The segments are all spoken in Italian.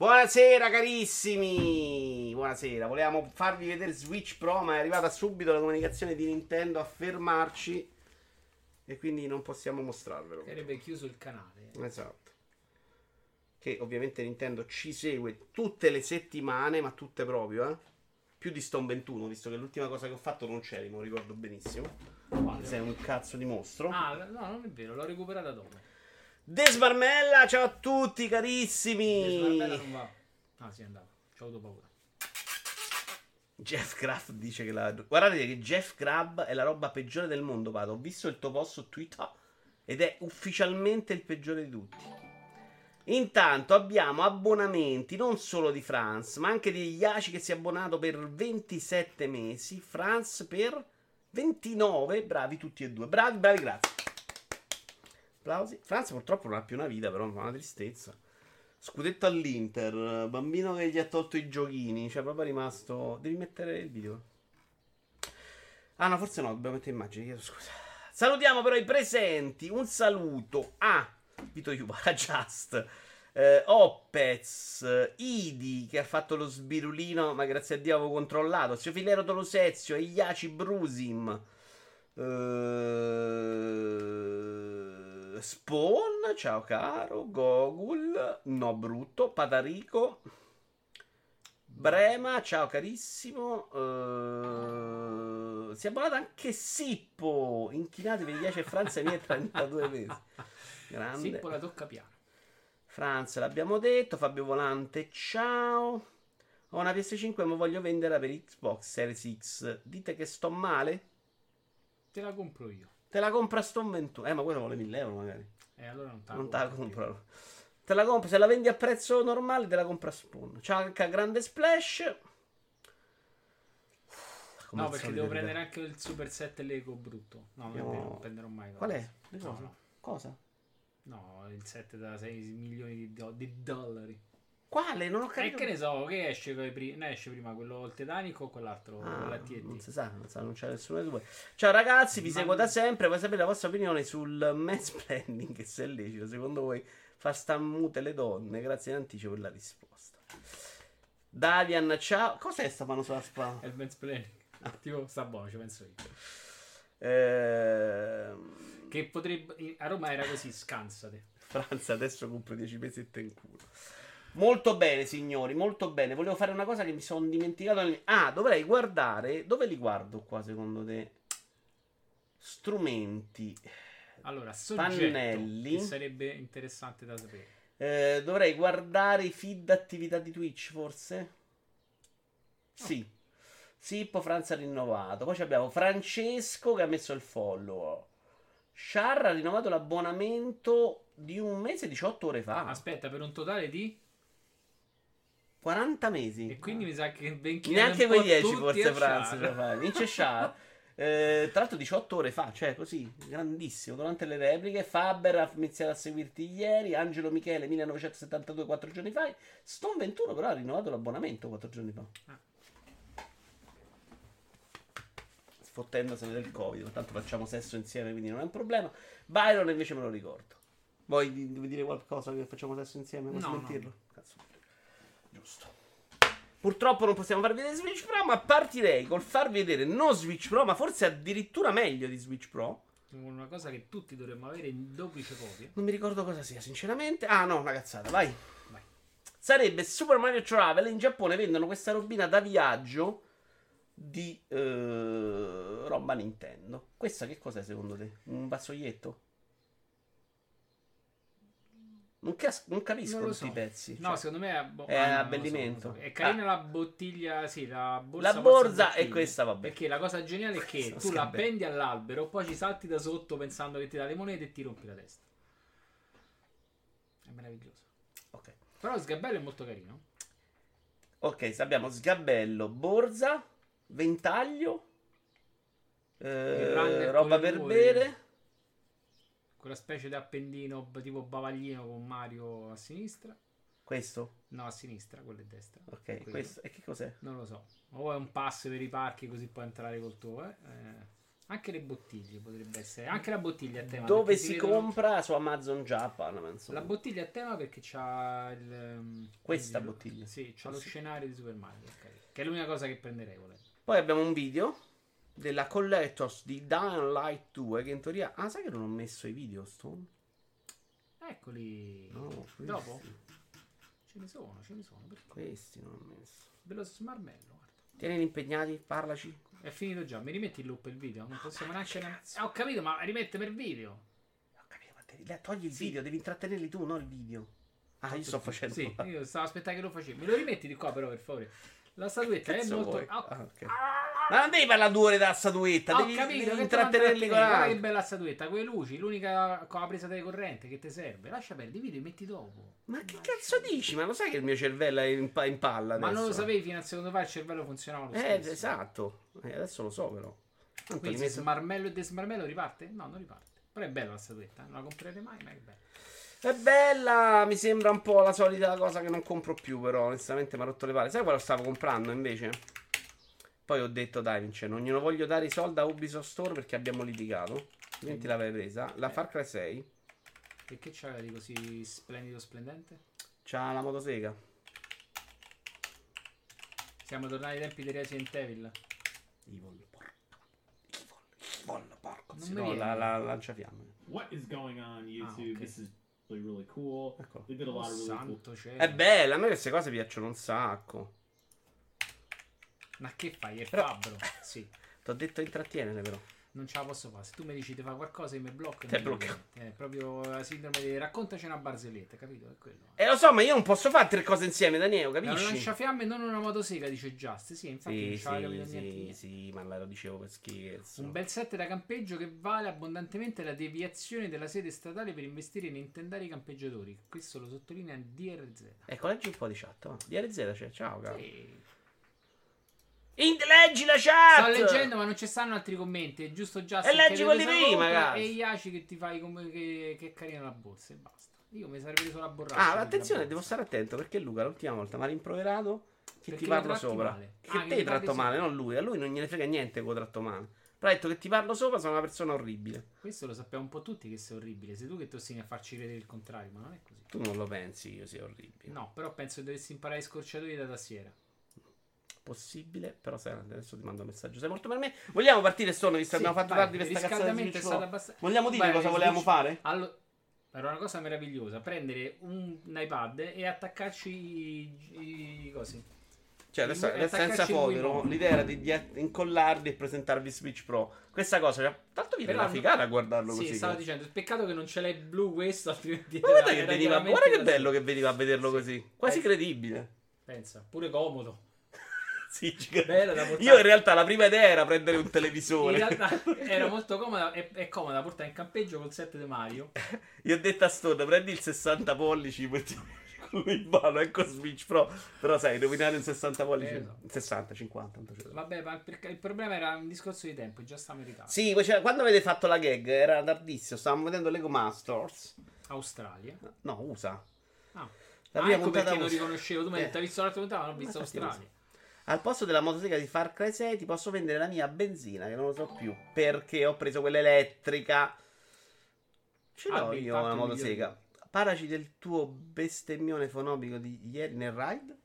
Buonasera carissimi! Buonasera, volevamo farvi vedere Switch Pro, ma è arrivata subito la comunicazione di Nintendo a fermarci e quindi non possiamo mostrarvelo. Sarebbe chiuso il canale. Esatto. Che ovviamente Nintendo ci segue tutte le settimane, ma tutte proprio, eh. Più di Stone 21, visto che l'ultima cosa che ho fatto non c'eri, me lo ricordo benissimo. Sei un cazzo di mostro. Ah, no, non è vero, l'ho recuperata dopo. Desmarmella, ciao a tutti carissimi! non va. Ah, sì, andava. Ci ho avuto paura. Jeff Craft dice che la. Guardate che Jeff Crab è la roba peggiore del mondo, Pato. Ho visto il tuo post su Twitter ed è ufficialmente il peggiore di tutti. Intanto abbiamo abbonamenti non solo di Franz, ma anche di Yaci che si è abbonato per 27 mesi. Franz per 29. Bravi tutti e due. Bravi, bravi, grazie. Applausi. Franz purtroppo non ha più una vita, però fa una tristezza. Scudetto all'Inter, bambino che gli ha tolto i giochini, cioè proprio è rimasto... Devi mettere il video. Ah no, forse no, dobbiamo mettere immagini, chiedo scusa. Salutiamo però i presenti, un saluto a Vito Iubara Just, eh, Opez, eh, Idi che ha fatto lo sbirulino, ma grazie a Dio avevo controllato, Zio Filero Tolosezio, Iaci Brusim, eh, Spawn, ciao caro, Gogul, no brutto, Patarico, Brema, ciao carissimo. eh, si è abbonato anche Sippo. Inchinatevi gli 10 e Francia miei 32 mesi. Grande. Poi la tocca piano. Franza l'abbiamo detto. Fabio Volante, ciao. Ho una PS5 ma voglio venderla per Xbox Series X. Dite che sto male? Te la compro io. Te la compra Stone 21. Eh, ma quello vuole 1000 euro magari. E allora non te la Non te la compro. Te la compro. Se la vendi a prezzo normale, te la compra Spawn. Ciao anche Grande Splash. Come No, perché devo prendere anche il Super 7 Lego brutto. No, non vero, non prenderò mai. Qual è? cosa. No, no. Cosa? No, il 7 da 6 milioni di, do- di dollari. Quale? Non ho E capito. che ne so, che esce, pri- ne esce prima quello Titanic o quell'altro? Ah, non si sa, non, sa, non c'è nessuno dei due. Ciao ragazzi, vi Ma- seguo da sempre. Vuoi sapere la vostra opinione sul mansplaining? Che se è lecito, secondo voi fa stammute le donne? Grazie in anticipo per la risposta. Davian, ciao. Cos'è sta mano sulla spalla? È il mansplaining. Ah, tipo, sta buono, ci penso io. Ehm, Che potrebbe. A Roma era così, scansate. Franza, adesso compro 10 pesetti in culo. Molto bene, signori, molto bene. Volevo fare una cosa che mi sono dimenticato. nel- Ah, dovrei guardare. Dove li guardo qua, secondo te? Strumenti. Allora, soggetto Pannelli. sarebbe interessante da sapere. Eh, dovrei guardare i feed attività di Twitch, forse? Sì. Sippo Franza ha rinnovato. Poi abbiamo Francesco che ha messo il follow. Char ha rinnovato l'abbonamento di un mese e 18 ore fa. Aspetta, per un totale di. 40 mesi. E quindi mi sa che ben Neanche quei quei 10 forse fa. Vince Char. Eh, tra l'altro 18 ore fa, cioè così, grandissimo. Durante le repliche, Faber ha iniziato a seguirti ieri, Angelo Michele 1972 4 giorni fa, Stone 21 però ha rinnovato l'abbonamento 4 giorni fa. Ah. Sfottendosene del Covid, tanto facciamo sesso insieme, quindi non è un problema. Byron invece me lo ricordo. Vuoi dire qualcosa che facciamo sesso insieme? Vuoi No, smentirlo? Cazzo. Giusto. Purtroppo non possiamo farvi vedere Switch Pro, ma partirei col farvi vedere non Switch Pro, ma forse addirittura meglio di Switch Pro. Una cosa che tutti dovremmo avere in duplice copia. Non mi ricordo cosa sia, sinceramente. Ah, no, una cazzata, vai. Vai. Sarebbe Super Mario Travel. In Giappone vendono questa robina da viaggio di eh, roba Nintendo. Questa che cos'è secondo te? Un vassoietto? Non, cas- non capisco Non lo tutti so. i pezzi. No, cioè. secondo me è, bo- È ah, abbellimento. so, so. È carina la bottiglia, sì, la borsa. La borsa e questa, vabbè. Perché la cosa geniale è che Questo tu la appendi all'albero, poi ci salti da sotto pensando che ti dà le monete e ti rompi la testa. È meraviglioso. Ok. Però lo sgabello è molto carino. Ok, abbiamo sgabello, borsa, ventaglio, eh, Il roba per bere. Quella specie di appendino tipo bavaglino con Mario a sinistra. Questo? No, a sinistra, quello è destra. Ok, questo. E che cos'è? Non lo so. O è un pass per i parchi così puoi entrare col tuo. Eh? Eh, Anche le bottiglie potrebbe essere. Anche la bottiglia a tema. Dove si vedono- compra su Amazon Japan. insomma. La bottiglia a tema perché c'ha il. ehm, Questa quindi- bottiglia. Sì, c'ha Ah, lo sì. scenario di Super Mario. ok. Che è l'unica cosa che prenderei volendo. Poi abbiamo un video della Collectors di Dying Light 2 che in teoria... Ah, sai che non ho messo i video, Stone? Eccoli. No, questi. Dopo? Ce ne sono, ce ne sono. Perché? Questi non ho messo. Bello smarmello, guarda. Tienili impegnati, parlaci. È finito già. Mi rimetti in loop il video? Non possiamo neanche. che ne-? Eh, ho capito, ma rimettimi il video. Ho capito, ma te- togli il Sì. video, devi intrattenerli tu, non il video. Ah, io sto facendo... Sì, io stavo aspettando che lo facevi. Me lo rimetti di qua, però, per favore. La statuetta è molto. vuoi? Ah, Ah, ah, Ma non devi parlare due ore della statuetta, Ho devi, capito, devi intrattenerli con la... che bella statuetta, quelle luci, l'unica con la presa telecorrente che ti serve. Lascia perdere, i video li metti dopo. Ma che cazzo dici? Ma lo sai che il mio cervello è in, in palla Ma adesso? non lo sapevi fino al secondo fa il cervello funzionava lo Eh, stesso. esatto. Eh, adesso lo so però. Tanto Quindi se smarmello e desmarmello riparte? No, non riparte. Però è bella la statuetta, non la comprerete mai, ma è bella. È bella, mi sembra un po' la solita cosa che non compro più, però onestamente mi ha rotto le palle. Sai quale stavo comprando invece? Poi ho detto, dai, Vincenzo, non glielo voglio dare i soldi a Ubisoft Store perché abbiamo litigato. Quindi l'avrei presa. La Far Cry 6 E che c'aveva di così splendido splendente? c'ha la motosega. Siamo tornati ai tempi di Resident Evil. Evil, porca. Evil, evil, porco. Non no, la, la lanciafiamme. What is going on YouTube? ok. This is really really cool. Ecco. They did a Oh, of really cool. cielo. È bella, a me queste cose piacciono un sacco. Ma che fai? È Però- fabbro. Sì. Ti ho detto intrattienere però. Non ce la posso fare. Se tu mi dici di fare qualcosa io mi blocco. e Ti mi blocco. È proprio la sindrome di raccontaci una barzelletta, capito? È quello. E lo so, ma io non posso fare tre cose insieme, Daniele, capisci? lanciafiamme non una motosega, dice Just. Sì, infatti Sì, non ci aveva sì, capito niente. sì, sì, ma lo dicevo per scherzo. Un bel set da campeggio che vale abbondantemente la deviazione della sede statale per investire in intendari campeggiatori. Questo lo sottolinea DRZ. Ecco, leggi un po' di chat. Va. DRZ c'è, ciao, caro. Sì. In- leggi la chat! Sto leggendo, ma non ci stanno altri commenti. È giusto già E leggi quelli prima, cazzo. E Iaci che ti fai come che, che carina la borsa. E basta. Io mi sarei preso la borraccia. Ah, attenzione, devo stare attento perché Luca l'ultima volta mi ha rimproverato che Perché ti parlo sopra. male. Che Ah, che te mi tratto male, sopra. non lui. A lui non gliene frega niente che lo tratto male. Però ha detto che ti parlo sopra, sono una persona orribile. Questo lo sappiamo un po' tutti che sei orribile. Sei tu che ti ostini a farci credere il contrario, ma non è così. Tu non lo pensi io sia orribile. No, però penso che dovessi imparare i scorciatoie da tastiera. Possibile, però sai, adesso ti mando un messaggio. Sei morto per me? Vogliamo partire, Stone, visto che Sì, abbiamo fatto vai, tardi per sta cazzata di è stato abbastanza- Vogliamo dire Beh, cosa volevamo fare? Allo- Era una cosa meravigliosa prendere un, un iPad e attaccarci i, i cosi. Cioè, adesso, adesso senza no? l'idea era di, di incollarli e presentarvi Switch Pro. Questa cosa, cioè, tanto viene Però una figata a guardarlo Sì, così. stavo che- dicendo, peccato che non ce l'hai blu questo, altrimenti Ma guarda era- che era veniva, guarda che bello che veniva a vederlo Sì. così. Quasi Eh. credibile. Pensa, pure comodo. Sì, Bello da portare. Io in realtà la prima idea era prendere un In televisore. realtà era molto comoda e è comoda da portare in campeggio col set di Mario. Io ho detto a Stone, prendi il 60 pollici, metti in mano, ecco Switch Pro. Però sai, rovinare un 60 pollici. Eh, no. 60, 50. tanto ce l'ho. Vabbè, ma perché il problema era un discorso di tempo, già sta meritato. Sì, poi c'era- quando avete fatto la gag era tardissimo, stavamo vedendo Lego Masters. Australia. No, USA. Ah, La Ah, prima ecco perché non riconoscevo. Tu mi hai Eh. detto, hai visto l'altra puntata, non ho visto Australia. Al posto della motosega di Far Cry 6 ti posso vendere la mia benzina, che non lo so più, perché ho preso quella elettrica. Ce l'ho Albi, io una motosega. Parlaci del tuo bestemmione fonobico di ieri nel ride?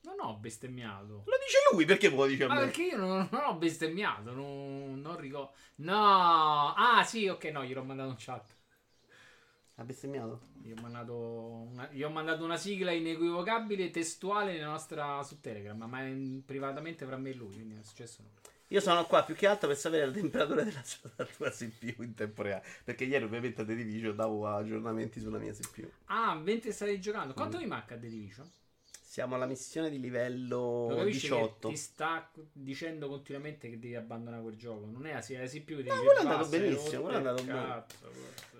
Non ho bestemmiato. Lo dice lui, perché me lo dice a Ma me? perché io non, non ho bestemmiato, non, non ricordo. No, ah sì, ok, no, gliel'ho mandato un chat. Ha bestemmiato? Gli ho mandato una, gli ho mandato una sigla inequivocabile testuale nella nostra su Telegram, ma in- privatamente fra me e lui, quindi non è successo nulla. Io sono qua più che altro per sapere la temperatura della tua CPU in tempo reale. Perché ieri ovviamente a The Division davo aggiornamenti sulla mia CPU. Ah, mentre stai giocando, Mm. quanto mi manca a The Division? Siamo alla missione di Lo livello che 18. ti sta dicendo continuamente che devi abbandonare quel gioco. Non è a sia sì più. No, quello è andato benissimo, quello è andato bene.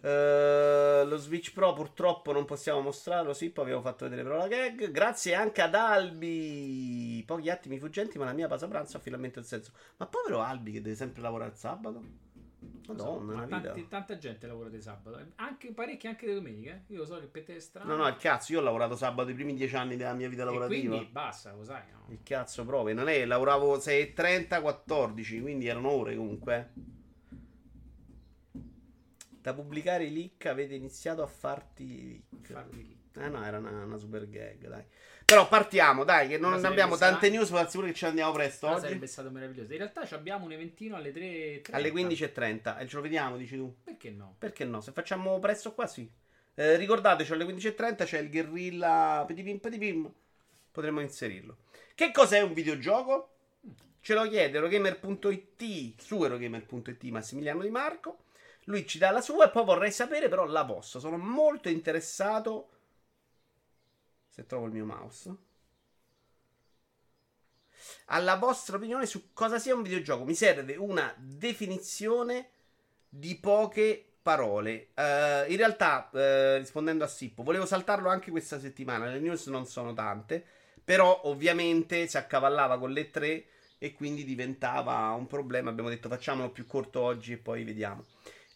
Eh, lo Switch Pro purtroppo non possiamo mostrarlo. Sì, poi abbiamo fatto vedere però la gag. Grazie anche ad Albi. Pochi attimi fuggenti, ma la mia pausa pranzo ha finalmente il senso. Ma povero Albi che deve sempre lavorare il sabato. Madonna, so, ma tanti, tanta gente lavora di sabato, anche parecchie anche le domeniche. Eh. Io lo so che per te è strano. No, no, il cazzo, io ho lavorato sabato i primi dieci anni della mia vita lavorativa. E quindi basta, lo sai. No? Il cazzo proprio, non è, lavoravo 6.30, 14, quindi erano ore comunque. Da pubblicare i leak avete iniziato a farti leak. Farti leak. Eh no, era una, una super gag, dai. Però partiamo, dai, che non abbiamo tante news, ma sicuro che ci andiamo presto oggi. sarebbe stato meraviglioso. In realtà ci abbiamo un eventino alle 3. Alle 15.30. E ce lo vediamo, dici tu? Perché no? Perché no? Se facciamo presto qua, sì. Eh, ricordateci, alle 15.30 c'è il guerrilla Petipim Petipim. Potremmo inserirlo. Che cos'è un videogioco? Ce lo chiede Eurogamer.it su Eurogamer.it Massimiliano Di Marco. Lui ci dà la sua e poi vorrei sapere però la vostra. Sono molto interessato. Se trovo il mio mouse. Alla vostra opinione su cosa sia un videogioco. Mi serve una definizione di poche parole. Eh, in realtà, eh, rispondendo a Sippo, volevo saltarlo anche questa settimana. Le news non sono tante. Però, ovviamente, si accavallava con le tre e quindi diventava un problema. Abbiamo detto facciamolo più corto oggi e poi vediamo.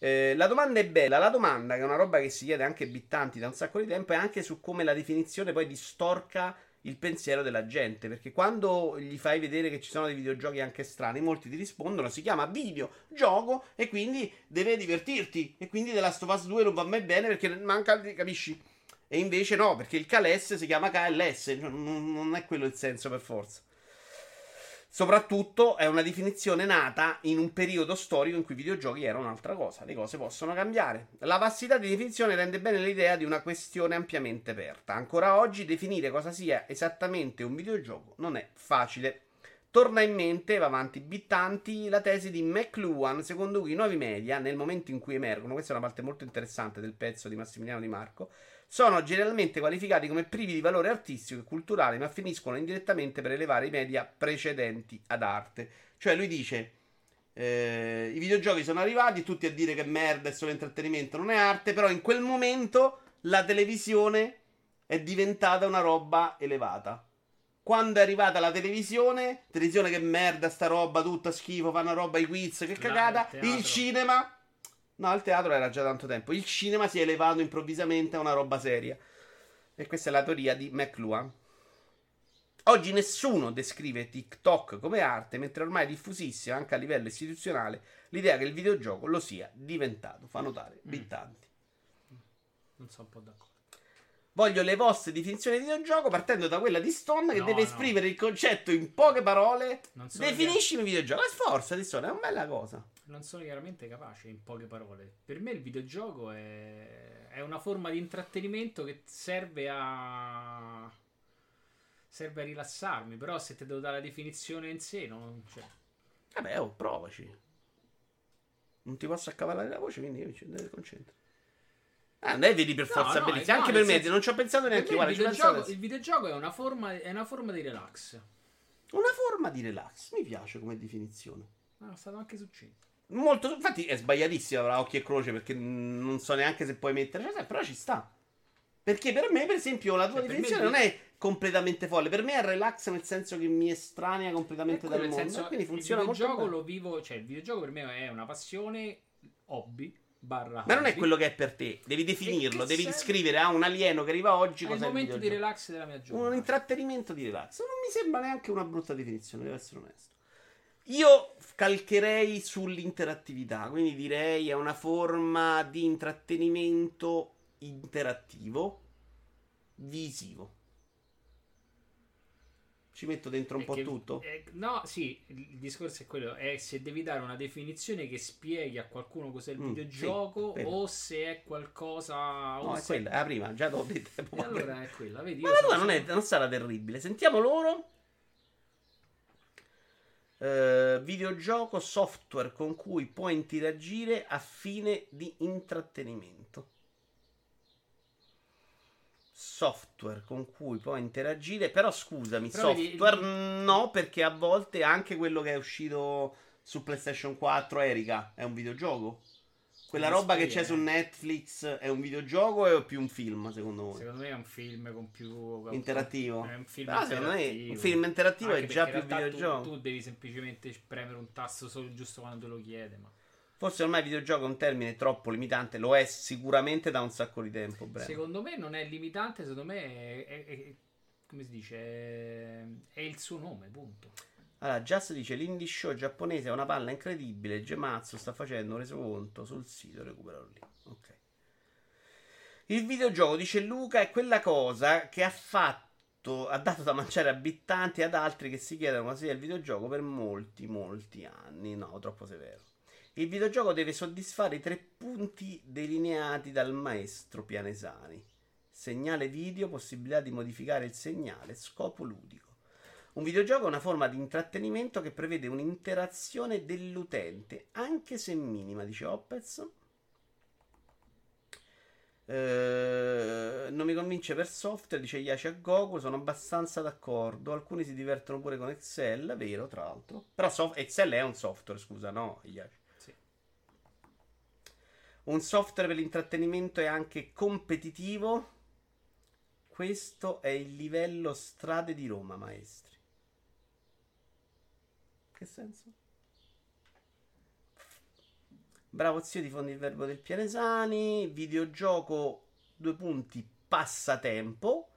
Eh, la domanda è bella. La domanda, che è una roba che si chiede anche Bittanti da un sacco di tempo, è anche su come la definizione poi distorca il pensiero della gente. Perché quando gli fai vedere che ci sono dei videogiochi anche strani, molti ti rispondono: si chiama videogioco e quindi deve divertirti. E quindi The Last of Us 2 non va mai bene perché manca, capisci? E invece no, perché il KLS si chiama KLS, cioè non, non è quello il senso per forza. Soprattutto è una definizione nata in un periodo storico in cui i videogiochi erano un'altra cosa, le cose possono cambiare. La vastità di definizione rende bene l'idea di una questione ampiamente aperta. Ancora oggi definire cosa sia esattamente un videogioco non è facile. Torna in mente, va avanti Bittanti, la tesi di McLuhan, secondo cui i nuovi media, nel momento in cui emergono, questa è una parte molto interessante del pezzo di Massimiliano Di Marco, sono generalmente qualificati come privi di valore artistico e culturale, ma finiscono indirettamente per elevare i media precedenti ad arte. Cioè lui dice, eh, i videogiochi sono arrivati, tutti a dire che merda è solo intrattenimento, non è arte, però in quel momento la televisione è diventata una roba elevata. Quando è arrivata la televisione, televisione che merda sta roba, tutta schifo, fanno roba i quiz, che cagata, il cinema... No, il teatro era già tanto tempo. Il cinema si è elevato improvvisamente a una roba seria. E questa è la teoria di McLuhan. Oggi nessuno descrive TikTok come arte, mentre ormai è diffusissima anche a livello istituzionale l'idea che il videogioco lo sia diventato. Fa notare Bittanti. Non sono un po' d'accordo. Voglio le vostre definizioni di videogioco partendo da quella di Stone che No, deve no. esprimere il concetto in poche parole. Non sono, Definiscimi videogioco. E sforza di Stone, è una bella cosa. Non sono chiaramente capace in poche parole. Per me il videogioco è, è una forma di intrattenimento che serve a. serve a rilassarmi. Però se ti devo dare la definizione in sé, non cioè, Vabbè, oh, provaci. Non ti posso accavallare la voce, quindi io ci devo concentrare. Ah, non è vedi per forza no, no, Anche nel per me, senso- non ci ho pensato neanche il, Guarda, penso videogioco, il videogioco è una, forma, è una forma di relax. Una forma di relax, mi piace come definizione. Ah, è stato anche succinto. Molto, infatti è sbagliatissima a occhio e croce perché non so neanche se puoi mettere, cioè, però ci sta. Perché per me, per esempio, la tua Cioè, definizione non è completamente folle. Per me è relax nel senso che mi estranea completamente Ecco, dal mondo. senso, quindi il funziona molto videogioco bene. lo vivo, cioè il videogioco per me è una passione hobby barra Ma non è quello che è per te, devi definirlo, devi serve? descrivere a un alieno che arriva oggi È il cosa è il momento di videogioco. relax della mia giornata. Un intrattenimento di relax. Non mi sembra neanche una brutta definizione, devo essere onesto. Io calcherei sull'interattività, quindi direi è una forma di intrattenimento interattivo visivo. Ci metto dentro un È po' che- tutto. è- no, sì, il discorso è quello, è se devi dare una definizione che spieghi a qualcuno cos'è il Mm, videogioco sì, o se è qualcosa... No, è quella, è la prima, già l'ho detto. Allora è quella, vedi? Ma la sono tua non, è- solo- non sarà terribile. Sentiamo loro. Eh, videogioco software con cui puoi interagire a fine di intrattenimento. Software con cui puoi interagire, però scusami, Però vedi, software il- no, perché a volte anche quello che è uscito su PlayStation 4, Erika, è un videogioco. Quella roba che c'è su Netflix è un videogioco o è più un film, secondo voi? Secondo me è un film con più... Interattivo. È un film Però secondo me interattivo. un film interattivo Anche è già più videogioco. Tu, tu devi semplicemente premere un tasto solo giusto quando te lo chiede. Ma Forse ormai videogioco è un termine troppo limitante, lo è sicuramente da un sacco di tempo. Breno. secondo me non è limitante. Secondo me è, è- è- come si dice? È, è il suo nome, punto. Allora, Just dice l'indie show giapponese è una palla incredibile. Gemazzo sta facendo un resoconto sul sito, recupero lì. Ok. Il videogioco, dice Luca, è quella cosa che ha fatto, ha dato da mangiare a abitanti e ad altri che si chiedono cosa sia il videogioco per molti, molti anni. No, troppo severo. Il videogioco deve soddisfare i tre punti delineati dal maestro Pianesani. Segnale video, possibilità di modificare il segnale, scopo ludico. Un videogioco è una forma di intrattenimento che prevede un'interazione dell'utente, anche se minima, dice Opez. Eh, non mi convince per software, dice Yashi a Goku, sono abbastanza d'accordo. Alcuni si divertono pure con Excel, vero, tra l'altro. Però soft- Excel è un software, scusa, no, Yashi. Sì. Un software per l'intrattenimento è anche competitivo. Questo è il livello strade di Roma, maestri. Che senso? Bravo zio, diffondi il verbo del Pianesani. Videogioco, due punti, passatempo.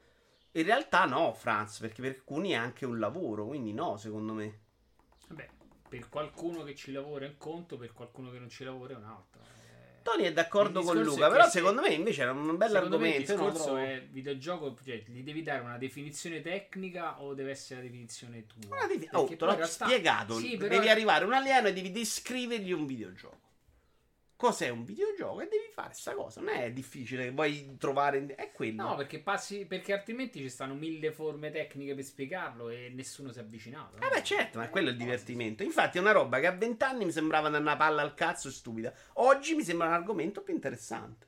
In realtà no, Franz, perché per alcuni è anche un lavoro, quindi no, secondo me. Vabbè, per qualcuno che ci lavora è un conto, per qualcuno che non ci lavora è un altro. Tony è d'accordo Il con Luca, però se- secondo me invece era un bel il argomento. lo discorso è videogioco, cioè gli devi dare una definizione tecnica o deve essere la definizione tua? Una defi- oh, te l'ho spiegato. Sì, però- Devi arrivare un alieno e devi descrivergli un videogioco. Cos'è un videogioco? E devi fare sta cosa. Non è difficile, vuoi trovare. È quello. No, perché passi perché altrimenti ci stanno mille forme tecniche per spiegarlo e nessuno si è avvicinato. no? Eh beh, certo, ma quello è il divertimento. Infatti, è una roba che a vent'anni mi sembrava una palla al cazzo e stupida. Oggi mi sembra un argomento più interessante.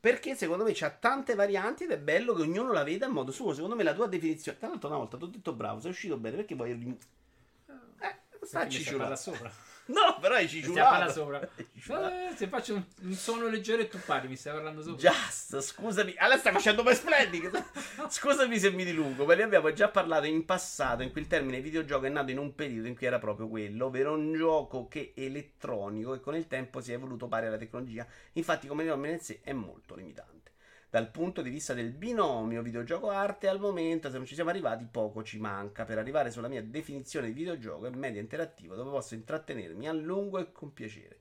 Perché secondo me c'ha tante varianti ed è bello che ognuno la veda in modo suo. Secondo me la tua definizione. Tra l'altro, una volta ti ho detto bravo, sei uscito bene perché vuoi. Eh, Perché sta mi stai a parlare cicciolato. sopra. No, però hai parlare sopra. Eh, se faccio un, un suono leggero e tu parli, mi stai parlando sopra. Just, scusami. Allora stai facendo per splendid. Scusami se mi dilungo, ma ne abbiamo già parlato in passato in cui il termine videogioco è nato in un periodo in cui era proprio quello, ovvero un gioco che è elettronico e con il tempo si è evoluto pari alla tecnologia. Infatti, come nomine in sé, è molto limitante. Dal punto di vista del binomio videogioco-arte, al momento, se non ci siamo arrivati, poco ci manca. Per arrivare sulla mia definizione di videogioco è media interattivo dove posso intrattenermi a lungo e con piacere.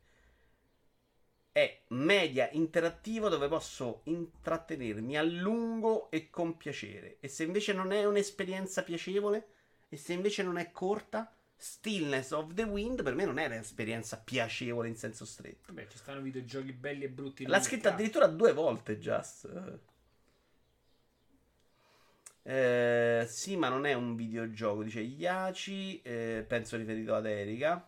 È media interattivo dove posso intrattenermi a lungo e con piacere. E se invece non è un'esperienza piacevole, e se invece non è corta, Stillness of the Wind per me non è un'esperienza piacevole in senso stretto. Vabbè, ci stanno videogiochi belli e brutti. L'ha scritta addirittura due volte, Just. Eh, sì, ma non è un videogioco, dice Iaci. eh, penso riferito ad Erika.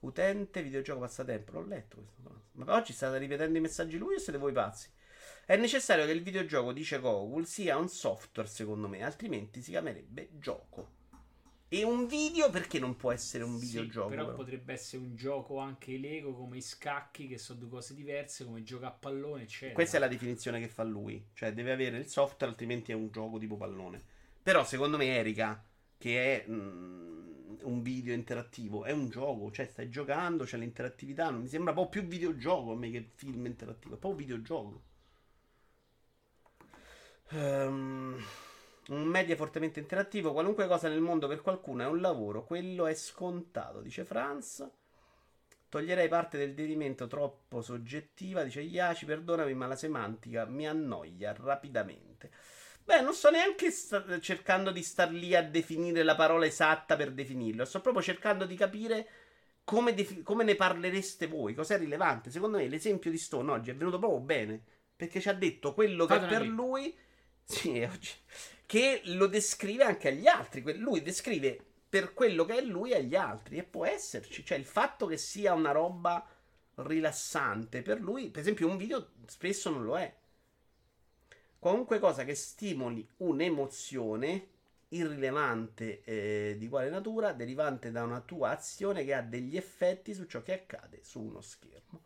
Utente, videogioco passatempo. L'ho letto questo. Ma oggi state ripetendo i messaggi lui o siete voi pazzi? È necessario che il videogioco, dice Google, sia un software, secondo me, altrimenti si chiamerebbe gioco. E un video perché non può essere un Sì, videogioco? però però? potrebbe essere un gioco anche Lego come i scacchi, che sono due cose diverse, come gioca a pallone, eccetera. Questa è la definizione che fa lui. Cioè, deve avere il software, altrimenti è un gioco tipo pallone. Però, secondo me, Erika, che è mm, un video interattivo, è un gioco. Cioè, stai giocando, c'è l'interattività. Non mi sembra un po' più videogioco a me che film interattivo. È proprio videogioco. Ehm, un media fortemente interattivo. Qualunque cosa nel mondo per qualcuno è un lavoro. Quello è scontato, dice Franz. Toglierei parte del dedimento troppo soggettiva, dice Iaci, perdonami, ma la semantica mi annoia rapidamente. Beh, non sto neanche sta- cercando di star lì a definire la parola esatta per definirlo, sto proprio cercando di capire come, defi- come ne parlereste voi, cos'è rilevante. Secondo me l'esempio di Stone oggi è venuto proprio bene, perché ci ha detto quello che Fate una per lui, sì, oggi, che lo descrive anche agli altri. Lui descrive per quello che è lui agli altri e può esserci, cioè il fatto che sia una roba rilassante per lui, per esempio un video spesso non lo è. Qualunque cosa che stimoli un'emozione irrilevante eh, di quale natura, derivante da una tua azione che ha degli effetti su ciò che accade su uno schermo.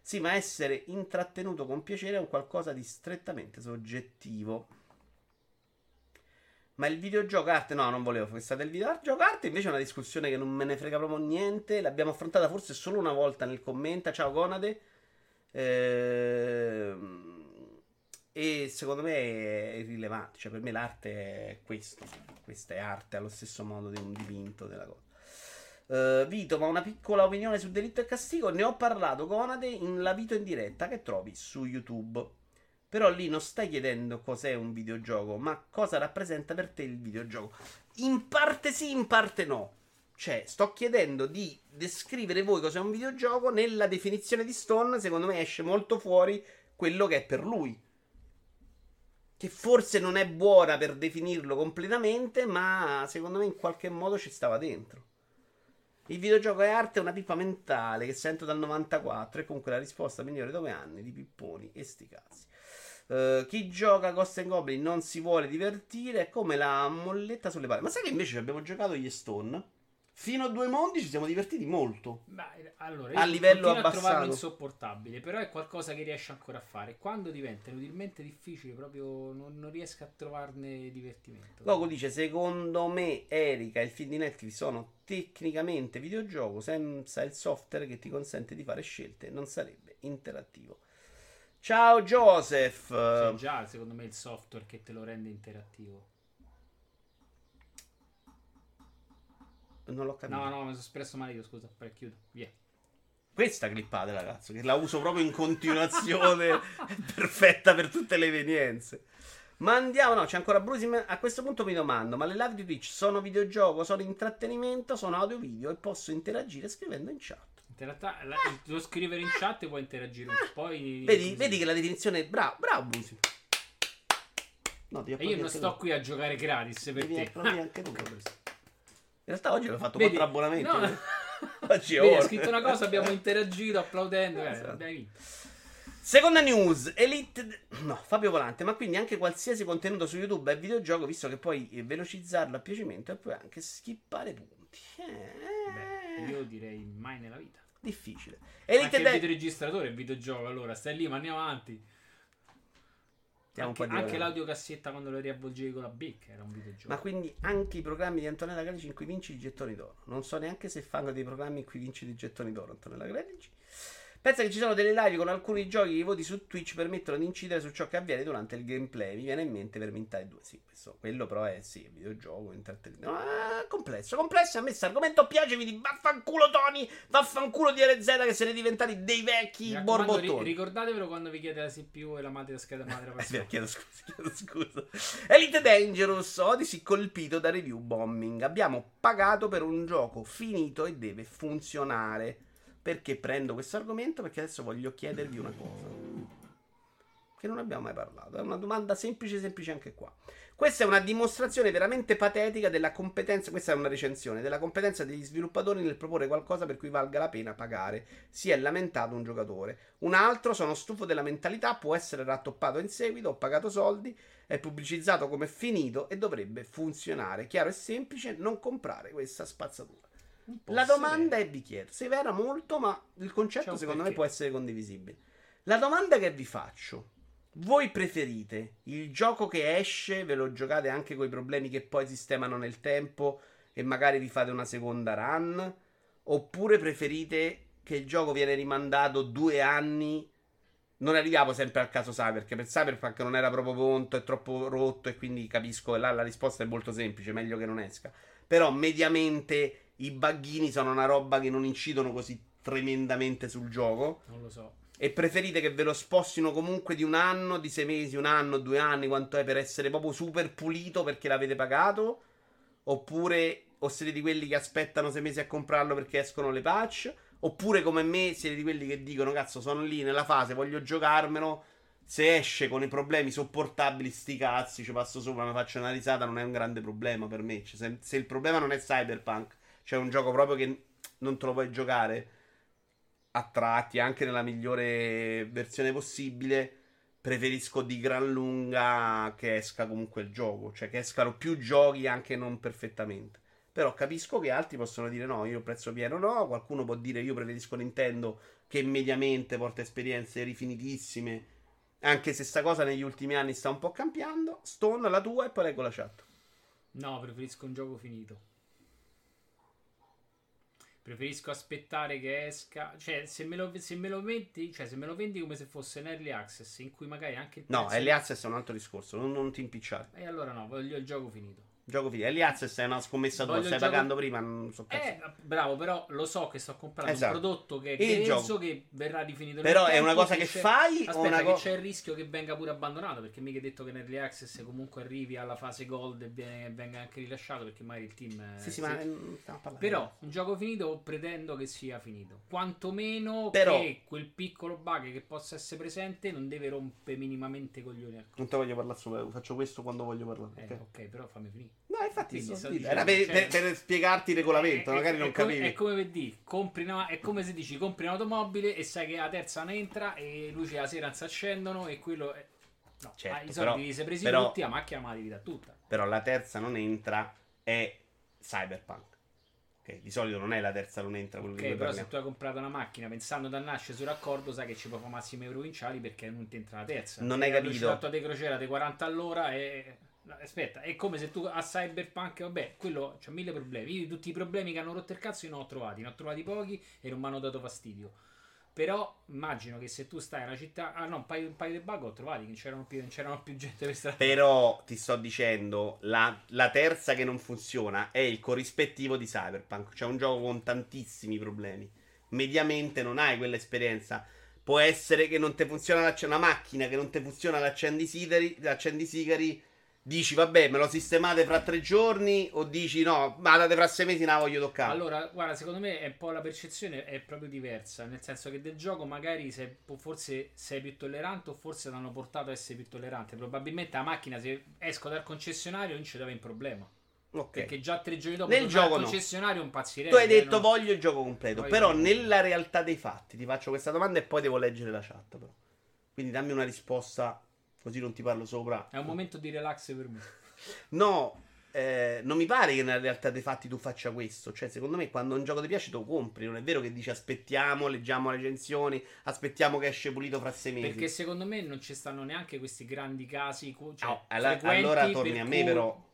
Sì, ma essere intrattenuto con piacere è un qualcosa di strettamente soggettivo. Ma il videogioco arte, no, non volevo fissare il videogioco arte. Invece è una discussione che non me ne frega proprio niente. L'abbiamo affrontata forse solo una volta nel commenta. Ciao Conade. Ehm, e secondo me è irrilevante. Cioè, per me l'arte è questo. questa è arte allo stesso modo di un dipinto della cosa. Uh, Vito, ma una piccola opinione su Delitto e Castigo. Ne ho parlato con Ade in La Vito in diretta che trovi su YouTube. Però lì non stai chiedendo cos'è un videogioco, ma cosa rappresenta per te il videogioco. In parte sì, in parte no. Cioè, sto chiedendo di descrivere voi cos'è un videogioco. Nella definizione di Stone, secondo me esce molto fuori quello che è per lui. Che forse non è buona per definirlo completamente, ma secondo me in qualche modo ci stava dentro. Il videogioco è arte, è una pipa mentale che sento dal 94 e comunque la risposta migliore dopo anni di pipponi e sti cazzi. Uh, chi gioca Ghost and Goblin non si vuole divertire, è come la molletta sulle palle. Ma sai che invece abbiamo giocato gli Stone? Fino a due mondi ci siamo divertiti molto. Beh, allora, a livello abbassato. a trovarlo insopportabile, però è qualcosa che riesce ancora a fare. Quando diventa inutilmente difficile, proprio non, non riesco a trovarne divertimento. Logo dice: Secondo me, Erika e il film di Netflix sono tecnicamente videogioco senza il software che ti consente di fare scelte. Non sarebbe interattivo. Ciao Joseph. C'è già, secondo me, il software che te lo rende interattivo. Non l'ho capito. No, no, mi sono espresso male io, scusa. Poi chiudo. Via. Questa clippate, ragazzo, che la uso proprio in continuazione. perfetta per tutte le evenienze. Ma andiamo, no, c'è ancora Bruce. A questo punto mi domando: ma le live di Twitch sono videogioco, sono intrattenimento, sono audio video e posso interagire scrivendo in chat? Interata- la, devo scrivere in chat e puoi interagire un po'. Poi. Vedi, vedi che la definizione è bravo, bravo. No, e io non sto tu. qui a giocare gratis per devi te. anche tu. In realtà oggi ho fatto Vedi, quattro abbonamenti. No. Eh. oggi Vedi, scritto una cosa, abbiamo interagito applaudendo. Eh, esatto. Seconda news, Elite... No, Fabio Volante, ma quindi anche qualsiasi contenuto su YouTube è videogioco, visto che puoi velocizzarlo a piacimento e puoi anche skippare punti. Eh... Beh, io direi mai nella vita. Difficile. Elite anche il videoregistratore è videogioco, allora stai lì, ma andiamo avanti. Anche, anche l'audiocassetta quando lo riavvolgevi con la Bic era un videogioco. Ma quindi anche i programmi di Antonella Gredici in cui vinci i gettoni d'oro. Non so neanche se fanno dei programmi in cui vinci i gettoni d'oro Antonella Gredici. Pensa che ci sono delle live con alcuni giochi che i voti su Twitch permettono di incidere su ciò che avviene durante il gameplay. Mi viene in mente per Vermintide 2. Sì, questo, quello però è sì, videogioco, intrattenimento. Ah, complesso, complesso. A me questo argomento piace. Quindi vaffanculo Tony, vaffanculo di RZ che siete diventati dei vecchi borbottoni. Ri- ricordatevelo quando vi chiede la CPU e la madre scheda madre. eh, chiedo scusa, chiedo scusa. Elite Dangerous, Odyssey colpito da review bombing. Abbiamo pagato per un gioco finito e deve funzionare. Perché prendo questo argomento? Perché adesso voglio chiedervi una cosa. Che non abbiamo mai parlato. È una domanda semplice, semplice anche qua. Questa è una dimostrazione veramente patetica della competenza. Questa è una recensione della competenza degli sviluppatori nel proporre qualcosa per cui valga la pena pagare. Si è lamentato un giocatore. Un altro, sono stufo della mentalità, può essere rattoppato in seguito, ho pagato soldi, è pubblicizzato come finito e dovrebbe funzionare. Chiaro e semplice, non comprare questa spazzatura. La domanda è vi chiedo, severa molto, ma il concetto secondo perché. me può essere condivisibile. La domanda che vi faccio, voi preferite il gioco che esce, ve lo giocate anche con i problemi che poi sistemano nel tempo e magari vi fate una seconda run? Oppure preferite che il gioco viene rimandato due anni? Non arriviamo sempre al caso Cyber, perché per Cyberpunk non era proprio pronto, è troppo rotto e quindi capisco che là la risposta è molto semplice, meglio che non esca. Però mediamente i buggini sono una roba che non incidono così tremendamente sul gioco. Non lo so. E preferite che ve lo spostino comunque di un anno, di sei mesi, un anno, due anni, quanto è per essere proprio super pulito perché l'avete pagato? Oppure o siete di quelli che aspettano sei mesi a comprarlo perché escono le patch? Oppure come me siete di quelli che dicono cazzo sono lì nella fase, voglio giocarmelo. Se esce con i problemi sopportabili, sti cazzi, ci passo sopra, mi faccio una risata, non è un grande problema per me. Cioè, se, se il problema non è Cyberpunk, c'è un gioco proprio che non te lo puoi giocare a tratti, anche nella migliore versione possibile. Preferisco di gran lunga che esca comunque il gioco, cioè che escano più giochi anche non perfettamente. Però capisco che altri possono dire no, io prezzo pieno no, qualcuno può dire io preferisco Nintendo che mediamente porta esperienze rifinitissime, anche se sta cosa negli ultimi anni sta un po' cambiando. Stone, la tua e poi leggo la chat. No, preferisco un gioco finito. Preferisco aspettare che esca. Cioè, se me, lo, se me lo metti, cioè, se me lo vendi come se fosse un early access, in cui magari anche il No, early access è un altro discorso. Non, non ti impicciare. E allora no, voglio il gioco finito. Gioco finito. Early Access è una scommessa tua. Stai gioco- pagando prima. Non so cazzo. Eh, bravo, però lo so che sto comprando Esatto. un prodotto che è gioco. che verrà rifinito Però è una cosa che fai o Aspetta, una che co- c'è il rischio che venga pure abbandonato. Perché mica hai detto che nell'early access comunque arrivi alla fase gold e viene- venga anche rilasciato. Perché magari il team. eh, Sì, sì, si- ma parlando. Però un gioco finito pretendo che sia finito. Quantomeno Però- che quel piccolo bug che possa essere presente non deve rompere minimamente i coglioni Non te voglio parlare sopra. Faccio questo quando voglio parlare. eh, ok? ok, però fammi finire. No, infatti, dicendo. dicendo, era per, cioè- per- per spiegarti il regolamento. È- è- magari è non come- capivi. È come per dire, compri una- è come se dici compri un'automobile e sai che la terza non entra e luci la sera non si accendono e quello è... No, Certo, i soldi però- li sei presi però- tutti, la macchina ma la devi da tutta. Però la terza non entra. È Cyberpunk. Ok, di solito non è la terza non entra. Quello Ok, di cui però se parliamo. tu hai comprato una macchina pensando da nascere sul raccordo, sai che ci puoi fare massimi provinciali perché non ti entra la terza. Non hai la capito. velocità di crociera di 40 all'ora e... Aspetta, è come se tu a Cyberpunk, vabbè, quello c'ha mille problemi. Io tutti i problemi che hanno rotto il cazzo io non ho trovati, ne ho trovati pochi e non mi hanno dato fastidio. Però immagino che se tu stai in una città, ah no, un paio, un paio di bug ho trovati, che non c'erano più, non c'erano più gente per strada. Però ti sto dicendo, la, la terza che non funziona è il corrispettivo di Cyberpunk. C'è un gioco con tantissimi problemi. Mediamente non hai quell'esperienza. Può essere che non ti funziona l'acc- una macchina che non ti funziona l'accendisigari, l'accendisigari. Dici, vabbè, me lo sistemate fra tre giorni. O dici, no, ma date fra sei mesi, non la voglio toccare. Allora, guarda, secondo me è un po' la percezione è proprio diversa, nel senso che del gioco magari se, forse sei più tollerante o forse l'hanno portato a essere più tollerante. Probabilmente la macchina se esco dal concessionario non ci deve un problema. ok. Perché già tre giorni dopo Nel tornare gioco no. concessionario un pazzirei. Tu hai detto voglio il gioco completo, Voglio però il nella realtà dei fatti ti faccio questa domanda e poi devo leggere la chat. Però. Quindi dammi una risposta, così non ti parlo sopra. È un momento di relax per me. No, eh, non mi pare che nella realtà dei fatti tu faccia questo. Cioè, secondo me, quando un gioco ti piace, tu lo compri. Non è vero che dici aspettiamo, leggiamo le recensioni, aspettiamo che esce pulito fra sei mesi. Perché secondo me non ci stanno neanche questi grandi casi. Cioè, No, alla- allora torni a me, cui- però.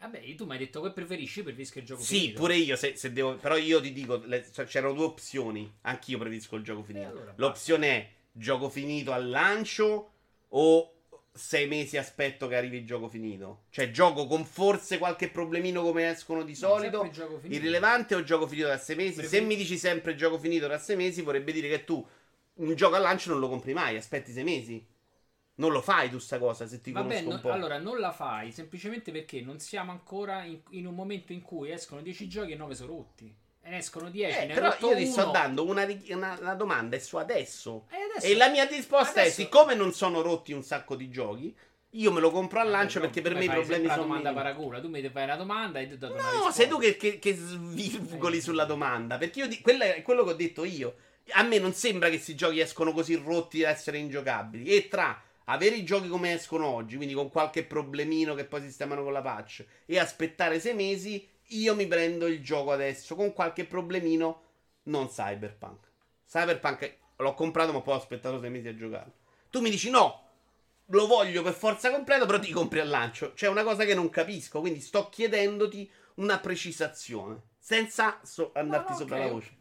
Vabbè, tu mi hai detto che preferisci, preferisco il gioco Sì, finito. pure io, se, se devo. Però io ti dico, le- cioè, c'erano due opzioni. Anch'io preferisco il gioco finito. allora basta. L'opzione è gioco finito al lancio o sei mesi aspetto che arrivi il gioco finito. Cioè, gioco con forse qualche problemino come escono di solito. Irrilevante o gioco finito da sei mesi? Se Prefer- mi dici sempre gioco finito da sei mesi, vorrebbe dire che tu un gioco al lancio non lo compri mai, aspetti sei mesi. Non lo fai tu sta cosa, se ti Vabbè, conosco no- un po'. allora non la fai semplicemente perché non siamo ancora in, in un momento in cui escono 10 giochi e 9 sono rotti. E ne escono 10, Eh, però io ti sto dando una, una- una domanda, è su adesso. E adesso- E la mia risposta è: adesso- siccome non sono rotti un sacco di giochi, io me lo compro al lancio perché tu per me i problemi sono la domanda minimi. paracula. Tu mi fai una domanda e ho dato No, sei tu che, che, che svirgoli Eh, sulla domanda. Perché io di- quello è quello che ho detto io. A me non sembra che questi giochi escono così rotti da essere ingiocabili. E tra avere i giochi come escono oggi, quindi con qualche problemino che poi sistemano con la patch, e aspettare sei mesi, io mi prendo il gioco adesso con qualche problemino, non Cyberpunk. Cyberpunk l'ho comprato, ma poi ho aspettato sei mesi a giocarlo. Tu mi dici no. Lo voglio per forza completo, però ti compri al lancio. C'è una cosa che non capisco, quindi sto chiedendoti una precisazione, senza so- andarti no, sopra ok, la voce.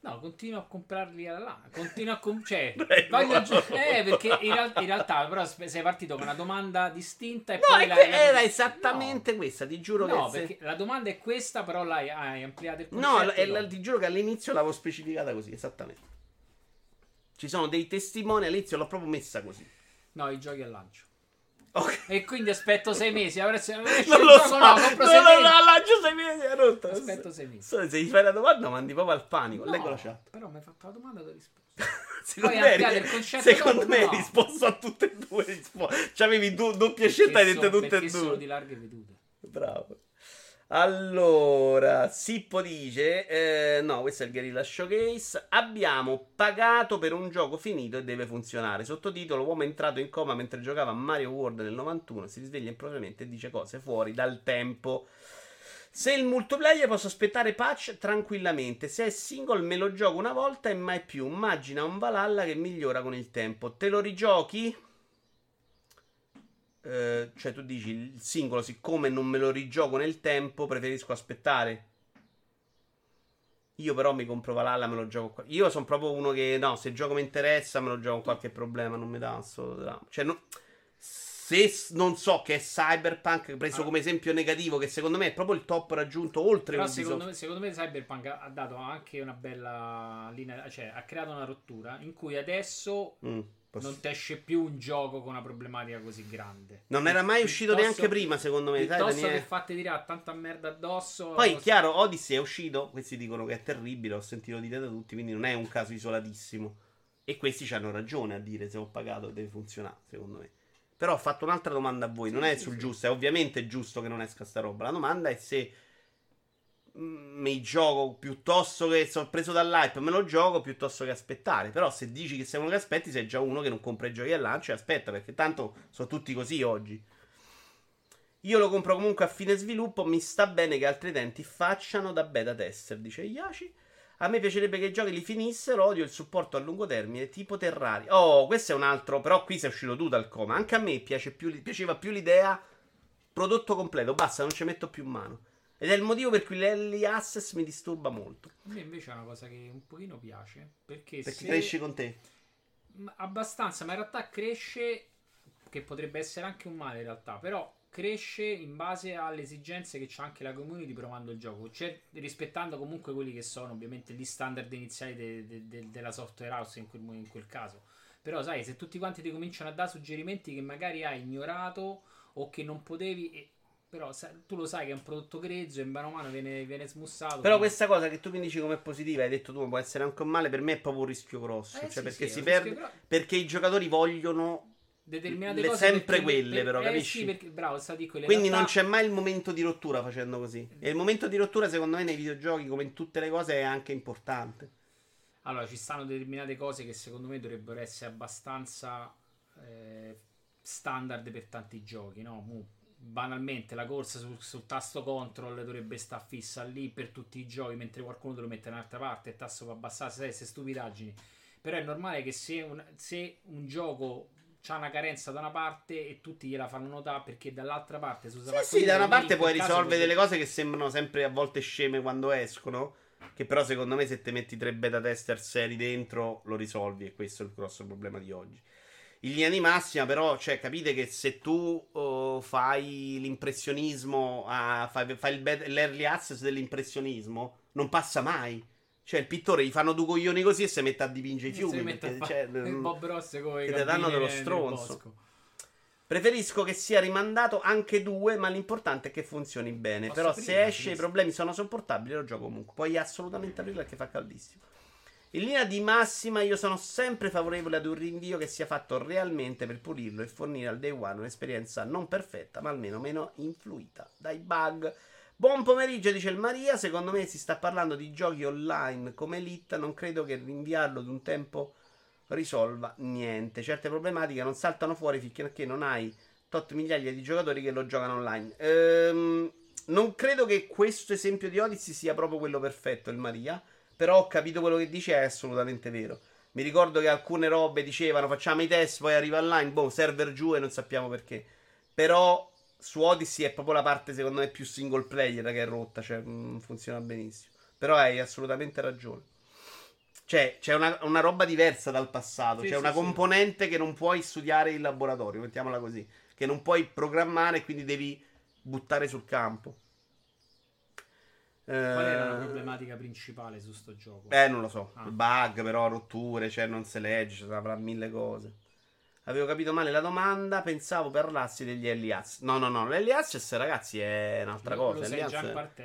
No, continuo a comprarli alla Continuo a com- cioè, Dai, voglio no. gio- eh, perché in, real- in realtà però sei partito con una domanda distinta e No, poi que- era esattamente questa, ti giuro No, che... se- perché la domanda è questa, però l'hai hai ampliato il concetto. No, dopo. è- ti giuro che all'inizio l'avevo specificata così, esattamente. Ci sono dei testimoni, all'inizio l'ho proprio messa così. No, i giochi al lancio. Ok. E quindi aspetto sei mesi. Avresti Non esce lo so, no, compro no, sei no, mesi. no, lancio sei mesi, è rotto. Aspetto sei mesi. So, Se gli fai la domanda mandi proprio al panico. No, Leggo la chat. Però mi hai fatto la domanda e ho risposto. Secondo Poi me, il concetto secondo dopo, me hai no. risposto a tutte e due le risposte. Cioè avevi du- doppia scelta e hai detto tutte e perché sono due. di larghe vedute. Bravo. Allora, Sippo dice: eh, No, questo è il Guerrilla Showcase. Abbiamo pagato per un gioco finito e deve funzionare. Sottotitolo: Uomo entrato in coma mentre giocava a Mario World nel 91. Si risveglia improvvisamente e dice cose fuori dal tempo. Se il multiplayer posso aspettare patch tranquillamente. Se è single me lo gioco una volta e mai più. Immagina un Valhalla che migliora con il tempo. Te lo rigiochi? Eh, cioè tu dici il singolo siccome non me lo rigioco nel tempo preferisco aspettare io però mi compro Valhalla me lo gioco qua. io sono proprio uno che no se il gioco mi interessa me lo gioco con qualche problema non mi dà un solo dramma cioè no- se non so che è Cyberpunk preso Ah. come esempio negativo, che secondo me è proprio il top raggiunto oltre Però secondo me, secondo me Cyberpunk ha ha dato anche una bella linea, cioè ha creato una rottura in cui adesso Mm, posso- non ti esce più un gioco con una problematica così grande. Non era mai uscito Piuttosto- neanche prima, secondo me. Piuttosto Daniele? che fate tirare tanta merda addosso. Poi, chiaro, Odyssey è uscito. Questi dicono che è terribile. Ho sentito dire da tutti. Quindi non è un caso isolatissimo. E questi ci hanno ragione a dire se ho pagato deve funzionare, secondo me. Però ho fatto un'altra domanda a voi. Sì, non è sì, sul sì. giusto. È ovviamente giusto che non esca sta roba. La domanda è se mi gioco piuttosto che sono preso dall'hype, me lo gioco piuttosto che aspettare. Però se dici che sei uno che aspetti, sei già uno che non compra i giochi al lancio e aspetta, perché tanto sono tutti così oggi. Io lo compro comunque a fine sviluppo. Mi sta bene che altri utenti facciano da beta tester, dice Yashi. A me piacerebbe che i giochi li finissero. Odio il supporto a lungo termine, tipo Terraria. Oh, questo è un altro. Però qui sei uscito tu dal coma. Anche a me più, piaceva più l'idea prodotto completo. Basta, non ci metto più mano. Ed è il motivo per cui l'early access mi disturba molto. A me invece è una cosa che un pochino piace. Perché, Perché se... cresci con te. Abbastanza, ma in realtà cresce, che potrebbe essere anche un male in realtà, però cresce in base alle esigenze che c'ha anche la community provando il gioco, cioè, rispettando comunque quelli che sono ovviamente gli standard iniziali de- de- de- della software house in quel, in quel caso. Però sai, se tutti quanti ti cominciano a dare suggerimenti che magari hai ignorato o che non potevi... Però tu lo sai che è un prodotto grezzo e mano a mano viene, viene smussato. Però quindi- questa cosa che tu mi dici come positiva, hai detto tu, può essere anche un male, per me è proprio un rischio grosso. Eh cioè, sì, perché sì, si è perde. però- Perché i giocatori vogliono determinate Le- cose sempre quelle, per- però, eh capisci? sì, perché, bravo, sta di quelle Quindi realtà- non c'è mai il momento di rottura facendo così. E il momento di rottura, secondo me, nei videogiochi, come in tutte le cose, è anche importante. Allora, ci stanno determinate cose che secondo me dovrebbero essere abbastanza eh, standard per tanti giochi, no? Banalmente la corsa sul, sul tasto control dovrebbe stare fissa lì per tutti i giochi, mentre qualcuno te lo mette da un'altra parte, il tasto va abbassato, sai, queste stupidaggini. Però è normale che se un, se un gioco ha una carenza da una parte e tutti gliela fanno notare perché dall'altra parte usa Sì, sì, da una parte puoi in risolvere così. delle cose che sembrano sempre a volte sceme quando escono. Che però, secondo me, se te metti tre beta tester seri dentro, lo risolvi. E questo è il grosso problema di oggi. In linea di massima, però, cioè, capite che se tu oh, fai l'impressionismo, ah, fai, fai il bet- l'early access dell'impressionismo, non passa mai. Cioè, il pittore gli fanno due coglioni così e si mette a dipingere i fiumi. perché, cioè, il Bob Ross come che danno dello stronzo. Preferisco che sia rimandato anche due, ma l'importante è che funzioni bene. Posso Però aprire, se esce i problemi sono sopportabili, lo gioco comunque. Puoi assolutamente aprirlo perché fa caldissimo. In linea di massima, io sono sempre favorevole ad un rinvio che sia fatto realmente per pulirlo e fornire al day one un'esperienza non perfetta, ma almeno meno influita dai bug. Buon pomeriggio, dice il Maria. Secondo me si sta parlando di giochi online come Elite. Non credo che rinviarlo di un tempo risolva niente. Certe problematiche non saltano fuori finché non hai tot migliaia di giocatori che lo giocano online. Ehm, non credo che questo esempio di Odyssey sia proprio quello perfetto, il Maria. Però ho capito quello che dice, è assolutamente vero. Mi ricordo che alcune robe dicevano facciamo i test, poi arriva online, boh, server giù e non sappiamo perché. Però su Odyssey è proprio la parte secondo me più single player che è rotta, cioè mm, funziona benissimo. Però hai assolutamente ragione. Cioè, c'è una, una roba diversa dal passato. Sì, c'è sì, una sì. componente che non puoi studiare in laboratorio, mettiamola così. Che non puoi programmare quindi devi buttare sul campo. Qual era la Eh, problematica principale su sto gioco? eh, non lo so. Ah. Bug, però, rotture, cioè non si legge, avrà mille cose. Avevo capito male la domanda, pensavo parlassi degli access. No, no, no, access, ragazzi, è un'altra Lo- cosa. lo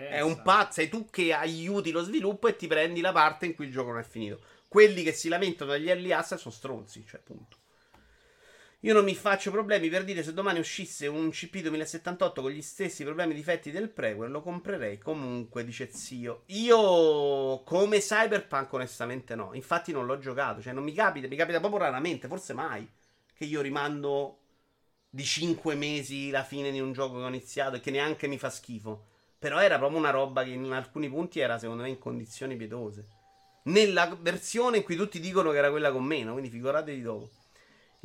è un pazzo, sei tu che aiuti lo sviluppo e ti prendi la parte in cui il gioco non è finito. Quelli che si lamentano dagli early access sono stronzi, cioè, punto. Io non mi faccio problemi per dire se domani uscisse un CP 2078 con gli stessi problemi e difetti del prequel, lo comprerei comunque, dice zio. Io come Cyberpunk onestamente no, infatti non l'ho giocato, cioè non mi capita, mi capita proprio raramente, forse mai, che io rimando di 5 mesi la fine di un gioco che ho iniziato e che neanche mi fa schifo. Però era proprio una roba che in alcuni punti era secondo me in condizioni pietose. Nella versione in cui tutti dicono che era quella con meno, quindi figuratevi dopo.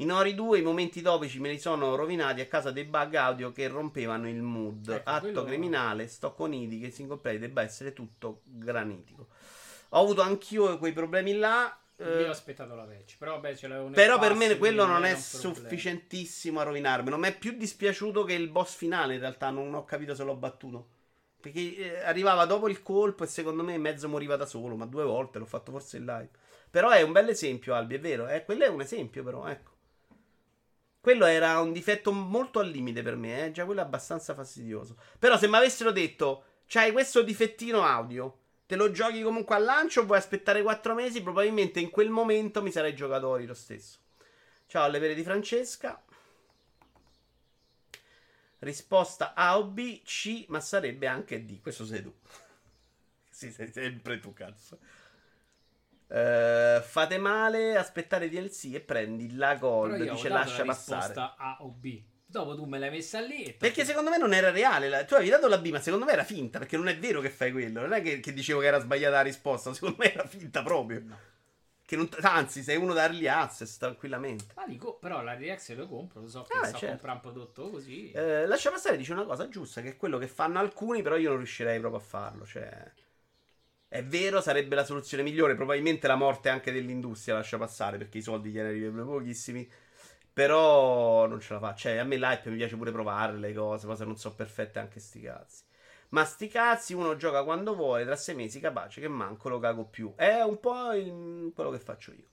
In Ori 2 i momenti topici me li sono rovinati a causa dei bug audio che rompevano il mood. Ecco, Atto quello- criminale, sto con Idi che single play debba essere tutto granitico. Ho avuto anch'io quei problemi là. eh, Io ho aspettato la patch. Però, vabbè, ce l'avevo nel Però per me quello non è sufficientissimo a rovinarmi. Non mi è più dispiaciuto che il boss finale. In realtà non ho capito se l'ho battuto. Perché eh, arrivava dopo il colpo e secondo me mezzo moriva da solo. Ma due volte l'ho fatto forse in live. Però è un bel esempio, Albi, è vero. Eh? Quello è un esempio, però, ecco. Quello era un difetto molto al limite per me, eh? già quello è abbastanza fastidioso. Però se mi avessero detto, c'hai questo difettino audio, te lo giochi comunque al lancio o vuoi aspettare 4 mesi, probabilmente in quel momento mi sarei giocato Ori lo stesso. Ciao alle vere di Francesca. Risposta A o B, C, ma sarebbe anche D. Questo sei tu. sì, sei sempre tu, cazzo. Eh, fate male, aspettare DLC e prendi la gold. Dice lascia la passare. A o B. Dopo tu me l'hai messa lì. e Perché secondo me non era reale. la- Tu avevi dato la B, ma secondo me era finta. Perché non è vero che fai quello. Non è che, che dicevo che era sbagliata la risposta. Secondo me era finta proprio. No. Che non- anzi, sei uno da early access tranquillamente. Ma dico, però la reaction lo compro, lo so che Ah, sto certo. comprare un prodotto così. Eh, lascia passare dice una cosa giusta, che è quello che fanno alcuni, però io non riuscirei proprio a farlo. Cioè, è vero, sarebbe la soluzione migliore. Probabilmente la morte anche dell'industria lascia passare, perché i soldi gliene arrivano pochissimi. Però non ce la fa. Cioè, a me l'hype mi piace pure provare le cose, cose non so perfette anche sti cazzi. Ma sti cazzi uno gioca quando vuole, tra sei mesi capace che manco lo cago più. È un po' il- quello che faccio io.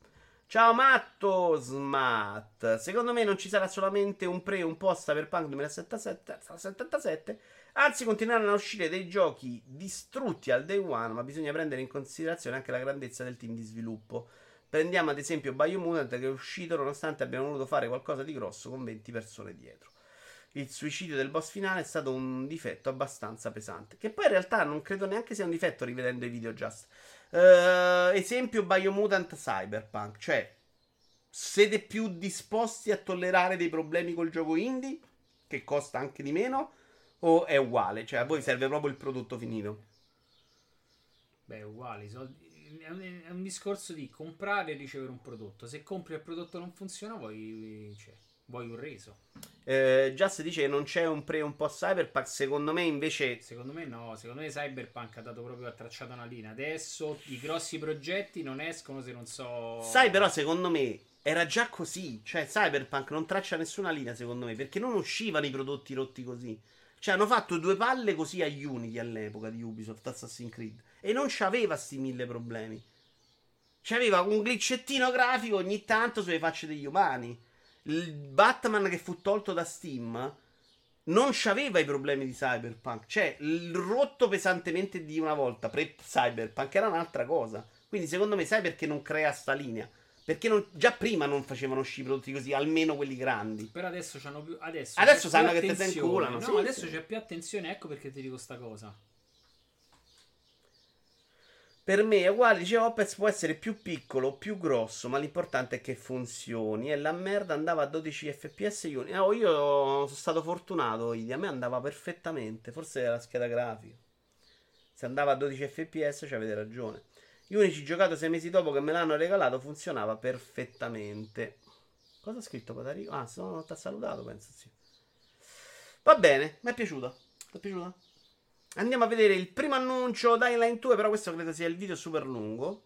Ciao Matto Smat. Secondo me non ci sarà solamente un pre e un post Cyberpunk 2077, anzi continueranno a uscire dei giochi distrutti al day one, ma bisogna prendere in considerazione anche la grandezza del team di sviluppo. Prendiamo ad esempio Biomutant che è uscito nonostante abbiano voluto fare qualcosa di grosso con 20 persone dietro. Il suicidio del boss finale è stato un difetto abbastanza pesante. Che poi in realtà non credo neanche sia un difetto rivedendo i video just. Eh, esempio Biomutant Cyberpunk. Cioè, siete più disposti a tollerare dei problemi col gioco indie? Che costa anche di meno? O è uguale? Cioè, a voi serve proprio il prodotto finito? Beh, uguali. i soldi- È un, è un discorso di comprare e ricevere un prodotto. Se compri e il prodotto non funziona, vuoi, cioè, vuoi un reso. Eh, Just dice che non c'è un pre un post Cyberpunk. Secondo me invece Secondo me no, secondo me Cyberpunk ha dato proprio ha tracciato una linea. Adesso i grossi progetti non escono se non so. Sai, però, secondo me era già così. Cioè, Cyberpunk non traccia nessuna linea, secondo me, perché non uscivano i prodotti rotti così. Cioè, hanno fatto due palle così a Unity all'epoca di Ubisoft Assassin's Creed. E non c'aveva sti mille problemi. C'aveva un glitchettino grafico ogni tanto sulle facce degli umani. Il Batman che fu tolto da Steam non c'aveva i problemi di Cyberpunk. Cioè, il rotto pesantemente di una volta pre-Cyberpunk era un'altra cosa. Quindi, secondo me, sai perché non crea sta linea? Perché non- già prima non facevano uscire prodotti così, almeno quelli grandi. Però adesso c'hanno più. Adesso, Adesso sanno che te se inculano, No, sì, adesso sì. c'è più attenzione. Ecco perché ti dico sta cosa. Per me è uguale, dice Opez può essere più piccolo o più grosso, ma l'importante è che funzioni. E la merda andava a 12 fps. Uni. Oh, io sono stato fortunato, Idi, a me andava perfettamente. Forse era la scheda grafica. Se andava a 12 fps, ci avete ragione. Unity giocato sei mesi dopo che me l'hanno regalato funzionava perfettamente. Cosa ha scritto Patarico? Ah, se no, non ti ha salutato, penso sì. Va bene, mi è piaciuto. Ti è piaciuto? Andiamo a vedere il primo annuncio Dying Line 2, però questo credo sia il video super lungo.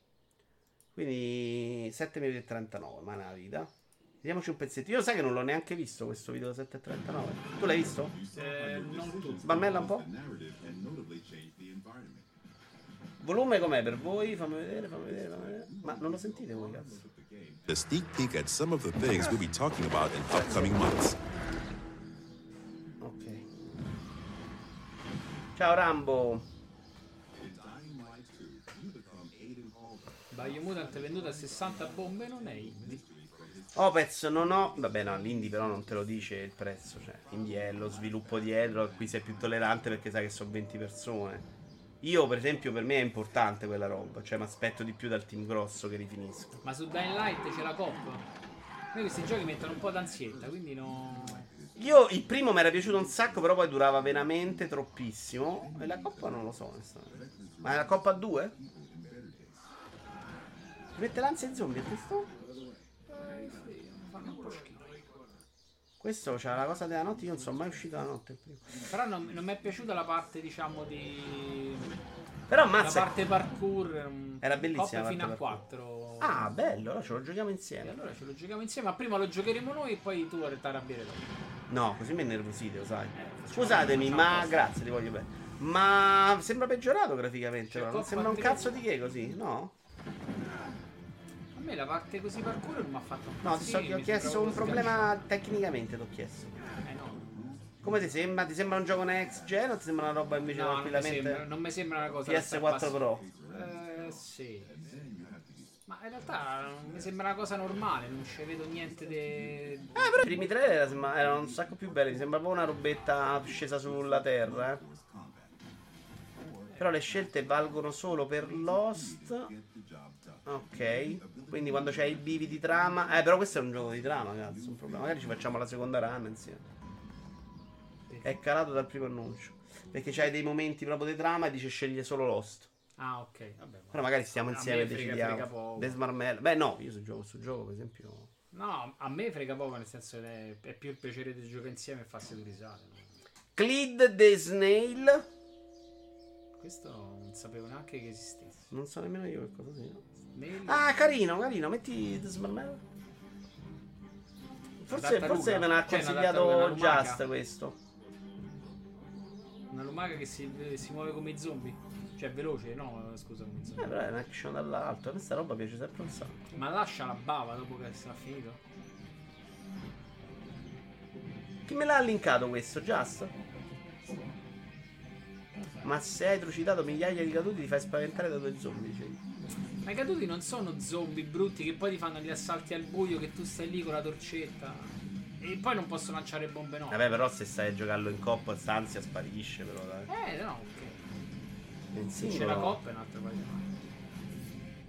Quindi 7 minuti e 39, ma è una vita. Vediamoci un pezzetto. Io sai che non l'ho neanche visto questo video da 7 e 39. Tu l'hai visto? Eh, non tutti. Sbammella un po'. Volume com'è per voi? Fammi vedere, fammi vedere, fammi vedere. Ma non lo sentite voi, cazzo? A sneak peek at some of the things we'll be talking about in upcoming months. Ok. Ciao Rambo. Biomutant è venduto a 60 bombe, non è indie. Opez non ho. Vabbè, no, l'indie però non te lo dice il prezzo. Cioè, indie è lo sviluppo dietro. Qui sei più tollerante perché sai che sono 20 persone. Io, per esempio, per me è importante quella roba. Cioè, mi aspetto di più dal team grosso che rifinisco. Ma su Dying Light c'è la coppa. A me questi giochi mettono un po' d'ansietta, quindi no. Io il primo mi era piaciuto un sacco, però poi durava veramente troppissimo. E la coppa non lo so, onestamente. Ma è la coppa 2? Ti mette l'ansia ai zombie, questo? Fanno un po' schifo. Questo c'ha la cosa della notte, io non sono mai uscito la notte. Però non, non mi è piaciuta la parte, diciamo, di. Però La ammazza. parte parkour. mm, Era bellissima la fino a parte 4. Ah, bello, allora ce lo giochiamo E insieme. allora ce lo giochiamo insieme, ma prima lo giocheremo noi e poi tu ti arrabbierai dopo. No, così mi innervosite, lo sai. Eh, Scusatemi, ma grazie, ti voglio bene. Ma sembra peggiorato graficamente, C'è però. Non sembra un cazzo di che così, no? Me la parte così parkour non mi ha fatto No, ti, so- ti ho chiesto un problema tecnicamente, ti ho chiesto. Eh no. Come ti sembra? Ti sembra un gioco next gen o ti sembra una roba invece No, non mi, sembra, tranquillamente non mi sembra una cosa da star PS4 pass- Pro? Eh, sì. Ma in realtà non mi sembra una cosa normale, non ci vedo niente di... Ah, però i primi tre erano un sacco più belli, mi sembrava una robetta scesa sulla terra, eh. Però le scelte valgono solo per Lost. Ok. Quindi quando c'hai i bivi di trama. Eh, però questo è un gioco di trama, cazzo. Un problema. Magari ci facciamo la seconda run insieme. È calato dal primo annuncio. Perché c'hai dei momenti proprio di trama e dice sceglie solo Lost. Ah, ok, vabbè. ma- Però magari stiamo insieme e decidiamo. Smarmel. Beh, no, io se gioco questo gioco, per esempio. No, a me frega poco, nel senso che è, più il piacere di giocare insieme e farsi due risate. no? Cleed the Snail. Questo non sapevo neanche che esistesse. Non so nemmeno io che cosa sia. Ah, carino, carino. Metti. Forse, forse me l'ha Cioè, consigliato. Just questo. Una lumaca che si, si muove come i zombie. Cioè, veloce, no, scusa, come i Eh, zombie. però è un action dall'alto. Questa roba piace sempre un sacco. Ma lascia la bava dopo che sarà finito. Chi me l'ha linkato questo? Just? Ma se hai trucidato migliaia di caduti ti fai spaventare da due zombie. Cioè. Ma i caduti non sono zombie brutti che poi ti fanno gli assalti al buio che tu stai lì con la torcetta. E poi non posso lanciare bombe no. Vabbè, però se stai a giocarlo in coppa, stanzia sparisce, però dai. Eh, no, ok. Se c'è la coppa è un altro paio di mani.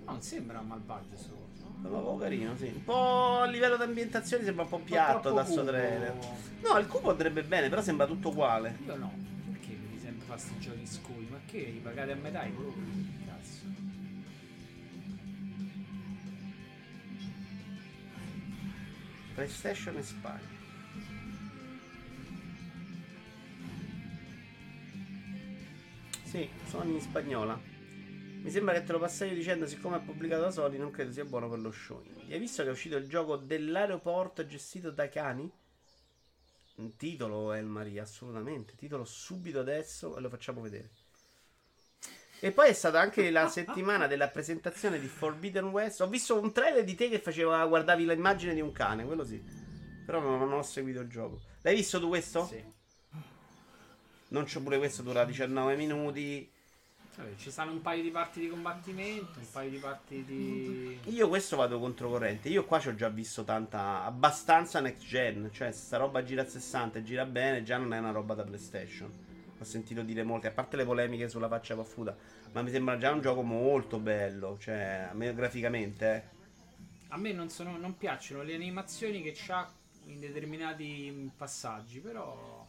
No, non sembra malvagio sto coso, no? Sembra un po' carino, sì. Un po' a livello di ambientazione sembra un po' piatto da sto trailer. No, il cubo andrebbe bene, però sembra tutto uguale. Io no. Perché mi sempre fa sti giochi scuri? Ma che li pagate a metà i colori? PlayStation e Spagna. Sì, sono in spagnola. Mi sembra che te lo passai io dicendo, siccome è pubblicato da Sony, non credo sia buono per lo show. Hai visto che è uscito il gioco dell'aeroporto gestito dai cani? Un titolo, El Maria, assolutamente. Titolo subito adesso e lo facciamo vedere. E poi è stata anche la settimana della presentazione di Forbidden West. Ho visto un trailer di te che faceva, guardavi l'immagine di un cane, quello sì. Però non, non ho seguito il gioco. L'hai visto tu questo? Sì. Non c'ho pure questo, dura 19 minuti. Vabbè, ci stanno un paio di parti di combattimento, un paio di parti di. Io questo vado controcorrente. Io qua ci ho già visto tanta. abbastanza next gen. Cioè, sta roba gira a 60 e gira bene, già non è una roba da PlayStation. Ho sentito dire molte, a parte le polemiche sulla faccia paffuta. Ma mi sembra già un gioco molto bello. Cioè, a me graficamente, eh. A me non, sono, non piacciono le animazioni che c'ha in determinati passaggi, però.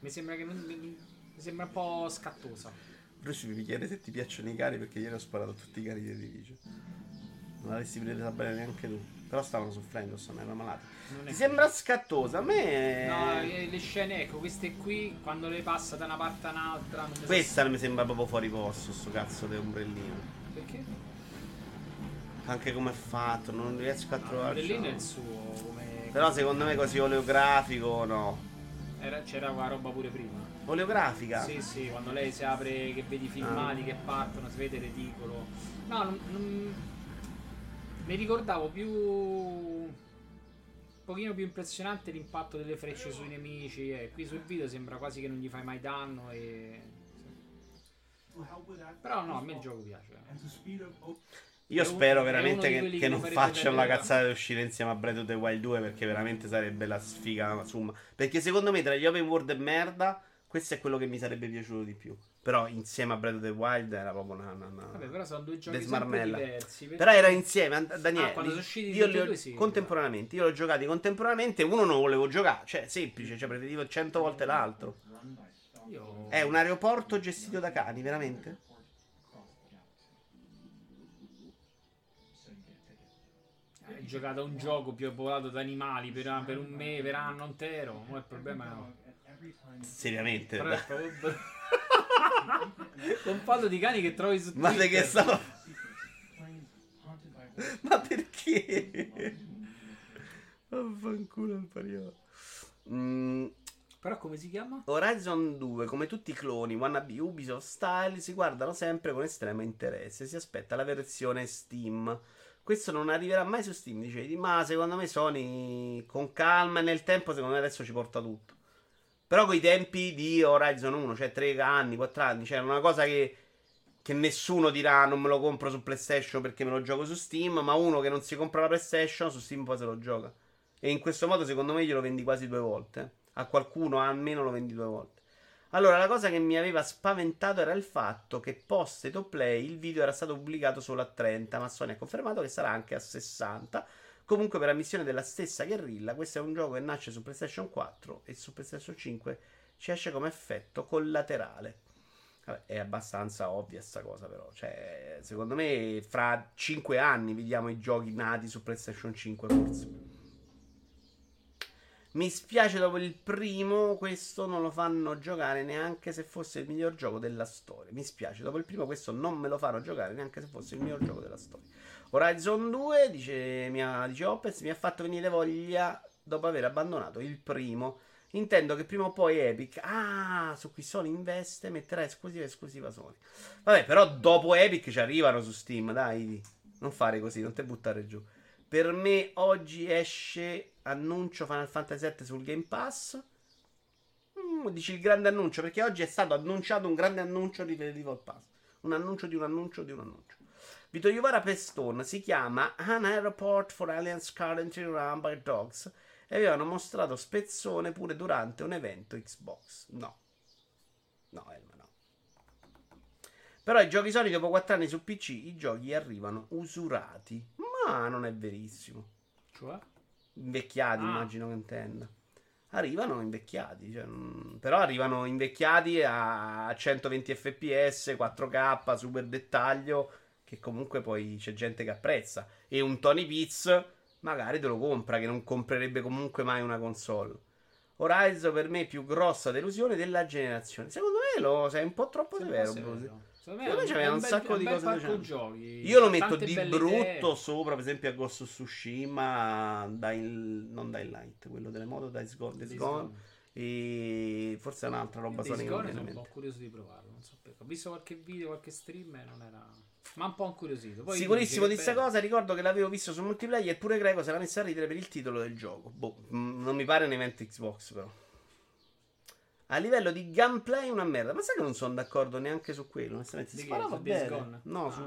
Mi sembra che non. Mi, sembra un po' scattosa. Bruce mi chiede se ti piacciono i cani perché ieri ho sparato a tutti i cani di Division. Non l'avresti presa bene neanche tu. Però stavano soffrendo, sono erano malati. Non Ti sembra scattosa? A me. No, le, le scene, ecco, queste qui, quando le passa da una parte a mi Questa mi sembra proprio fuori posto, sto cazzo di ombrellino. Perché? Anche come è fatto, non riesco a No, trovare. L'Orellino è il suo. Come... Però secondo me così oleografico no. Era- c'era quella roba pure prima. Oleografica? Sì, sì, quando lei si apre, che vedi i filmati che partono, si vede ridicolo. No, non, non- mi ricordavo più. Un pochino più impressionante l'impatto delle frecce sui nemici. E qui sul video sembra quasi che non gli fai mai danno. E... Però no, a me il gioco piace. Io spero veramente che, che che non facciano la cazzata di uscire insieme a Breath of the Wild 2 perché veramente sarebbe la sfiga summa. Perché secondo me tra gli open world e merda, questo è quello che mi sarebbe piaciuto di più. Però insieme a Breath of the Wild era proprio una... una- una- Vabbè, però sono due giochi diversi. perché- Però era insieme, Daniele. Ah, usciti io li ho sì. contemporaneamente. Io li ho giocati contemporaneamente. Uno non volevo giocare, cioè semplice, cioè preferivo 100 volte l'altro. Io... È un aeroporto gestito da cani, veramente? Hai giocato a un gioco più popolato da animali per, per un mese, per anno intero. Ma il problema è. Seriamente. Però è proprio- Con foto di cani che trovi su Ma Twitter. di che stavo? Ma perché? Vaffanculo il pariolo. Mm, Però come si chiama? Horizon 2, come tutti i cloni wannabe Ubisoft style, si guardano sempre con estremo interesse. Si aspetta la versione Steam. Questo non arriverà mai su Steam, dicevi, ma secondo me Sony con calma e nel tempo, secondo me adesso ci porta tutto. Però con i tempi di Horizon 1, cioè 3 anni, 4 anni, cioè una cosa che, che nessuno dirà non me lo compro su PlayStation perché me lo gioco su Steam, ma uno che non si compra la PlayStation su Steam poi se lo gioca. E in questo modo secondo me glielo vendi quasi due volte. A qualcuno almeno lo vendi due volte. Allora, la cosa che mi aveva spaventato era il fatto che post of Play il video era stato pubblicato solo a 30, ma Sony ha confermato che sarà anche a 60. Comunque, per ammissione della stessa guerrilla, questo è un gioco che nasce su PlayStation 4 e su PlayStation 5 ci esce come effetto collaterale. Vabbè, è abbastanza ovvia sta cosa, però. Cioè, secondo me, fra 5 anni vediamo i giochi nati su PlayStation 5, forse. Mi spiace dopo il primo, questo non lo fanno giocare neanche se fosse il miglior gioco della storia. Mi spiace, dopo il primo questo non me lo fanno giocare neanche se fosse il miglior gioco della storia. Horizon 2, dice, mi ha, dice Opez, mi ha fatto venire voglia dopo aver abbandonato il primo. Intendo che prima o poi Epic, ah, su cui Sony investe, metterà esclusiva esclusiva Sony. Vabbè, però dopo Epic ci arrivano su Steam, dai, non fare così, non te buttare giù. Per me oggi esce annuncio Final Fantasy VII sul Game Pass. Mm, dici il grande annuncio, perché oggi è stato annunciato un grande annuncio relativo al Pass. Un annuncio di un annuncio di un annuncio. Vito Iovara Pestone si chiama An Airport for Aliens Currently Run by Dogs e avevano mostrato spezzone pure durante un evento Xbox. No. No, Elma, no. Però i giochi Sony dopo 4 anni su PC, i giochi arrivano usurati. Ma non è verissimo. Cioè? Invecchiati, Ah. immagino che intenda. Arrivano invecchiati, cioè, mm, però arrivano invecchiati a 120 fps, 4K, super dettaglio, che comunque poi c'è gente che apprezza. E un Tony Piz magari te lo compra, che non comprerebbe comunque mai una console. Horizon per me è più grossa delusione della generazione. Secondo me lo sei un po' troppo severo, Bruce. Secondo me un- c'aveva è un bel- sacco è di cose giochi. Io lo metto di brutto idee. sopra, per esempio, a Ghost of Tsushima, Dying- non Dying Light, quello delle moto, Days Gone, Days Gone, e forse un'altra roba viene sono un po' curioso di provarlo. Non so perché. Ho visto qualche video, qualche stream e non era. Ma un po' incuriosito. Poi Sicurissimo di dice sta che è cosa, ricordo che l'avevo visto su multiplayer, pure Greco si era messo a ridere per il titolo del gioco. Boh, mm, non mi pare un evento Xbox però. A livello di gameplay una merda, ma sai che non sono d'accordo neanche su quello, onestamente. Si sparava bene. No, Ah. su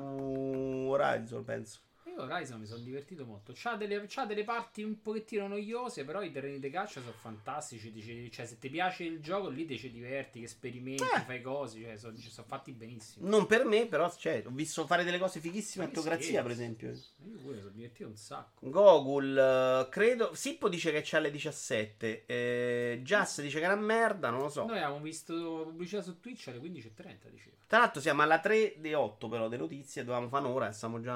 Horizon penso. Io Horizon mi sono divertito molto. C'ha delle, c'ha delle parti un pochettino noiose, però i terreni di caccia sono fantastici. Dici- cioè, se ti piace il gioco, lì ti ci diverti, che sperimenti, Eh. fai cose. Cioè, sono, sono fatti benissimo. Non per me, però, cioè, ho visto fare delle cose fighissime a Ma che Teocrazia, per esempio. Io pure mi sono divertito un sacco. Gogul, eh, credo. Sippo dice che c'ha le 17. Eh, Just dice che è una merda, non lo so. Noi avevamo visto pubblicità su Twitch alle 15.30, diceva. Tra l'altro siamo alla 3 di 8 però di notizie, dovevamo fare un'ora e stiamo già...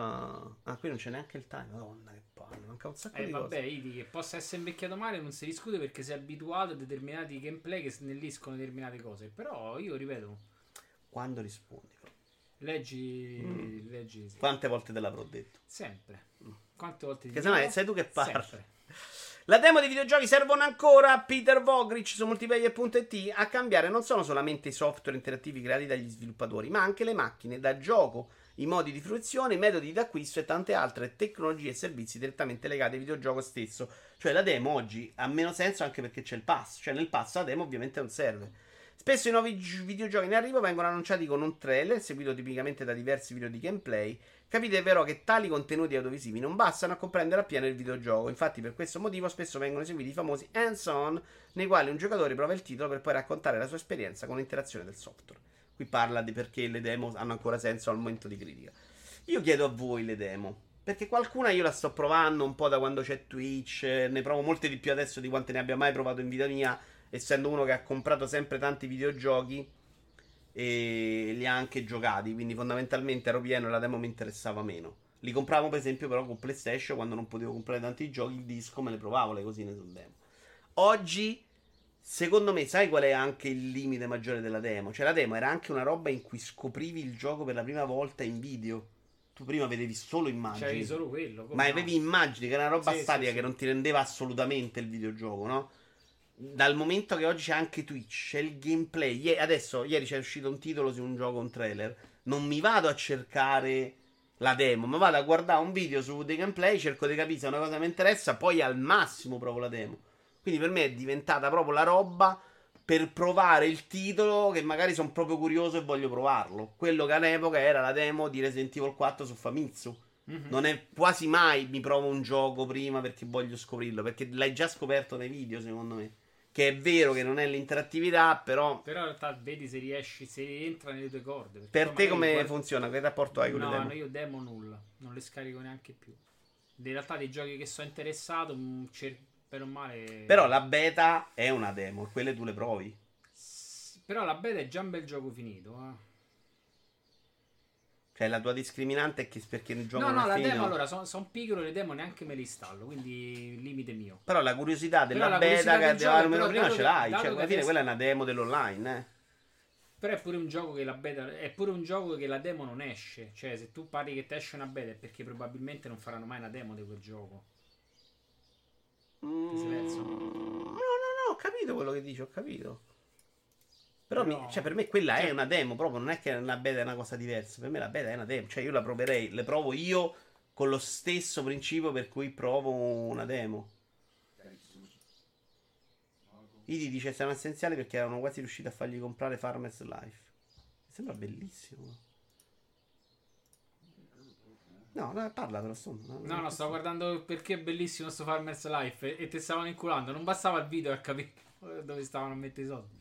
Ah, qui non c'è neanche il time, madonna che palle, manca un sacco Eh di vabbè, cose. Idi, che possa essere invecchiato male non si discute perché sei abituato a determinati gameplay che snelliscono determinate cose. Però io ripeto, Quando rispondi? però? leggi, Mm. leggi Quante volte te l'avrò detto? sempre. Quante volte ti Che sennò dico? sei tu che parli. Sempre. La demo dei videogiochi servono ancora Peter Vogrich su multiplayer.it a cambiare non sono solamente i software interattivi creati dagli sviluppatori, ma anche le macchine da gioco, i modi di fruizione, i metodi d'acquisto e tante altre tecnologie e servizi direttamente legati al videogioco stesso. Cioè la demo oggi ha meno senso anche perché c'è il pass, cioè nel pass la demo ovviamente non serve. Spesso i nuovi gi- videogiochi in arrivo vengono annunciati con un trailer, seguito tipicamente da diversi video di gameplay. Capite però che tali contenuti audiovisivi non bastano a comprendere appieno il videogioco. Infatti, per questo motivo, spesso vengono eseguiti i famosi hands-on, nei quali un giocatore prova il titolo per poi raccontare la sua esperienza con l'interazione del software. Qui parla di perché le demo hanno ancora senso al momento di critica. Io chiedo a voi le demo. Perché qualcuna io la sto provando un po' da quando c'è Twitch. Ne provo molte di più adesso di quante ne abbia mai provato in vita mia. Essendo uno che ha comprato sempre tanti videogiochi e li ha anche giocati. Quindi fondamentalmente ero pieno e la demo mi interessava meno. Li compravo per esempio però con PlayStation quando non potevo comprare tanti giochi. Il disco me le provavo le cosine sul demo. Oggi, secondo me, sai qual è anche il limite maggiore della demo? Cioè la demo era anche una roba in cui scoprivi il gioco per la prima volta in video. tu prima vedevi solo immagini. C'avevi solo quello. Ma no? avevi immagini che era una roba Sì, sì, statica sì. che non ti rendeva assolutamente il videogioco, no? Dal momento che oggi c'è anche Twitch, c'è il gameplay. Adesso, ieri c'è uscito un titolo su un gioco, un trailer. Non mi vado a cercare la demo, ma vado a guardare un video su dei gameplay, cerco di capire se una cosa mi interessa, poi al massimo provo la demo. Quindi per me è diventata proprio la roba per provare il titolo che magari sono proprio curioso e voglio provarlo. Quello che all'epoca era la demo di Resident Evil 4 su Famitsu. Mhm. Non è quasi mai mi provo un gioco prima perché voglio scoprirlo, perché l'hai già scoperto nei video, secondo me. Che è vero che non è l'interattività, però Però in realtà vedi se riesci, se entra nelle tue corde. per te come guardi- funziona? Che rapporto hai con No, le demo? no, io demo nulla, non le scarico neanche più. In realtà dei giochi che sono interessato, mh, cer- per un male... Però la beta è una demo, e quelle tu le provi. S- Però la beta è già un bel gioco finito. eh. Cioè la tua discriminante è che perché il gioco No, no, la finito. demo allora sono son piccolo, le demo neanche me le installo, quindi limite mio. Però la curiosità della Però la beta curiosità che però prima ce l'hai. Cioè, alla fine quella è una demo dell'online, eh. Però è pure un gioco che la beta è pure un gioco che la demo non esce. Cioè, se tu parli che ti esce una beta è perché probabilmente non faranno mai una demo di quel gioco. Mm. No, no, no, ho capito quello che dici, ho capito. Però, mi- Però- cioè, per me quella è Cioè- una demo, proprio non è che una beta è una cosa diversa. Per me la beta è una demo. Cioè, io la proverei, le provo io con lo stesso principio per cui provo una demo. Idi dice siamo essenziali perché erano quasi riusciti a fargli comprare Farmers Life. Mi sembra bellissimo. No, no, parla però sto. No, no, stavo guardando perché è bellissimo sto Farmers Life e, e te stavano inculando. Non bastava il video per capire dove stavano a mettere i soldi.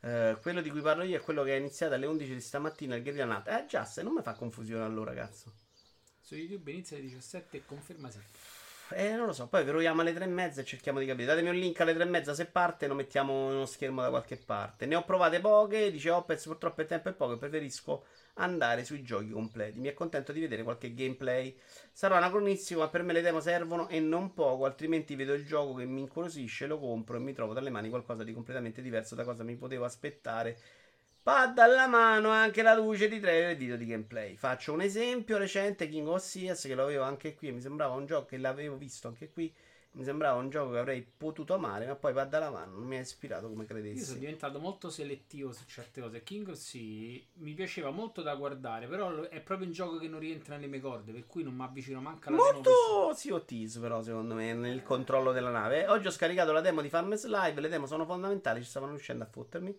Eh, quello di cui parlo io è quello che è iniziato alle 11 di stamattina il Guerrilla Night. Eh, già, se non mi fa confusione allora, cazzo. Su YouTube inizia alle 17 e conferma sì. Eh, non lo so, poi proviamo alle tre e mezza e cerchiamo di capire. Datemi un link alle tre e mezza se parte, lo mettiamo uno schermo da qualche parte. Ne ho provate poche, dice Opez, purtroppo il tempo è poco, preferisco andare sui giochi completi. Mi accontento di vedere qualche gameplay. Sarà anacronistico, ma per me le demo servono e non poco, altrimenti vedo il gioco che mi incuriosisce, lo compro e mi trovo dalle mani qualcosa di completamente diverso da cosa mi potevo aspettare. Padda alla mano anche la luce di trailer e video di gameplay. Faccio un esempio recente, King of Sears, che lo avevo anche qui e mi sembrava un gioco che l'avevo visto anche qui. Mi sembrava un gioco che avrei potuto amare, ma poi padda alla mano non mi ha ispirato come Io sono credessi. diventato molto selettivo su certe cose. King of Sea mi piaceva molto da guardare, però è proprio un gioco che non rientra nelle mie corde, per cui non mi avvicino manco alla Molto Thieves, però, secondo me, nel controllo della nave. Oggi ho scaricato la demo di Farmers Live. Le demo sono fondamentali, ci stavano riuscendo a fottermi.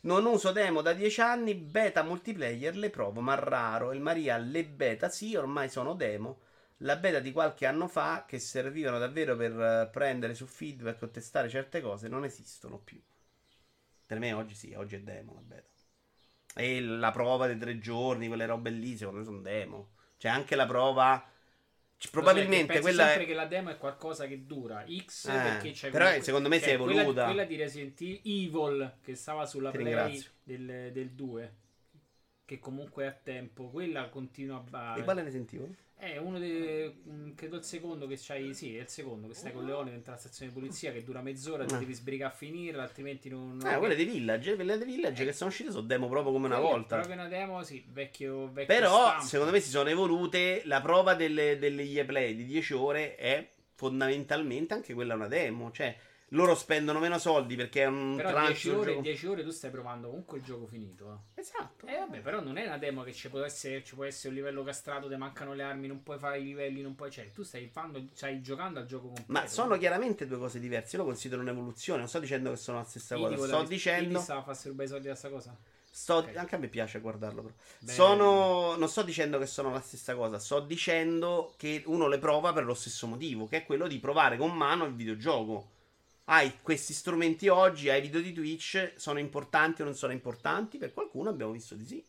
Non uso demo da 10 anni, beta multiplayer le provo, ma raro. Il Maria, le beta sì, ormai sono demo. La beta di qualche anno fa, che servivano davvero per eh, prendere su feedback o testare certe cose, non esistono più. Per me oggi sì, oggi è demo la beta. E la prova dei tre giorni, quelle robe lì, secondo me sono demo. C'è anche la prova. Probabilmente quella. sempre che la demo è qualcosa che dura X Eh, perché c'è però comunque- secondo me si è quella- evoluta. Quella, di Resident Evil che stava sulla Ti play del, del 2 che comunque è a tempo, quella continua a E quale ne sentivo? È uno dei. mm, Credo il secondo che c'hai. Sì, è il secondo che stai con Leone dentro la stazione di polizia. Che dura mezz'ora. Ti Ah. devi sbrigare a finirla, altrimenti non. non- Ah, quelle di Village. Quelle di Village che sono uscite sono demo proprio come una Quella è volta. Proprio una demo, sì. Vecchio. vecchio Però, stampo. secondo me si sono evolute. La prova delle, delle Play di 10 ore è fondamentalmente anche quella una demo. Cioè, loro spendono meno soldi perché è un Però tranche 10 sul ore, gioco. 10 ore tu stai provando comunque il gioco finito. eh. Esatto. Eh vabbè, però non è una demo che ci può essere, ci può essere un livello castrato, ti mancano le armi, non puoi fare i livelli, non puoi. Cioè, tu stai, fanno, stai giocando al gioco completo. Ma sono chiaramente due cose diverse. Io lo considero un'evoluzione. Non sto dicendo che sono la stessa Quindi cosa. Sto dicendo. quindi stava a farsi rubare i soldi da sta cosa? Sto- Ok. Anche a me piace guardarlo. Però. Sono, non sto dicendo che sono la stessa cosa, sto dicendo che uno le prova per lo stesso motivo, che è quello di provare con mano il videogioco. Hai questi strumenti oggi, hai video di Twitch, sono importanti o non sono importanti? Per qualcuno abbiamo visto di sì.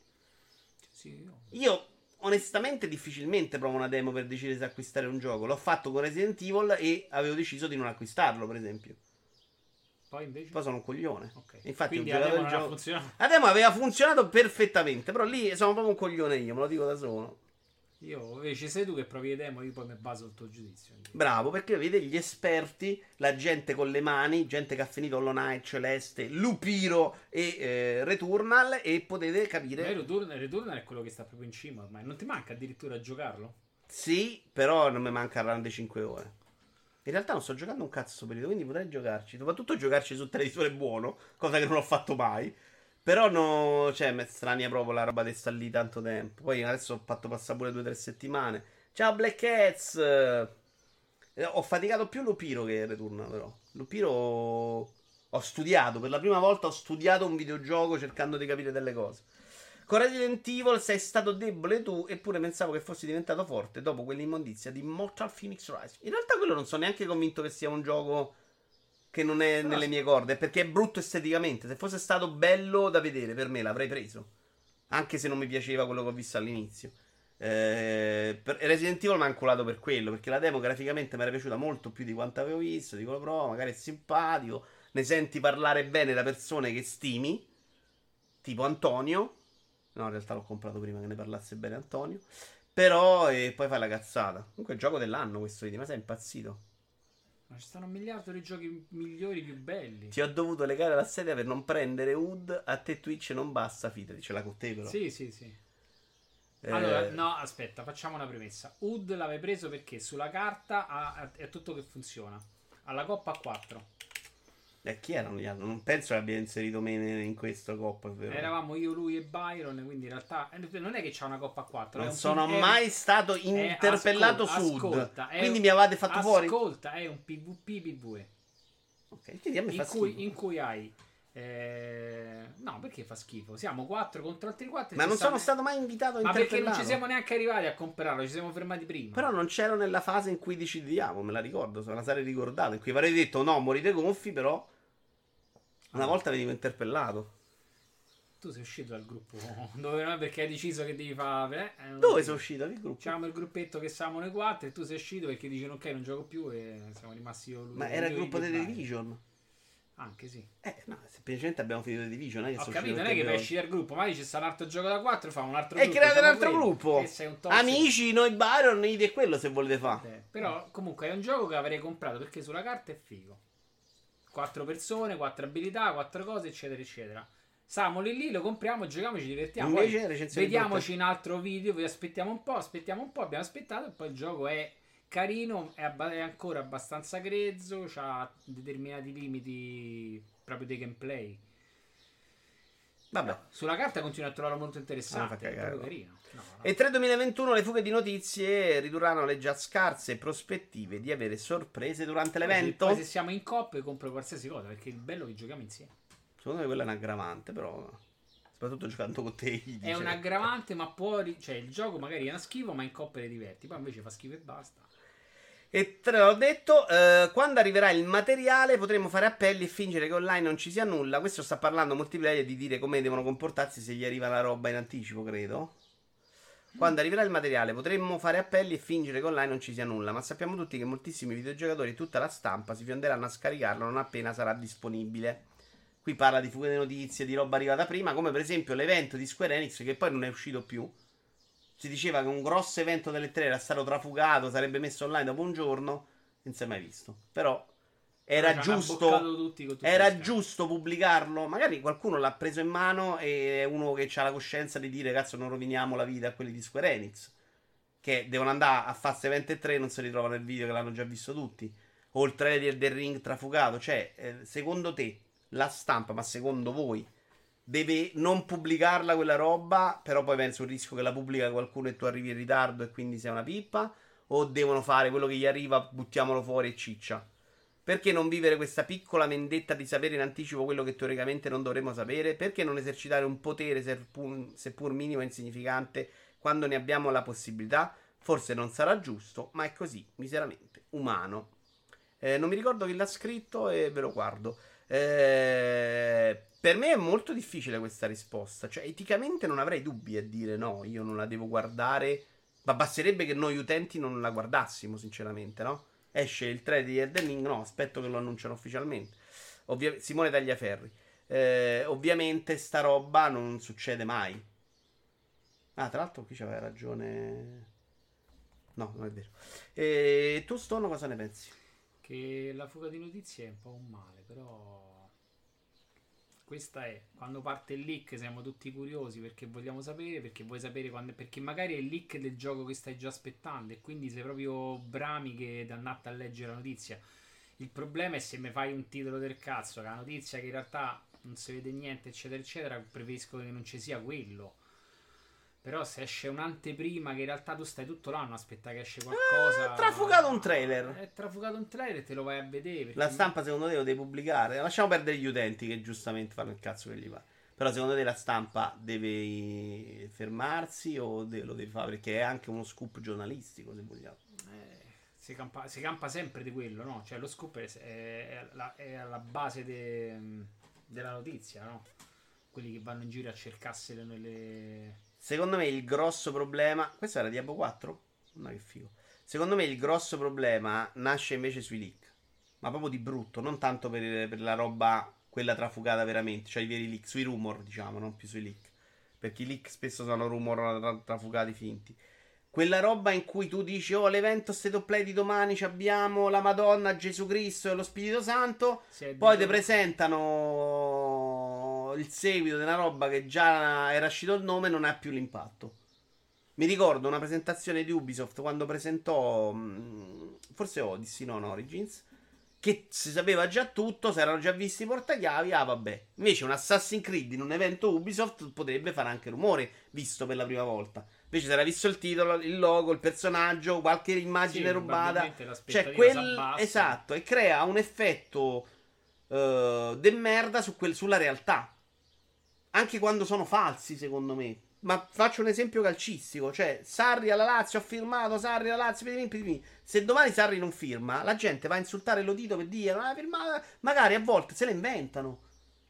Sì, io- Io onestamente difficilmente provo una demo per decidere se acquistare un gioco. L'ho fatto con Resident Evil e avevo deciso di non acquistarlo, per esempio. Poi invece. Poi sono un coglione. Ok. Infatti Quindi ho giocato demo il gioco. funzionato. La demo aveva funzionato perfettamente, però lì sono proprio un coglione io, me lo dico da solo. Io invece sei tu che provi le demo, io poi mi baso il tuo giudizio. Bravo, perché vede gli esperti, la gente con le mani, gente che ha finito Hollow Knight, Celeste, Lupiro e eh, Returnal e potete capire... Returnal, Returnal è quello che sta proprio in cima ormai. Non ti manca addirittura a giocarlo? Sì, però non mi manca around le 5 ore. In realtà non sto giocando un cazzo periodo, quindi potrei giocarci. Soprattutto giocarci su televisore buono, cosa che non ho fatto mai. Però no, cioè, mi strania proprio la roba di sta lì tanto tempo. Poi adesso ho fatto passare pure due o tre settimane. Ciao Black Cats! Eh, ho faticato più Lupiro che Returnal, però. Lupiro ho studiato, per la prima volta ho studiato un videogioco cercando di capire delle cose. Con Resident Evil sei stato debole tu, eppure pensavo che fossi diventato forte dopo quell'immondizia di Mortal Phoenix Rise. In realtà quello non sono neanche convinto che sia un gioco che non è Però nelle mie corde, perché è brutto esteticamente. Se fosse stato bello da vedere per me l'avrei preso. Anche se non mi piaceva quello che ho visto all'inizio. Eh, per- Resident Evil mi ha ancolato per quello, perché la demo graficamente mi era piaciuta molto più di quanto avevo visto, dico lo provo, magari è simpatico, ne senti parlare bene da persone che stimi, tipo Antonio. No, in realtà l'ho comprato prima che ne parlasse bene Antonio. Però, e poi fai la cazzata. Comunque è il gioco dell'anno questo, vedi, ma sei impazzito. Ma ci stanno un miliardo di giochi migliori, più belli. Ti ho dovuto legare la sedia per non prendere Wood. A te Twitch non basta, fidati, ce l'ha con te però. Sì, sì, sì. Eh, Allora, no, aspetta, facciamo una premessa. Ud l'avevi preso perché sulla carta ha- è tutto che funziona. Alla coppa a 4. Eh, chi erano gli altri? Non penso che abbia inserito me in questo coppa, è. Eravamo io, lui e Byron, quindi in realtà eh, non è che c'ha una coppa a 4. Non sono mai stato interpellato su Wood. ascolta, è Quindi un- mi avete fatto fuori? Ascolta, è un PvP PvE. Ok, quindi a me In fa cui, schifo. in cui hai... eh, no, perché fa schifo? Siamo 4 contro altri 4. Ma non sono stato mai invitato a Ma perché non ci siamo neanche arrivati a comprarlo, ci siamo fermati prima. Però non c'ero nella fase in cui decidiamo, me la ricordo, se me la sarei ricordato. In cui avrei detto no, morite gonfi, però una volta venivo interpellato. Tu sei uscito dal gruppo dove non è perché hai deciso che devi fare. Eh, non Dove sono uscito? Che gruppo? C'avevamo il gruppetto che siamo noi quattro e tu sei uscito perché dici ok non gioco più e siamo rimasti io lui. Ma era il gruppo e delle. Division. Anche sì. Eh, no, semplicemente abbiamo finito le Division. Non è che Ho capito, non è che poi esci dal gruppo, magari c'è sta un altro gioco da 4, fa un altro E gruppo. create un altro quelli. gruppo. E sei un. Amici, noi Byron, idee quello se volete fare. Eh, Però comunque è un gioco che avrei comprato perché sulla carta è figo. Quattro persone, quattro abilità, quattro cose, eccetera, eccetera. Stiamo lì lì, lo compriamo, giochiamo, ci divertiamo. Poi Invece, recensioni Vediamoci in altro video, vi aspettiamo un po', aspettiamo un po', abbiamo aspettato e poi il gioco è carino, è, abba- è ancora abbastanza grezzo, ha determinati limiti proprio dei gameplay. Vabbè. Sulla carta continuo a trovarlo molto Ah, interessante, è cagare, proprio no. carino. No, no. E 3 2021 le fughe di notizie ridurranno le già scarse prospettive di avere sorprese durante l'evento. Poi se siamo in coppia compro qualsiasi cosa, perché il bello è che giochiamo insieme. Secondo me quella è un aggravante, però. Soprattutto giocando con te. È un aggravante, ma può. Cioè, il gioco magari è una schifo, ma in coppia ti diverti. Poi invece fa schifo e basta. E te l'ho detto, eh, quando arriverà il materiale potremo fare appelli e fingere che online non ci sia nulla. Questo sta parlando multiplayer di dire come devono comportarsi se gli arriva la roba in anticipo, credo. Quando arriverà il materiale potremmo fare appelli e fingere che online non ci sia nulla, ma sappiamo tutti che moltissimi videogiocatori e tutta la stampa si fionderanno a scaricarlo non appena sarà disponibile. Qui parla di fughe di notizie, di roba arrivata prima, come per esempio l'evento di Square Enix che poi non è uscito più. Si diceva che un grosso evento delle tre era stato trafugato, sarebbe messo online dopo un giorno, non si è mai visto. Però era giusto era giusto pubblicarlo. Magari qualcuno l'ha preso in mano e è uno che ha la coscienza di dire: Cazzo, non roviniamo la vita a quelli di Square Enix. Che devono andare a farsi evento e 3 non si ritrovano nel video che l'hanno già visto tutti. O il trailer del ring trafugato. Cioè, eh, secondo te, la stampa, ma secondo voi, deve non pubblicarla quella roba? Però poi penso il rischio che la pubblica qualcuno e tu arrivi in ritardo e quindi sei una pippa? O devono fare quello che gli arriva, buttiamolo fuori e ciccia? Perché non vivere questa piccola vendetta di sapere in anticipo quello che teoricamente non dovremmo sapere? Perché non esercitare un potere, seppur, seppur minimo e insignificante, quando ne abbiamo la possibilità? Forse non sarà giusto, ma è così, miseramente umano. Eh, non mi ricordo chi l'ha scritto e ve lo guardo. Eh, per me è molto difficile questa risposta. Cioè, eticamente non avrei dubbi a dire no, io non la devo guardare. Ma basterebbe che noi utenti non la guardassimo, sinceramente, no? Esce il 3 di Elden Ring, no, aspetto che lo annunciano ufficialmente. Ovvia- Simone Tagliaferri. Eh, ovviamente sta roba non succede mai. Ah, tra l'altro qui c'aveva ragione No, non è vero. E tu, Stono, cosa ne pensi? Che la fuga di notizie è un po' un male, però. Questa è quando parte il leak, siamo tutti curiosi perché vogliamo sapere, perché vuoi sapere quando. Perché magari è il leak del gioco che stai già aspettando e quindi sei proprio brami che andate a leggere la notizia. Il problema è se mi fai un titolo del cazzo, la notizia che in realtà non si vede niente, eccetera, eccetera, preferisco che non ci sia quello. Però se esce un'anteprima che in realtà tu stai tutto l'anno a aspettare che esce qualcosa. Eh, trafugato un trailer. È trafugato un trailer e te lo vai a vedere. La stampa, secondo te, lo deve pubblicare? Lasciamo perdere gli utenti che giustamente fanno il cazzo che gli fa. Però, secondo te, la stampa deve fermarsi o de- lo deve fare? Perché è anche uno scoop giornalistico, se vogliamo. Eh, si, campa, si campa sempre di quello, no? Cioè lo scoop è, è- è la- è alla base de- della notizia, no? Quelli che vanno in giro a cercarsene nelle... Secondo me il grosso problema. Questo era Diablo 4? Ma che figo. Secondo me il grosso problema nasce invece sui leak. Ma proprio di brutto, non tanto per, per la roba, quella trafugata veramente, cioè i veri leak, sui rumor, diciamo, non più sui leak. Perché i leak spesso sono rumor tra- trafugati finti. Quella roba in cui tu dici, oh, l'evento State of Play di domani ci abbiamo la Madonna, Gesù Cristo e lo Spirito Santo. Poi ti presentano il seguito di una roba che già era uscito il nome non ha più l'impatto. Mi ricordo una presentazione di Ubisoft quando presentò mh, forse Odyssey, non Origins, che si sapeva già tutto, si erano già visti i portachiavi, ah vabbè. Invece un Assassin's Creed in un evento Ubisoft potrebbe fare anche rumore, visto per la prima volta. Invece si era visto il titolo, il logo, il personaggio, qualche immagine Sì, rubata. Cioè, quel... Esatto, e crea un effetto eh, de merda su quel- sulla realtà. Anche quando sono falsi, secondo me. Ma faccio un esempio calcistico. Cioè, Sarri alla Lazio ha firmato, Sarri alla Lazio, pidimì, pidimì. Se domani Sarri non firma, la gente va a insultare Lodito per dire non ha firmato. Magari a volte se le inventano.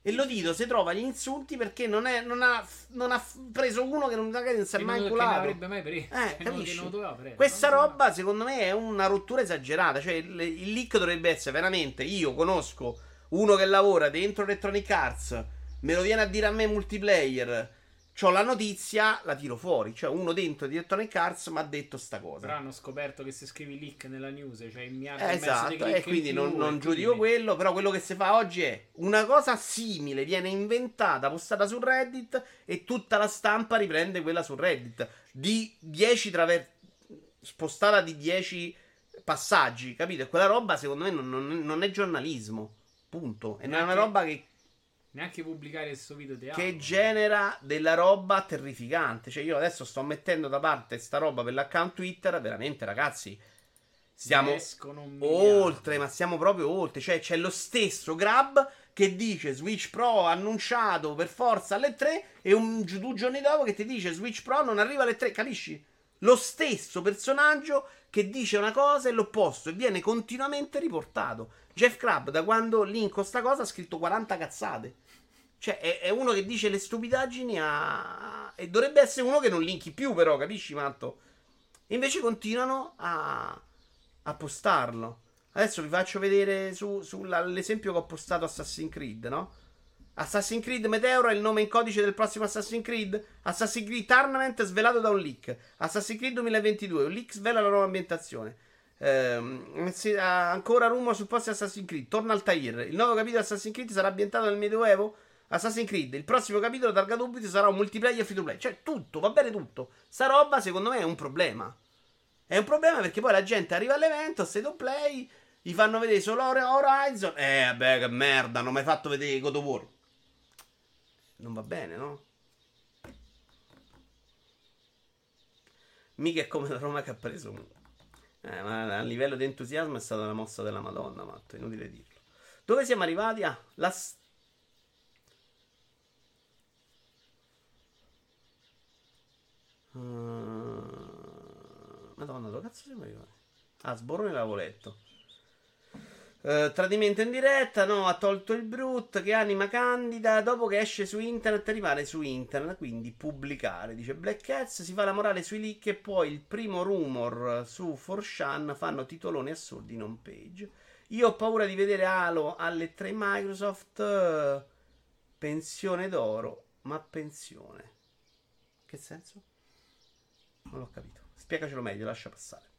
E Lodito si trova gli insulti perché non, è- non ha, non ha preso uno che non, magari non si è mai che non inculato. avrebbe mai preso. Eh, capisci? non doveva prendere. Questa roba, secondo me, è una rottura esagerata. Cioè, il, il leak dovrebbe essere veramente. Io conosco uno che lavora dentro Electronic Arts, me lo viene a dire a me multiplayer. C'ho la notizia, la tiro fuori. Cioè, uno dentro di Electronic Arts mi ha detto sta Però cosa. hanno scoperto che se scrivi leak nella news, cioè in miliardi Eh, esatto, e in quindi più, non, non quindi- giudico quello. Però quello che si fa oggi è una cosa simile, viene inventata, postata su Reddit e tutta la stampa riprende quella su Reddit. Di 10 traver- spostata di 10 passaggi, capito? E quella roba secondo me non, non- non è giornalismo. Punto. E non è una roba che, Neanche pubblicare questo video di che genera della roba terrificante. Cioè, io adesso sto mettendo da parte sta roba per l'account Twitter. Veramente, ragazzi. Miliardo. oltre, ma siamo proprio oltre. Cioè, c'è lo stesso Grab che dice Switch Pro annunciato per forza alle 3 e un, due giorni dopo che ti dice Switch Pro non arriva alle 3. Capisci? Lo stesso personaggio che dice una cosa e l'opposto e viene continuamente riportato. Jeff Crab, da quando linko sta cosa, ha scritto 40 cazzate. Cioè, è, è uno che dice le stupidaggini a... E dovrebbe essere uno che non linki più, però, capisci, Matto? Invece continuano a, a postarlo. Adesso vi faccio vedere su, sull'esempio che ho postato Assassin's Creed, no? Assassin's Creed Meteor è il nome in codice del prossimo Assassin's Creed. Assassin's Creed Tournament svelato da un leak. Assassin's Creed 2022, un leak svela la nuova ambientazione. Ehm, ancora rumor su posti Assassin's Creed. Torna Altair. Il nuovo capitolo Assassin's Creed sarà ambientato nel Medioevo. Assassin's Creed, il prossimo capitolo targato Ubisoft sarà un multiplayer free to play. Cioè, tutto, va bene tutto. Sta roba, secondo me, è un problema. È un problema perché poi la gente arriva all'evento, state of play, gli fanno vedere solo Hor- Horizon. Eh, vabbè, che merda, non mi hai fatto vedere God of War. Non va bene, no? Mica è come la Roma che ha preso. Eh, ma a livello di entusiasmo è stata una mossa della Madonna, Matto, inutile dirlo. Dove siamo arrivati? Ah, la... s- Uh, Madonna, dove cazzo siamo arrivati? Ah, Sborone l'avevo letto. Eh, tradimento in diretta, no, ha tolto il brut che anima candida dopo che esce su internet rimane su internet, quindi pubblicare, dice Black Cats, si fa la morale sui leak e poi il primo rumor su 4chan fanno titoloni assurdi in home page. Io ho paura di vedere Halo alle 3 Microsoft eh, pensione d'oro, ma pensione. Che senso? Non l'ho capito. Spiegacelo meglio, lascia passare.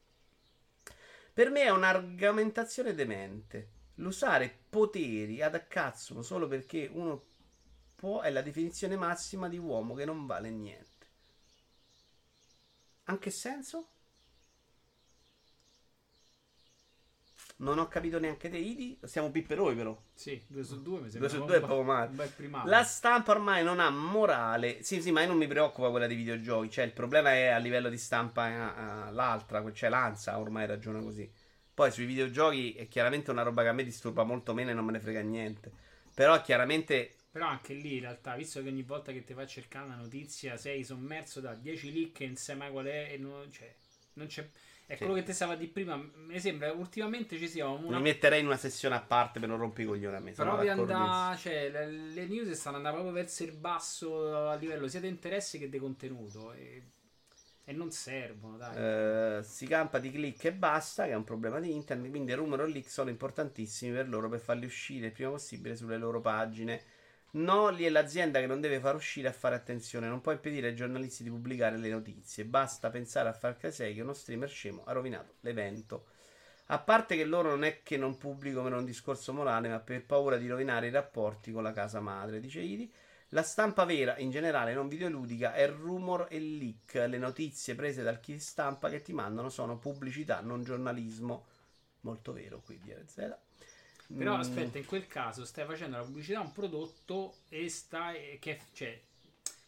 Per me è un'argomentazione demente. L'usare poteri ad cazzo solo perché uno può è la definizione massima di uomo che non vale niente. Anche senso? Non ho capito neanche te, Idi. Siamo pipperoi, però. Sì, 2 su 2 mi 2 sembra su un 2 è poco male. La stampa ormai non ha morale. Sì, sì, ma io non mi preoccupa quella dei videogiochi. Cioè, il problema è a livello di stampa eh, l'altra, cioè l'ANSA ormai ragiona così. Poi sui videogiochi è chiaramente una roba che a me disturba molto meno e non me ne frega niente. Però chiaramente Però anche lì in realtà, visto che ogni volta che ti vai a cercare una notizia sei sommerso da 10 leak e non sai mai qual è, non, cioè, non c'è... È Sì. quello che te stava di prima. Mi sembra ultimamente ci sia una mi metterei in una sessione a parte per non rompi i coglioni a me. d'accordissimo. andare, cioè, le, le news stanno andando proprio verso il basso a livello sia di interesse che di contenuto e, e non servono, dai. Eh, si campa di click e basta, che è un problema di internet. Quindi i rumor o leak sono importantissimi per loro per farli uscire il prima possibile sulle loro pagine. No, lì è l'azienda che non deve far uscire a fare attenzione. Non può impedire ai giornalisti di pubblicare le notizie. Basta pensare a Far 6 che uno streamer scemo ha rovinato l'evento. A parte che loro non è che non pubblicano per un discorso morale, ma per paura di rovinare i rapporti con la casa madre, dice Idi. La stampa vera, in generale non videoludica, è rumor e leak. Le notizie prese dal chi stampa che ti mandano sono pubblicità, non giornalismo. Molto vero qui di RZ. Però Mm, aspetta, in quel caso stai facendo la pubblicità a un prodotto e stai. Che, cioè,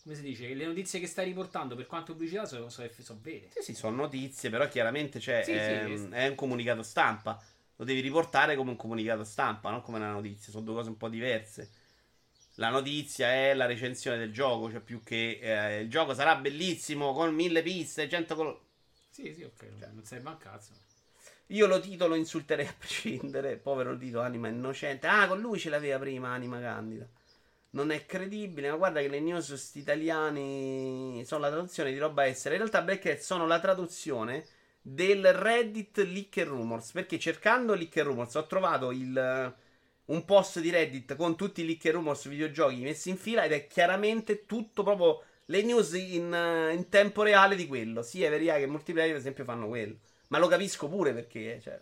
come si dice? Le notizie che stai riportando, per quanto pubblicità, sono, sono, sono vere. Sì, sì, sono notizie, però chiaramente c'è, Sì, sì, ehm, sì. è un comunicato stampa. Lo devi riportare come un comunicato stampa, non come una notizia. Sono due cose un po' diverse. La notizia è la recensione del gioco, cioè più che eh, il gioco sarà bellissimo con mille piste, 100 colori. Sì, sì, ok, Cioè. non serve a un cazzo. Io lo titolo insulterei a prescindere. Povero Tito, anima innocente. Ah, con lui ce l'aveva prima, anima candida. Non è credibile, ma guarda che le news sti italiani sono la traduzione di roba essere. In realtà, Hat sono la traduzione del Reddit Leak and Rumors. Perché cercando Leak and Rumors ho trovato il, un post di Reddit con tutti i Leak and Rumors videogiochi messi in fila ed è chiaramente tutto proprio le news in, eh, in tempo reale di quello. Sia Veria che Multiplayer, per esempio, fanno quello. Ma lo capisco pure perché, cioè.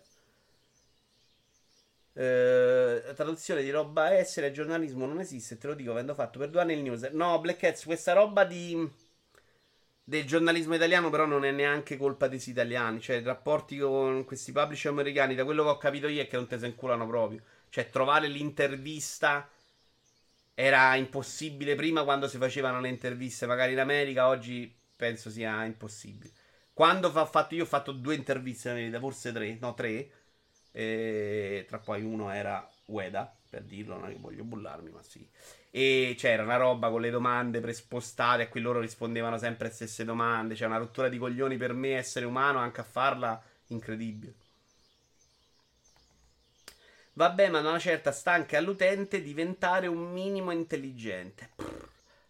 Eh, traduzione di roba essere giornalismo non esiste, te lo dico avendo fatto per due anni il news. No, Black Hats, questa roba di del giornalismo italiano però non è neanche colpa dei italiani, cioè i rapporti con questi publisher americani, da quello che ho capito io è che non te se inculano proprio. Cioè trovare l'intervista era impossibile prima quando si facevano le interviste magari in America, oggi penso sia impossibile. Quando ho fatto io ho fatto due interviste in America, forse tre, no tre, e tra poi uno era Ueda, per dirlo, non è che voglio bullarmi, ma sì. E c'era una roba con le domande prespostate a cui loro rispondevano sempre le stesse domande. C'è una rottura di coglioni per me, essere umano, anche a farla, incredibile. Vabbè, ma una certa sta all'utente diventare un minimo intelligente.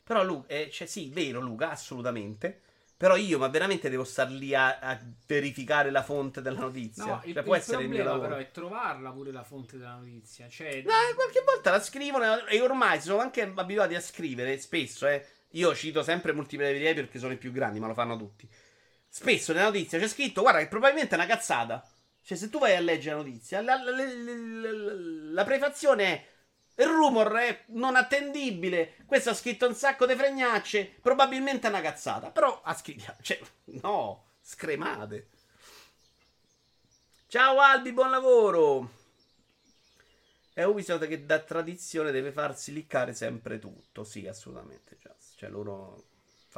Però, Luca, eh, cioè, sì, vero, Luca, assolutamente. Però io, ma veramente devo star lì a, a verificare la fonte della notizia. No, il, cioè, può il essere il mio lavoro. però è trovarla pure la fonte della notizia. Cioè, No, qualche volta la scrivono e ormai sono anche abituati a scrivere spesso, eh. Io cito sempre multiplayer perché sono i più grandi, ma lo fanno tutti. Spesso nella notizia c'è scritto, guarda che probabilmente è una cazzata. Cioè, se tu vai a leggere la notizia, la, la- la- la- la prefazione è il rumor è non attendibile. Questo ha scritto un sacco di fregnacce. Probabilmente è una cazzata. Però ha scritto. Cioè, no, scremate. Ciao Albi, buon lavoro. È Ubisoft che da tradizione deve farsi liccare sempre tutto. Sì, assolutamente. Cioè, loro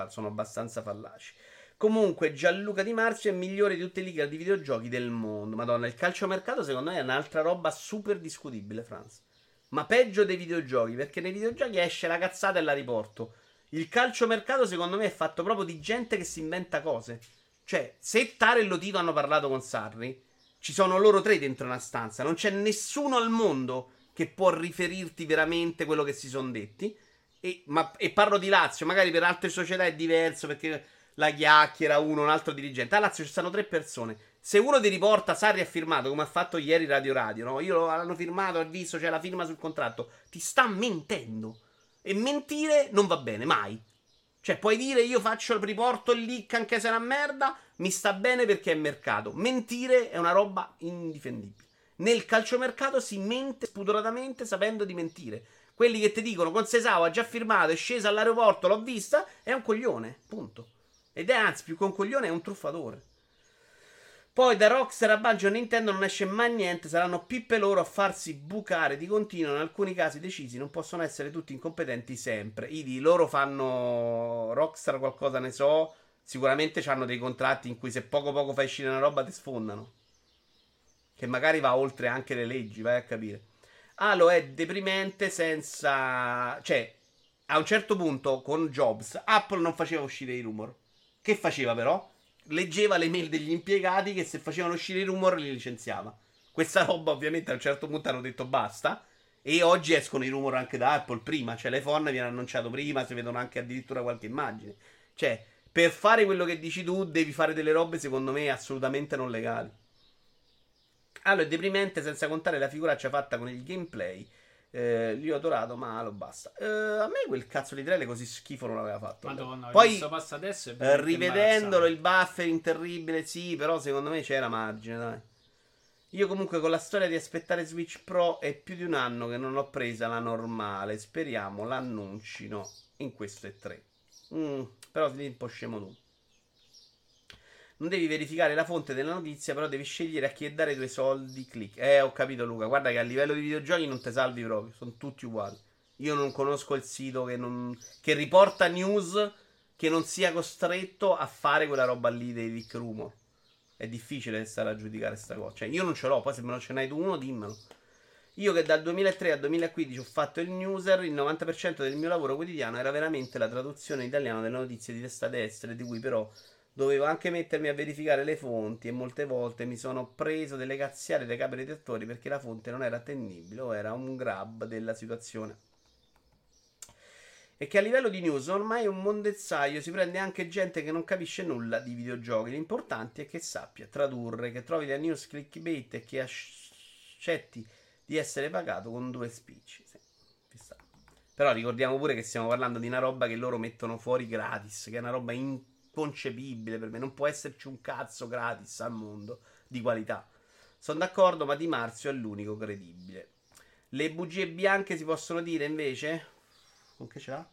sono abbastanza fallaci. Comunque, Gianluca Di Marzio è migliore di tutte le league di videogiochi del mondo. Madonna, il calciomercato secondo me è un'altra roba super discutibile, Franz. Ma peggio dei videogiochi, perché nei videogiochi esce la cazzata e la riporto. Il calciomercato secondo me è fatto proprio di gente che si inventa cose. Cioè, se Tare e Lotito hanno parlato con Sarri, ci sono loro tre dentro una stanza. Non c'è nessuno al mondo che può riferirti veramente quello che si sono detti. E, ma- e parlo di Lazio, magari per altre società è diverso perché la chiacchiera uno, un altro dirigente. A Lazio ci stanno tre persone. Se uno ti riporta Sarri ha firmato, come ha fatto ieri Radio Radio, no? Io lo hanno firmato, ho visto, c'è la firma sul contratto. Ti sta mentendo. E mentire non va bene, mai. Cioè, puoi dire io faccio il riporto il leak anche se è una merda, mi sta bene perché è mercato. Mentire è una roba indifendibile. Nel calciomercato si mente spudoratamente sapendo di mentire. Quelli che ti dicono con Sesao ha già firmato, è scesa all'aeroporto, l'ho vista, è un coglione, punto. Ed è anzi più che un coglione, è un truffatore. Poi da Rockstar a Banjo Nintendo non esce mai niente, saranno pippe loro a farsi bucare di continuo, in alcuni casi decisi, non possono essere tutti incompetenti sempre. Idi, loro fanno Rockstar qualcosa ne so, sicuramente hanno dei contratti in cui se poco poco fai uscire una roba ti sfondano. Che magari va oltre anche le leggi, vai a capire. Halo è deprimente senza... cioè, a un certo punto con Jobs, Apple non faceva uscire i rumor. Che faceva però? Leggeva le mail degli impiegati che se facevano uscire i rumor li licenziava. Questa roba ovviamente a un certo punto hanno detto basta. E oggi escono i rumor anche da Apple prima. Cioè l'iPhone viene annunciato prima, si vedono anche addirittura qualche immagine. Cioè, per fare quello che dici tu, devi fare delle robe secondo me assolutamente non legali. Allora, è deprimente senza contare la figuraccia fatta con il gameplay eh, li ho adorato, ma lo basta. Eh, a me quel cazzo di trailer così schifo non l'aveva fatto. Madonna, Poi, passa adesso eh, rivedendolo, il buffering terribile, sì, però secondo me c'era margine, dai. Io comunque con la storia di aspettare Switch Pro è più di un anno che non ho presa la normale. Speriamo l'annuncino in questo e 3. Mm, però lì un po' scemo tu. Non devi verificare la fonte della notizia, però devi scegliere a chi dare i tuoi soldi. Click. Eh, ho capito, Luca. Guarda che a livello di videogiochi non ti salvi proprio. Sono tutti uguali. Io non conosco il sito che, non... che riporta news che non sia costretto a fare quella roba lì dei leak rumor. È difficile stare a giudicare questa cosa. Cioè, io non ce l'ho. Poi se me lo ce n'hai tu uno, dimmelo. Io che dal 2003 al 2015 ho fatto il newser, il 90% del mio lavoro quotidiano era veramente la traduzione in italiano delle notizie di testate estere, di cui però dovevo anche mettermi a verificare le fonti e molte volte mi sono preso delle cazziare dai capi redettori perché la fonte non era attendibile o era un grab della situazione. E che a livello di news ormai un mondezzaio, si prende anche gente che non capisce nulla di videogiochi. L'importante è che sappia tradurre, che trovi la news clickbait e che accetti di essere pagato con due speech. Sì, Però ricordiamo pure che stiamo parlando di una roba che loro mettono fuori gratis, che è una roba in inconcepibile per me. Non può esserci un cazzo gratis al mondo di qualità. Sono d'accordo, ma Di Marzio è l'unico credibile. Le bugie bianche si possono dire invece? Con che ce l'ha?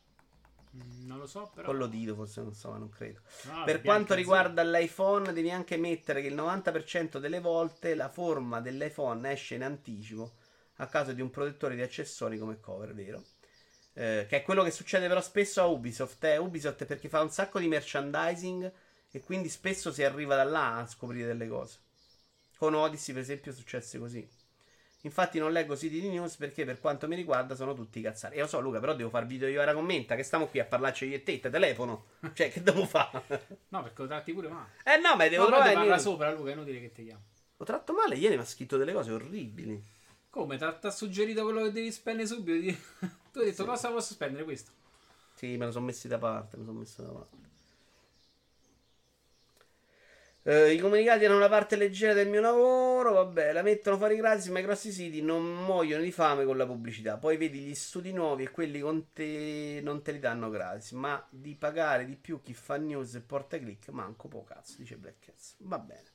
Mm, non lo so, però. Con l'odito, forse non so, ma non credo. No, per quanto riguarda zero. l'iPhone, devi anche mettere che il 90% delle volte la forma dell'iPhone esce in anticipo a causa di un protettore di accessori come cover, vero? Eh, che è quello che succede però spesso a Ubisoft. Eh. Ubisoft è perché fa un sacco di merchandising e quindi spesso si arriva da là a scoprire delle cose. Con Odyssey, per esempio, successe così. Infatti non leggo siti di news perché per quanto mi riguarda sono tutti cazzari. E lo so, Luca, però devo far video io ora commenta che stiamo qui a parlarci io e te, te telefono. Cioè, che devo fare? no, perché lo tratti pure male. Eh no, ma devo no, trovare... parla sopra, Luca, è inutile che ti chiamo. Lo tratto male, ieri mi ha scritto delle cose orribili. Come? Ti ha suggerito quello che devi spendere subito? Tu hai detto sì. cosa posso spendere questo? Sì, me lo sono messi da parte. Me lo sono messo da parte. Uh, I comunicati erano una parte leggera del mio lavoro. Vabbè, la mettono fuori gratis, ma i grossi siti non muoiono di fame con la pubblicità. Poi vedi gli studi nuovi e quelli con te non te li danno gratis. Ma di pagare di più chi fa news e porta click, manco po' cazzo, dice Black Cats. Va bene.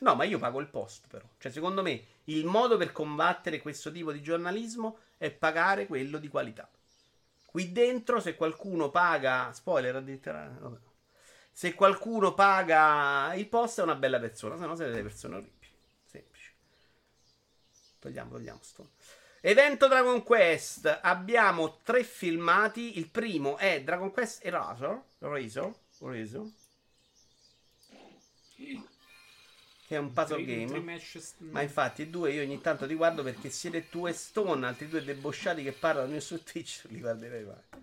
No, ma io pago il post, però. Cioè, secondo me, il modo per combattere questo tipo di giornalismo è pagare quello di qualità. Qui dentro, se qualcuno paga, spoiler addirittura, se qualcuno paga il post è una bella persona, se no siete delle persone orribili. Semplice. Togliamo, togliamo sto. Evento Dragon Quest. Abbiamo tre filmati. Il primo è Dragon Quest Erasure. Razor. Razor che è un puzzle game. Ma infatti, due io ogni tanto ti guardo perché siete tu e Stone, altri due debosciati che parlano io su Twitch, li guarderei mai.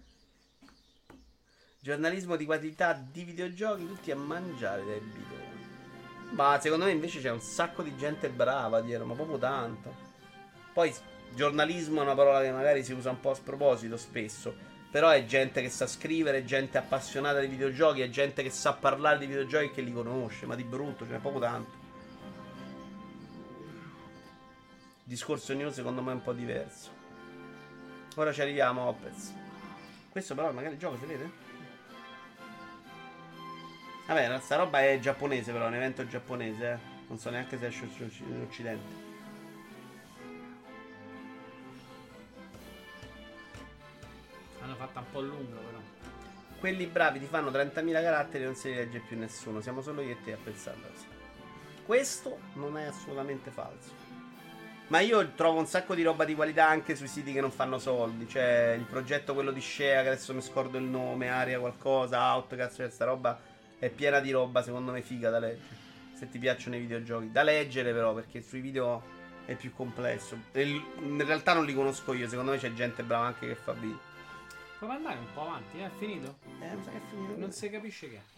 Giornalismo di qualità di videogiochi, tutti a mangiare dai bidoni. Ma secondo me invece c'è un sacco di gente brava dietro, ma proprio tanto. Poi giornalismo è una parola che magari si usa un po' a sproposito spesso. Però è gente che sa scrivere, gente appassionata di videogiochi, è gente che sa parlare di videogiochi e che li conosce, ma di brutto, ce n'è poco tanto. Discorso news secondo me è un po' diverso. Ora ci arriviamo, Opez. Questo però magari il gioco si vede? Vabbè, sta roba è giapponese, però, è un evento giapponese, eh. Non so neanche se esce in Occidente. L'hanno fatta un po' lunga, però. Quelli bravi ti fanno 30.000 caratteri e non si legge più nessuno. Siamo solo io e te a pensarlo così. Questo non è assolutamente falso. Ma io trovo un sacco di roba di qualità anche sui siti che non fanno soldi. Cioè, il progetto quello di Shea, che adesso mi scordo il nome, Aria qualcosa, Outcast, cioè, sta roba è piena di roba, secondo me, figa da leggere. Se ti piacciono i videogiochi. Da leggere, però, perché sui video è più complesso. In realtà non li conosco io, secondo me c'è gente brava anche che fa video. Puoi andare un po' avanti, eh? È finito? Eh, sa che è finito. Non si capisce che è.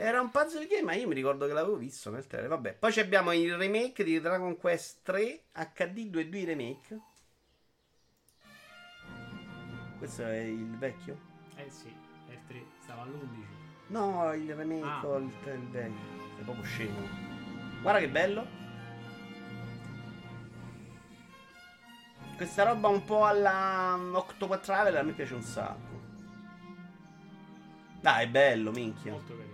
Era un puzzle game, ma io mi ricordo che l'avevo visto nel trailer. Vabbè, poi abbiamo il remake di Dragon Quest 3 HD 2D Remake. Questo è il vecchio? Eh sì, è il 3, stava all'11. No, il remake Ah. il, il vecchio. È proprio scemo. Guarda che bello. Questa roba un po' alla um, Octopath Traveler a me piace un sacco. Dai, è bello, minchia. Molto carino.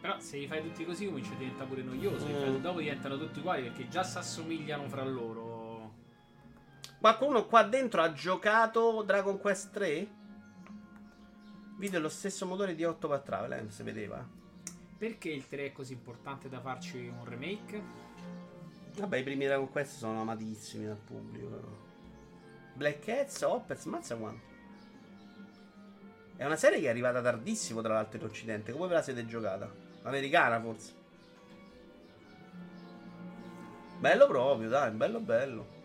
Però se li fai tutti così comincia a diventare pure noioso. Mm. Dopo diventano tutti uguali perché già si assomigliano fra loro. Qualcuno qua dentro ha giocato Dragon Quest 3? Video lo stesso motore di Octopath Traveler, eh, si vedeva. Perché il 3 è così importante da farci un remake? Vabbè, i primi Dragon Quest sono amatissimi dal pubblico. però. Black Cats, Opez, mazza quanto. È una serie che è arrivata tardissimo, tra l'altro, in Occidente. Come ve la siete giocata? Americana, forse. Bello proprio, dai, bello bello.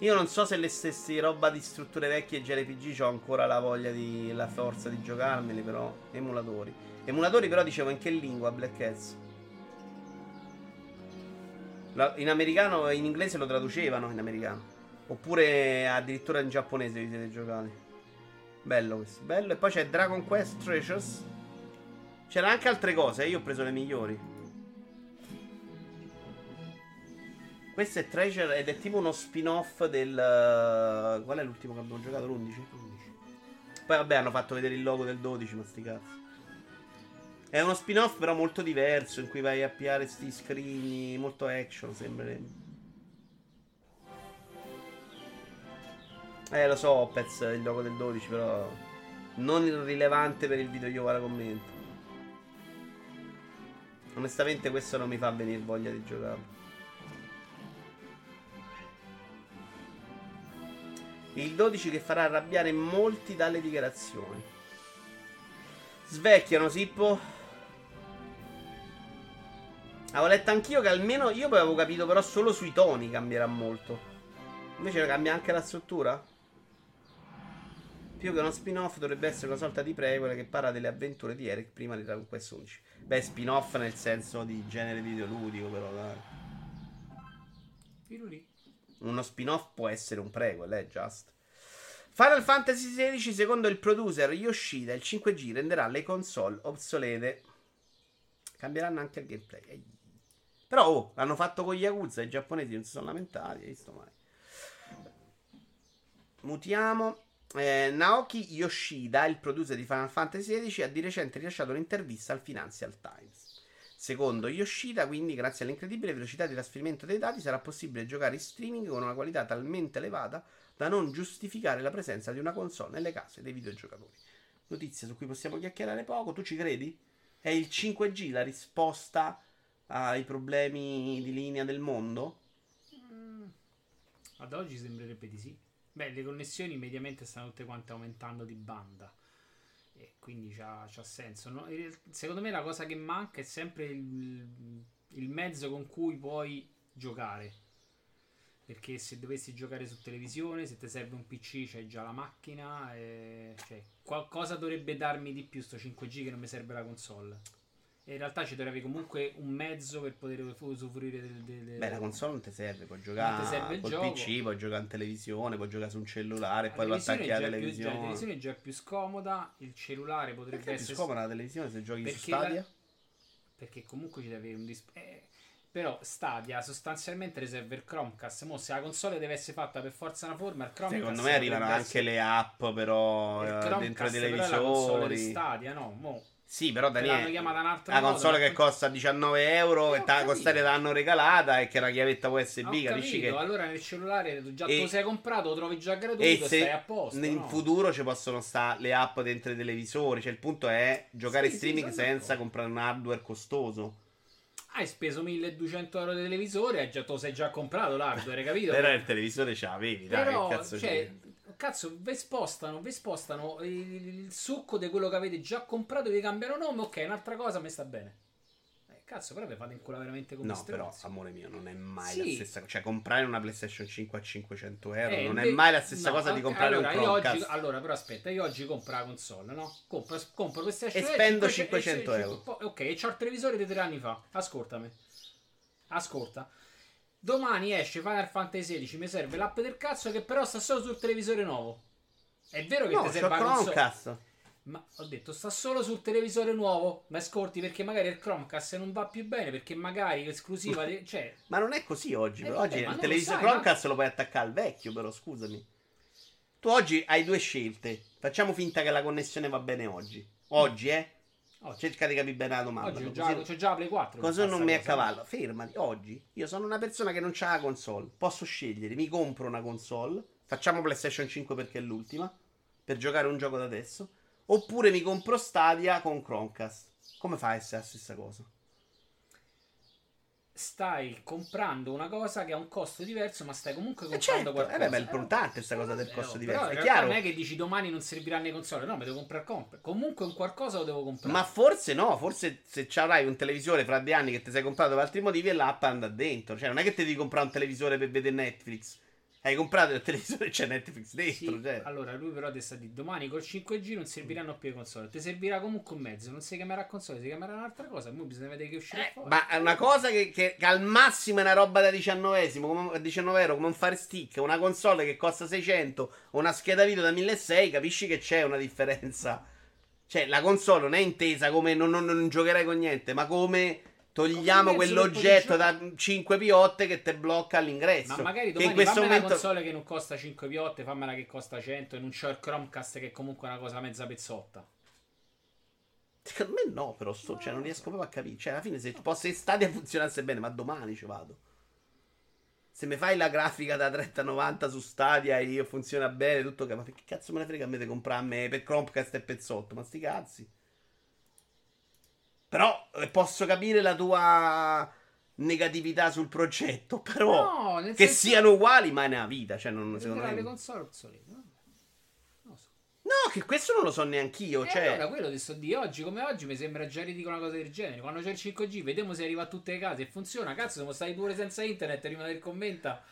Io non so se le stesse roba di strutture vecchie JRPG ho ancora la voglia di la forza di giocarmeli, però emulatori. Emulatori però dicevo in che lingua Black Cats? In americano e in inglese lo traducevano in americano. Oppure addirittura in giapponese vi siete giocati. Bello questo, bello. E poi c'è Dragon Quest Treasures. C'erano anche altre cose, eh, io ho preso le migliori. Questo è Treasure ed è tipo uno spin-off del... uh, Qual è l'ultimo che abbiamo giocato? L'11? 11. Poi vabbè hanno fatto vedere il logo del 12, ma sti cazzi. È uno spin-off però molto diverso, in cui vai a piare sti scrigni, molto action sembrerebbe. Eh lo so, Pez, il logo del 12, però non rilevante per il video io ora commento. Onestamente questo non mi fa venire voglia di giocarlo. Il 12 che farà arrabbiare molti dalle dichiarazioni. Svecchiano, Sippo. Avevo letto anch'io che almeno io poi avevo capito, però solo sui toni cambierà molto. Invece cambia anche la struttura? Più che uno spin-off dovrebbe essere una sorta di prequel che parla delle avventure di Eric prima di Dragon Quest 11. Beh, spin-off nel senso di genere videoludico, però dai. Firuli. Uno spin-off può essere un prequel, eh, just. Final Fantasy XVI, secondo il producer Yoshida, il 5G renderà le console obsolete. Cambieranno anche il gameplay. Ehi. Però, oh, l'hanno fatto con Yakuza, i giapponesi non si sono lamentati, hai visto mai. Mutiamo. Eh, Naoki Yoshida, il producer di Final Fantasy XVI, ha di recente rilasciato un'intervista al Financial Times. Secondo Yoshida, quindi, grazie all'incredibile velocità di trasferimento dei dati, sarà possibile giocare in streaming con una qualità talmente elevata da non giustificare la presenza di una console nelle case dei videogiocatori. Notizia su cui possiamo chiacchierare poco, tu ci credi? È il 5G la risposta ai problemi di linea del mondo? Ad oggi sembrerebbe di sì. Beh, le connessioni mediamente stanno tutte quante aumentando di banda. E quindi c'ha, c'ha senso. no? Secondo me la cosa che manca è sempre il, il mezzo con cui puoi giocare. Perché se dovessi giocare su televisione, se ti serve un PC, c'hai già la macchina. E... Cioè, qualcosa dovrebbe darmi di più sto 5G che non mi serve la console. In realtà ci avere comunque un mezzo per poter usufruire del, del, del- Beh, la console non ti serve, puoi giocare serve il col gioco. PC, puoi giocare in televisione, puoi giocare su un cellulare, La poi lo televisione attacchi alla già più- televisione. la televisione è già più scomoda, il cellulare potrebbe Perché è più essere scomoda la televisione se giochi su Stadia? perché comunque ci deve avere un display. Però Stadia sostanzialmente riserva il Chromecast. Mo se la console deve essere fatta per forza una forma, il Chromecast Secondo me arrivano anche essere- le app, però, eh, Chromecast dentro i però è la console di televisori. Stadia, no? Mo Sì, però Daniele, la modo, console che costa 19 euro Eh, e ho ta- costare l'hanno regalata e che la chiavetta USB, Ho capisci che allora nel cellulare tu già E- lo sei comprato, lo trovi già gratuito, e stai se a posto. in no? futuro ci possono stare le app dentro i televisori, cioè il punto è giocare Sì, sì, streaming sono senza d'accordo. comprare un hardware costoso. Hai speso 1200 euro di televisore già lo sei già comprato l'hardware, capito? Però il televisore ce l'avevi, dai, Però, che cazzo cioè? Cazzo, vi spostano, vi spostano il, il succo di quello che avete già comprato, vi cambiano nome, ok, un'altra cosa mi sta bene. Eh, cazzo, però vi fate in culo veramente come No, però, amore mio, non è mai Sì. la stessa cosa. Cioè, comprare una PlayStation 5 a 500 euro Eh, non è mai la stessa no, cosa di comprare allora, un io oggi, Chromecast. allora, però aspetta, io oggi compro la console, no? Compro, compro PlayStation E eh, spendo 500 500 euro. po- Ok, e c'ho il televisore di tre anni fa. Ascoltami. Ascolta. Domani esce Final Fantasy XVI, mi serve l'app del cazzo che però sta solo sul televisore nuovo. È vero che No, ti serve la console? Chromecast. Ma ho detto, sta solo sul televisore nuovo. Ma ascolti perché magari il Chromecast non va più bene. Perché magari l'esclusiva. de- cioè, Ma non è così oggi. Eh, oggi ma il televisore sai, Chromecast lo puoi attaccare al vecchio, però scusami. Tu oggi hai due scelte. Facciamo finta che la connessione va bene oggi. Oggi, eh? Oggi, Cerca di capire bene la domanda. oggi ho, così- già, c'ho già la Play 4. Cosa non mi accavallo? Fermati. Oggi io sono una persona che non c'ha la console. Posso scegliere. Mi compro una console. Facciamo PlayStation 5 perché è l'ultima. Per giocare un gioco da adesso. Oppure mi compro Stadia con Chromecast. Come fa a essere la stessa cosa? Stai comprando una cosa che ha un costo diverso, ma stai comunque Eh comprando certo, qualcosa. eh beh, ma è Eh, importante questa cosa del costo oh, diverso. Però È chiaro. non è che dici domani non serviranno le console. No, mi devo comprare comp. Comunque un qualcosa lo devo comprare. Ma forse no, forse se c'avrai un televisore fra due anni che ti sei comprato per altri motivi e l'app anda dentro. Cioè, non è che ti devi comprare un televisore per vedere Netflix. Hai comprato il televisore e c'è Netflix dentro. Sì, cioè. allora lui però ti sta di domani col 5G non serviranno più le console. Ti servirà comunque un mezzo. Non si chiamerà console, si chiamerà un'altra cosa. Mo bisogna vedere che uscirà Eh, fuori. ma è una cosa che, che- che al massimo è una roba da 19, come, 19 euro, come un fare stick, una console che costa 600 o una scheda video da 1600, capisci che c'è una differenza. Cioè, la console non è intesa come non, non- non giocherai con niente, ma come togliamo quell'oggetto da 5 piotte che ti blocca all'ingresso. Ma magari che domani in questo fammi momento... una console che non costa 5 piotte, fammela che costa 100 e non c'ho il Chromecast che è comunque una cosa mezza pezzotta. Secondo me no, però sto, cioè, non riesco proprio a capire. Cioè, alla fine, se posso Stadia funzionasse bene, ma domani ci vado. Se mi fai la grafica da 3090 su Stadia e io funziona bene, tutto che. Ma che cazzo me ne frega a me di comprare a me per Chromecast e pezzotto? Ma sti cazzi. Però eh, posso capire la tua negatività sul progetto. Però No, che senso- siano uguali, ma è nella vita. Cioè, non, secondo me. obsolete. No? Non lo so. No, che questo non lo so neanch'io. E Cioè, allora quello ti sto di oggi come oggi mi sembra già ridicolo una cosa del genere. Quando c'è il 5G, vediamo se arriva a tutte le case e funziona. Cazzo, siamo stati due ore senza internet prima del commenta.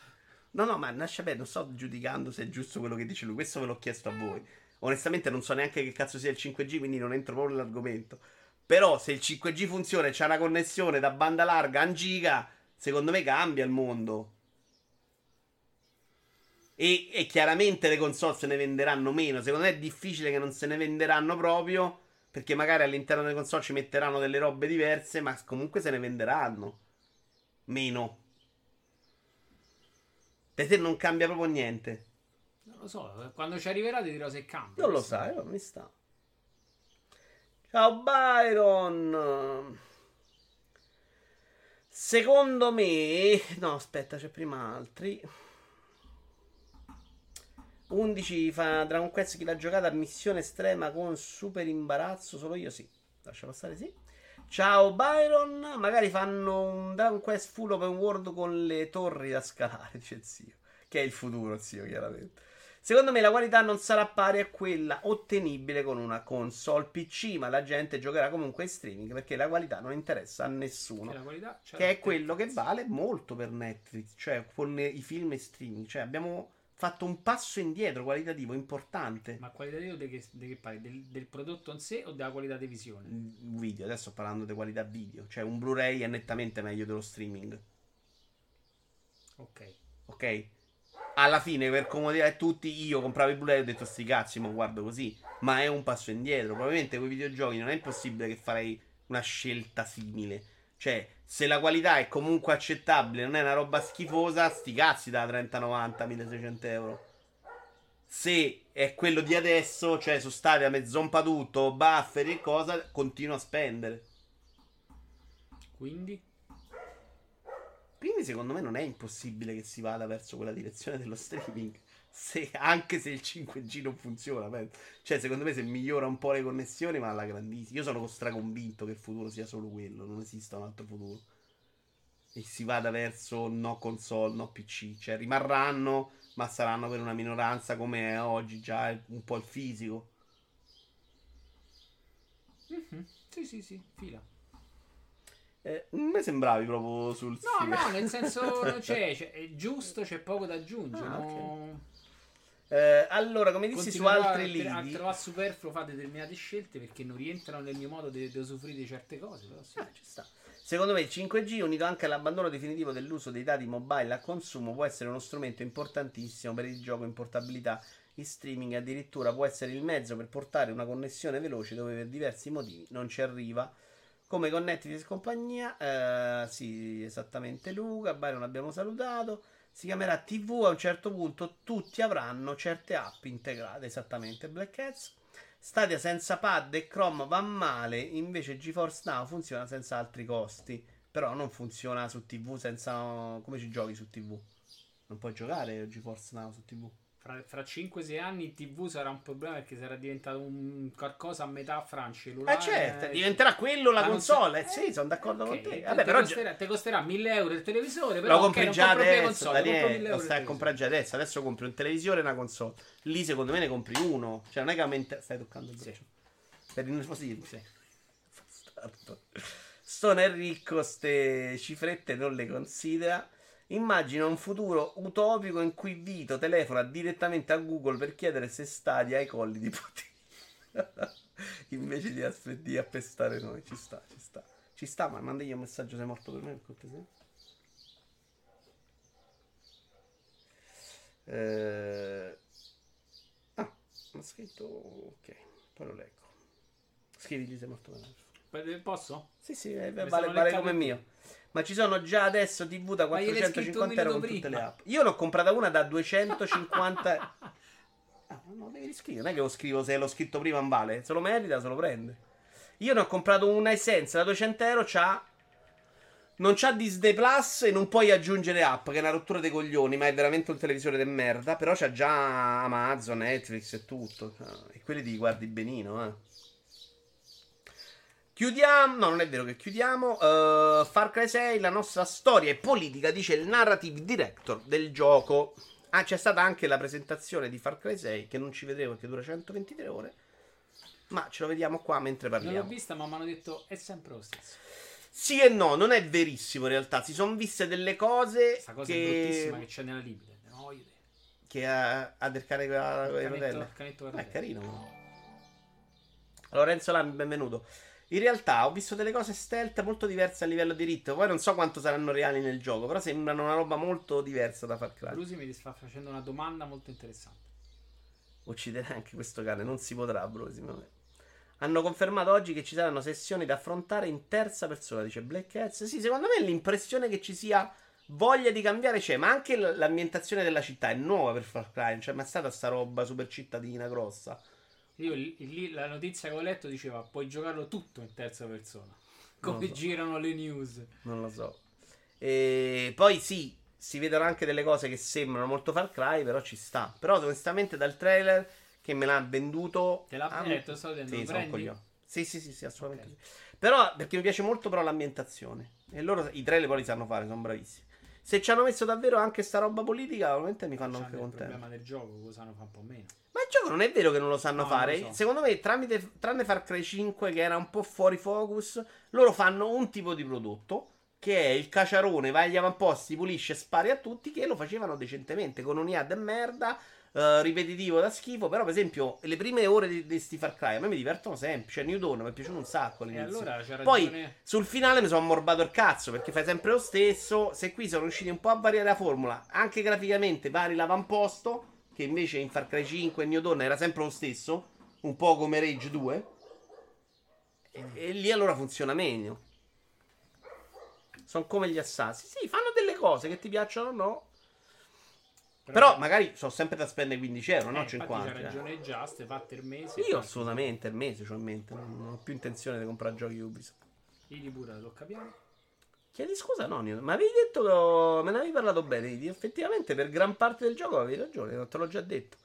No, no, ma lascia bene, non sto giudicando se è giusto quello che dice lui. Questo ve l'ho chiesto a voi. Onestamente non so neanche che cazzo sia il 5G, quindi non entro proprio nell'argomento. Però se il 5G funziona e c'è una connessione da banda larga a giga, secondo me cambia il mondo. E, e chiaramente le console se ne venderanno meno. Secondo me è difficile che non se ne venderanno proprio. Perché magari all'interno delle console ci metteranno delle robe diverse, ma comunque se ne venderanno. Meno. Per te non cambia proprio niente. Non lo so, quando ci arriverà ti dirò se cambia. Non lo sai, non mi sta. Ciao Byron. Secondo me... No, aspetta, c'è prima altri. 11 fa Dragon Quest chi l'ha giocata a missione estrema con super imbarazzo. Solo io sì. Lascia passare sì. Ciao Byron. Magari fanno un Dragon Quest full open world con le torri da scalare, dice zio. Che è il futuro, zio, chiaramente. Secondo me la qualità non sarà pari a quella ottenibile con una console PC, ma la gente giocherà comunque in streaming perché la qualità non interessa a nessuno. Che la qualità c'è Che è la quello che vale molto per Netflix, cioè con i film e streaming. Cioè abbiamo fatto un passo indietro qualitativo importante. Ma qualitativo di che, di che parli? Del, del prodotto in sé o della qualità di visione? Video, adesso sto parlando di qualità video. Cioè un Blu-ray è nettamente meglio dello streaming. Ok. Ok? Alla fine, per comodità di tutti, io compravo i Blu-ray e ho detto sti cazzi, ma guardo così. Ma è un passo indietro. Probabilmente con i videogiochi non è impossibile che farei una scelta simile. Cioè, Se la qualità è comunque accettabile, non è una roba schifosa, sti cazzi da 30-90, 1600 euro. Se è quello di adesso, cioè su Stadia mezzompa tutto, buffer e cosa, continuo a spendere. Quindi? Quindi secondo me non è impossibile che si vada verso quella direzione dello streaming. Se- anche se il 5G non funziona, penso. cioè secondo me se migliora un po' le connessioni, ma alla grandissima. Io sono straconvinto che il futuro sia solo quello, non esista un altro futuro. E si vada verso no console, no PC, cioè rimarranno, ma saranno per una minoranza come è oggi già un po' il fisico. Mhm. Sì, sì, sì, fila. Eh, non mi sembravi proprio sul No, no, nel senso c'è, c'è- è giusto, c'è poco da aggiungere. Ah, no? Eh, allora, come dissi su altri lidi, a trovare superfluo fare determinate scelte perché non rientrano nel mio modo di, di usufruire di certe cose. Però sì. Ah, ci sta. Secondo me il 5G, unito anche all'abbandono definitivo dell'uso dei dati mobile a consumo, può essere uno strumento importantissimo per il gioco in portabilità, in streaming addirittura può essere il mezzo per portare una connessione veloce dove per diversi motivi non ci arriva. Come con Netflix e compagnia, eh, sì, esattamente Luca, Byron abbiamo salutato. Si chiamerà TV, a un certo punto tutti avranno certe app integrate, esattamente Black Cats. Stadia senza pad e Chrome va male, invece GeForce Now funziona senza altri costi. Però non funziona su TV senza... come ci giochi su TV? Non puoi giocare GeForce Now su TV. Fra, fra 5-6 anni il TV sarà un problema perché sarà diventato un qualcosa a metà fra un cellulare. Eh certo, eh, diventerà quello la console. so- Eh, sì, sono d'accordo ok, con te. te- Vabbè, te però costerà, te costerà 1000 euro il televisore, però lo compri non già adesso, console, compro 1000 Daniele, lo stai a comprare già adesso. Adesso compri un televisore e una console. Lì secondo me ne compri uno. Cioè non è che aumenta... Stai toccando il Sì. braccio. Per il nervosismo. Sì. Bastardo. Stone è ricco, ste cifrette non le considera. Immagina un futuro utopico in cui Vito telefona direttamente a Google per chiedere se Stadia ha i colli di Putin. Invece di, aspe- di appestare noi. Ci sta, ci sta. Ci sta, ma mandagli un messaggio sei morto per me, per cortesia. Eh... Ah, ha scritto... Ok, poi lo leggo. Scrivigli sei morto per me. Eh, Posso? Sì, sì, eh, vale, vale come mio. Ma ci sono già adesso TV da Ma gliel'hai scritto un 450 euro con minuto tutte le prima. app. Io l'ho comprata una da 250. Ah, no, devi riscrivere. Non è che lo scrivo se l'ho scritto prima non vale. Se lo merita, se lo prende. Io ne ho comprato una essenza da 200 euro. C'ha. Non c'ha Disney Plus e non puoi aggiungere app, che è una rottura dei coglioni, ma è veramente un televisore di merda. Però c'ha già Amazon, Netflix e tutto. E quelli ti guardi benino, eh. Chiudiamo, no, non è vero che chiudiamo. Uh, Far Cry 6, la nostra storia è politica, dice il narrative director del gioco. Ah, c'è stata anche la presentazione di Far Cry 6, che non ci vedremo perché dura 123 ore. Ma ce lo vediamo qua mentre Non l'ho parliamo. vista, ma mi hanno detto è sempre lo stesso. Sì e no, non è verissimo in realtà. Si sono viste delle cose Questa cosa è bruttissima che c'è nella vedere. che ha, ha del cane con le canetto- rotelle. canetto è rotelle. carino. Lorenzo Lami, benvenuto. In realtà ho visto delle cose stealth molto diverse a livello di ritmo. Poi non so quanto saranno reali nel gioco, però sembrano una roba molto diversa da Far Cry. Brusi mi sta facendo una domanda molto interessante. Ucciderà anche questo cane, non si potrà, me. Hanno confermato oggi che ci saranno sessioni da affrontare in terza persona, dice Black Cats. Sì, secondo me l'impressione che ci sia voglia di cambiare c'è, ma anche l'ambientazione della città è nuova per Far Cry, non c'è mai stata sta roba super cittadina grossa. Io lì- la notizia che ho letto diceva puoi giocarlo tutto in terza persona. Come so. girano le news. Non lo so. E poi sì, si vedono anche delle cose che sembrano molto Far Cry, però ci sta. Però onestamente dal trailer che me l'ha venduto... Te l'ha ah, detto, sto vedendo, Sì. Sì, sì, sì, sì, assolutamente Ok. sì. Però perché mi piace molto però l'ambientazione. E loro i trailer poi li sanno fare, sono bravissimi. Se ci hanno messo davvero anche sta roba politica, veramente mi fanno anche il contento. problema del gioco, cosa ne fa un po' meno. Ma il gioco non è vero che non lo sanno No, fare. lo so. Secondo me, tramite, tranne Far Cry 5, che era un po' fuori focus, loro fanno un tipo di prodotto. Che è il caciarone, vai agli avamposti, pulisce e spari a tutti. Che lo facevano decentemente con un IA de merda. Eh, ripetitivo da schifo. Però, per esempio, le prime ore di, di sti Far Cry a me mi divertono sempre. Cioè, New Dawn mi è piaciuto un sacco E all'inizio. allora Poi ragione. sul finale mi sono ammorbato il cazzo perché fai sempre lo stesso. Se qui sono riusciti un po' a variare la formula, anche graficamente vari l'avamposto, che invece in Far Cry 5 e New Dawn era sempre lo stesso, un po' come Rage 2. E, e lì allora funziona meglio. Sono come gli assassi. Sì, fanno delle cose che ti piacciono o no. Però magari sono sempre da spendere 15 euro, eh, no infatti 50. C'ha ragione Just, fatte il mese. Io assolutamente il mese c'ho in mente, non, non ho più intenzione di comprare giochi Ubisoft. Ili pure lo capiamo. Chiedi scusa, Nonio, ma avevi detto che me ne avevi parlato bene. Effettivamente per gran parte del gioco avevi ragione, te l'ho già detto.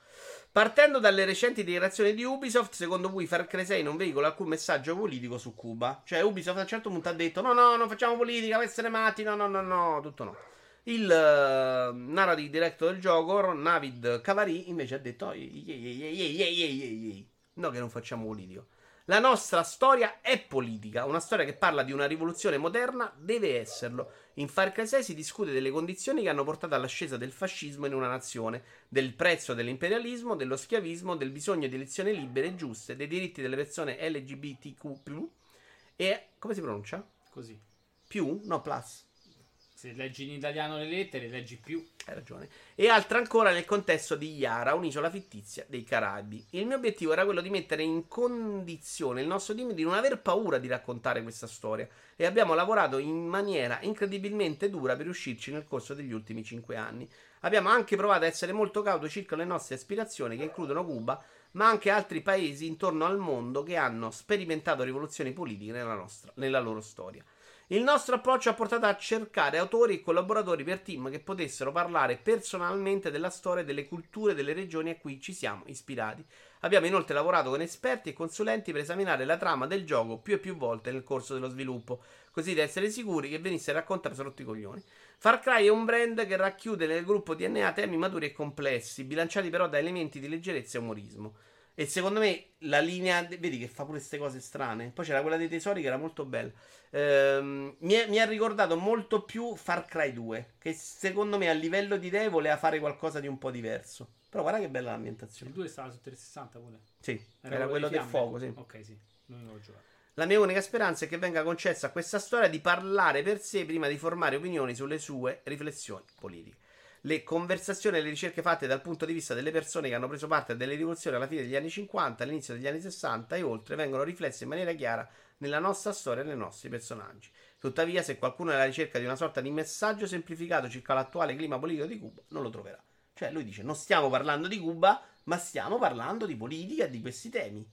Partendo dalle recenti dichiarazioni di Ubisoft, secondo cui Far Cry 6 non veicola alcun messaggio politico su Cuba. Cioè Ubisoft a un certo punto ha detto no, no, non facciamo politica, per essere matti, no, no, no, no, tutto no. Il eh, uh, narrative director del gioco, Navid Cavari, invece ha detto: oh, yeah, yeah, yeah, No, che non facciamo politico. La nostra storia è politica, una storia che parla di una rivoluzione moderna deve esserlo. In Far Cry 6 si discute delle condizioni che hanno portato all'ascesa del fascismo in una nazione, del prezzo dell'imperialismo, dello schiavismo, del bisogno di elezioni libere e giuste, dei diritti delle persone LGBTQ+, e... come si pronuncia? Così. Più? No, plus. Se leggi in italiano le lettere, leggi più. Hai ragione. E altre ancora nel contesto di Yara, un'isola fittizia dei Caraibi. Il mio obiettivo era quello di mettere in condizione il nostro team di non aver paura di raccontare questa storia. E abbiamo lavorato in maniera incredibilmente dura per riuscirci nel corso degli ultimi cinque anni. Abbiamo anche provato a essere molto cauti circa le nostre aspirazioni, che includono Cuba, ma anche altri paesi intorno al mondo che hanno sperimentato rivoluzioni politiche nella, nostra, nella loro storia. Il nostro approccio ha portato a cercare autori e collaboratori per team che potessero parlare personalmente della storia e delle culture delle regioni a cui ci siamo ispirati. Abbiamo inoltre lavorato con esperti e consulenti per esaminare la trama del gioco più e più volte nel corso dello sviluppo, così da essere sicuri che venisse raccontato sotto i coglioni. Far Cry è un brand che racchiude nel gruppo DNA temi maturi e complessi, bilanciati però da elementi di leggerezza e umorismo. E secondo me la linea, vedi che fa pure queste cose strane. Poi c'era quella dei tesori che era molto bella. Ehm, mi, è- mi ha ricordato molto più Far Cry 2, che secondo me a livello di idee voleva fare qualcosa di un po' diverso. Però guarda che bella Il l'ambientazione. 2 stava su 360 pure. Sì, era, quello delle del fuoco, sì. Ok, sì. Non l'ho giocato. La mia unica speranza è che venga concessa a questa storia di parlare per sé prima di formare opinioni sulle sue riflessioni politiche. Le conversazioni e le ricerche fatte dal punto di vista delle persone che hanno preso parte a delle rivoluzioni alla fine degli anni 50, all'inizio degli anni 60 e oltre vengono riflesse in maniera chiara nella nostra storia e nei nostri personaggi. Tuttavia, se qualcuno è alla ricerca di una sorta di messaggio semplificato circa l'attuale clima politico di Cuba, non lo troverà. Cioè, lui dice: Non stiamo parlando di Cuba, ma stiamo parlando di politica e di questi temi.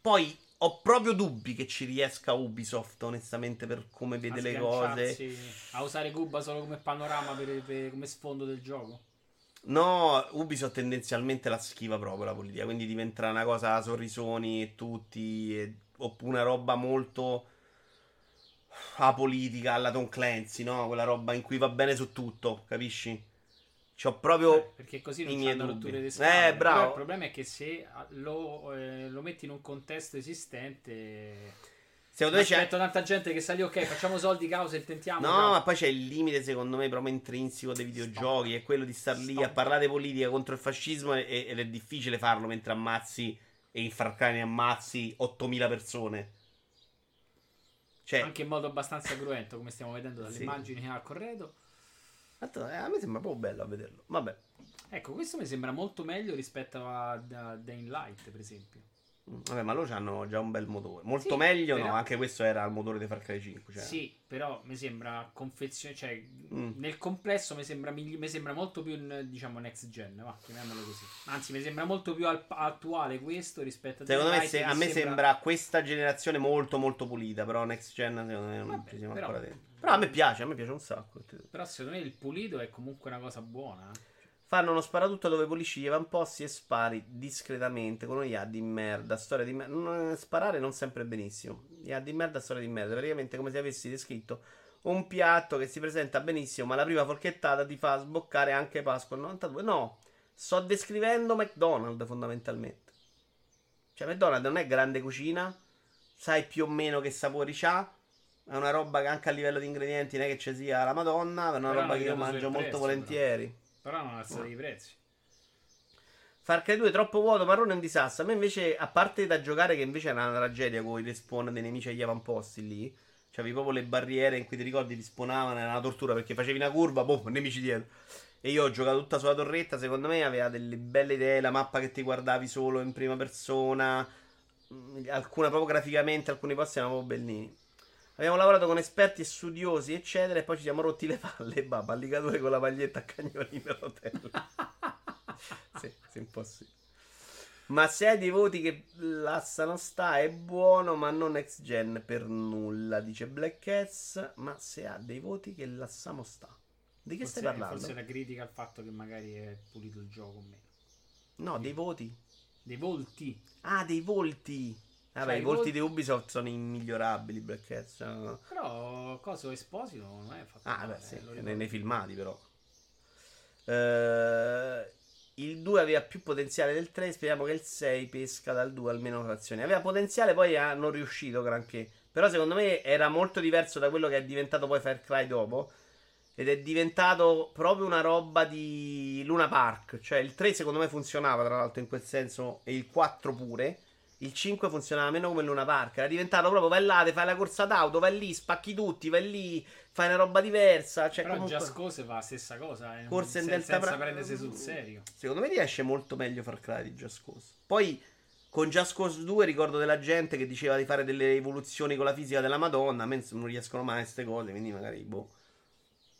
Poi ho proprio dubbi che ci riesca Ubisoft, onestamente, per come vede le cose. A usare Cuba solo come panorama per, per- come sfondo del gioco. No, Ubisoft tendenzialmente la schiva proprio la politica, quindi diventerà una cosa a sorrisoni e tutti, e- oppure una roba molto apolitica alla Tom Clancy, no? Quella roba in cui va bene su tutto, capisci? C'ho proprio... Eh, perché così i non dubbi. rotture di Eh, scatole. bravo. Però il problema è che se ah, lo, eh, lo metti in un contesto esistente... Secondo me c'è... Tanta gente che sa lì, ok, facciamo soldi, causa e tentiamo. No, bravo. ma poi c'è il limite, secondo me, proprio intrinseco dei videogiochi. È quello di star lì a parlare politica contro il fascismo e- ed è difficile farlo mentre ammazzi e in Far Cry ne ammazzi 8000 persone. Cioè, Anche in modo abbastanza cruento, come stiamo vedendo dalle Sì. immagini ha corredo. Eh, a me sembra proprio bello a vederlo. Vabbè. Ecco, questo mi sembra molto meglio rispetto a, a Dying Light, per esempio. Vabbè, ma loro hanno già un bel motore. Molto Sì, meglio, però- no? Anche questo era il motore di Far Cry 5. Cioè. Sì, però mi sembra confezione, cioè Mm. nel complesso mi sembra, migli- mi sembra molto più diciamo next gen, va, chiamiamolo così. Anzi, mi sembra molto più al- attuale questo rispetto a Secondo me, se- a me sembra questa generazione molto molto pulita. Però Next Gen secondo me non Vabbè, ci siamo però- ancora dentro. Però a me piace, a me piace un sacco. Però secondo me il pulito è comunque una cosa buona. eh. Fanno uno sparatutto dove pulisci gli avamposti e spari discretamente con gli di merda. Storia di merda. Sparare non sempre benissimo. Gli di merda, storia di merda. Praticamente come se avessi descritto un piatto che si presenta benissimo, ma la prima forchettata ti fa sboccare anche Pasqua al 92. No, sto descrivendo McDonald's fondamentalmente. Cioè, McDonald's non è grande cucina, sai più o meno che sapori c'ha. È una roba che anche a livello di ingredienti non è che ci sia la Madonna, è una Però roba che io mangio molto prezzo, volentieri. Però non alzate i prezzi. Far Cry 2 troppo vuoto, marrone è un disastro. A me invece, a parte da giocare, che invece era una tragedia con i respawn dei nemici agli avamposti lì. C'avevi proprio le barriere in cui ti ricordi ti spawnavano, era una tortura perché facevi una curva, boh, nemici dietro. E io ho giocato tutta sulla torretta, secondo me aveva delle belle idee, la mappa che ti guardavi solo in prima persona, alcune proprio graficamente, alcuni posti erano proprio bellini. Abbiamo lavorato con esperti e studiosi, eccetera, e poi ci siamo rotti le palle. Babba, alligatore con la maglietta a cagnolino e rotella. sì, sì, un po' sì. Ma se hai dei voti che l'assano sta è buono, ma non next gen per nulla, dice Black Cats. Ma se ha dei voti che l'assamo sta. Di che forse, stai parlando? Forse la critica al fatto che magari è pulito il gioco o meno. No, dei voti. Dei volti. Ah, dei volti. Vabbè, Cioè, i volti di Ubisoft sono immigliorabili, Black Cats. no. Però Coso Esposito non è fatto Ah, male, beh, sì, ricordo. nei, nei filmati però. Eh, il 2 aveva più potenziale del 3, speriamo che il 6 pesca dal 2 almeno frazioni. Aveva potenziale, poi ah, non riuscito granché. Però secondo me era molto diverso da quello che è diventato poi Far Cry dopo. Ed è diventato proprio una roba di Luna Park. Cioè il 3 secondo me funzionava tra l'altro in quel senso e il 4 pure. Il 5 funzionava meno come Luna Park. Era diventato proprio vai là, fai la corsa d'auto, vai lì, spacchi tutti, vai lì, fai una roba diversa. Cioè, Però comunque, Just Cause fa la stessa cosa. eh, Corse in Delta senza Pra- prendersi sul serio. secondo me riesce molto meglio Far Cry di Just Cause. Poi con Just Cause 2 ricordo della gente che diceva di fare delle evoluzioni con la fisica della Madonna. A me non riescono mai a queste cose, quindi magari boh.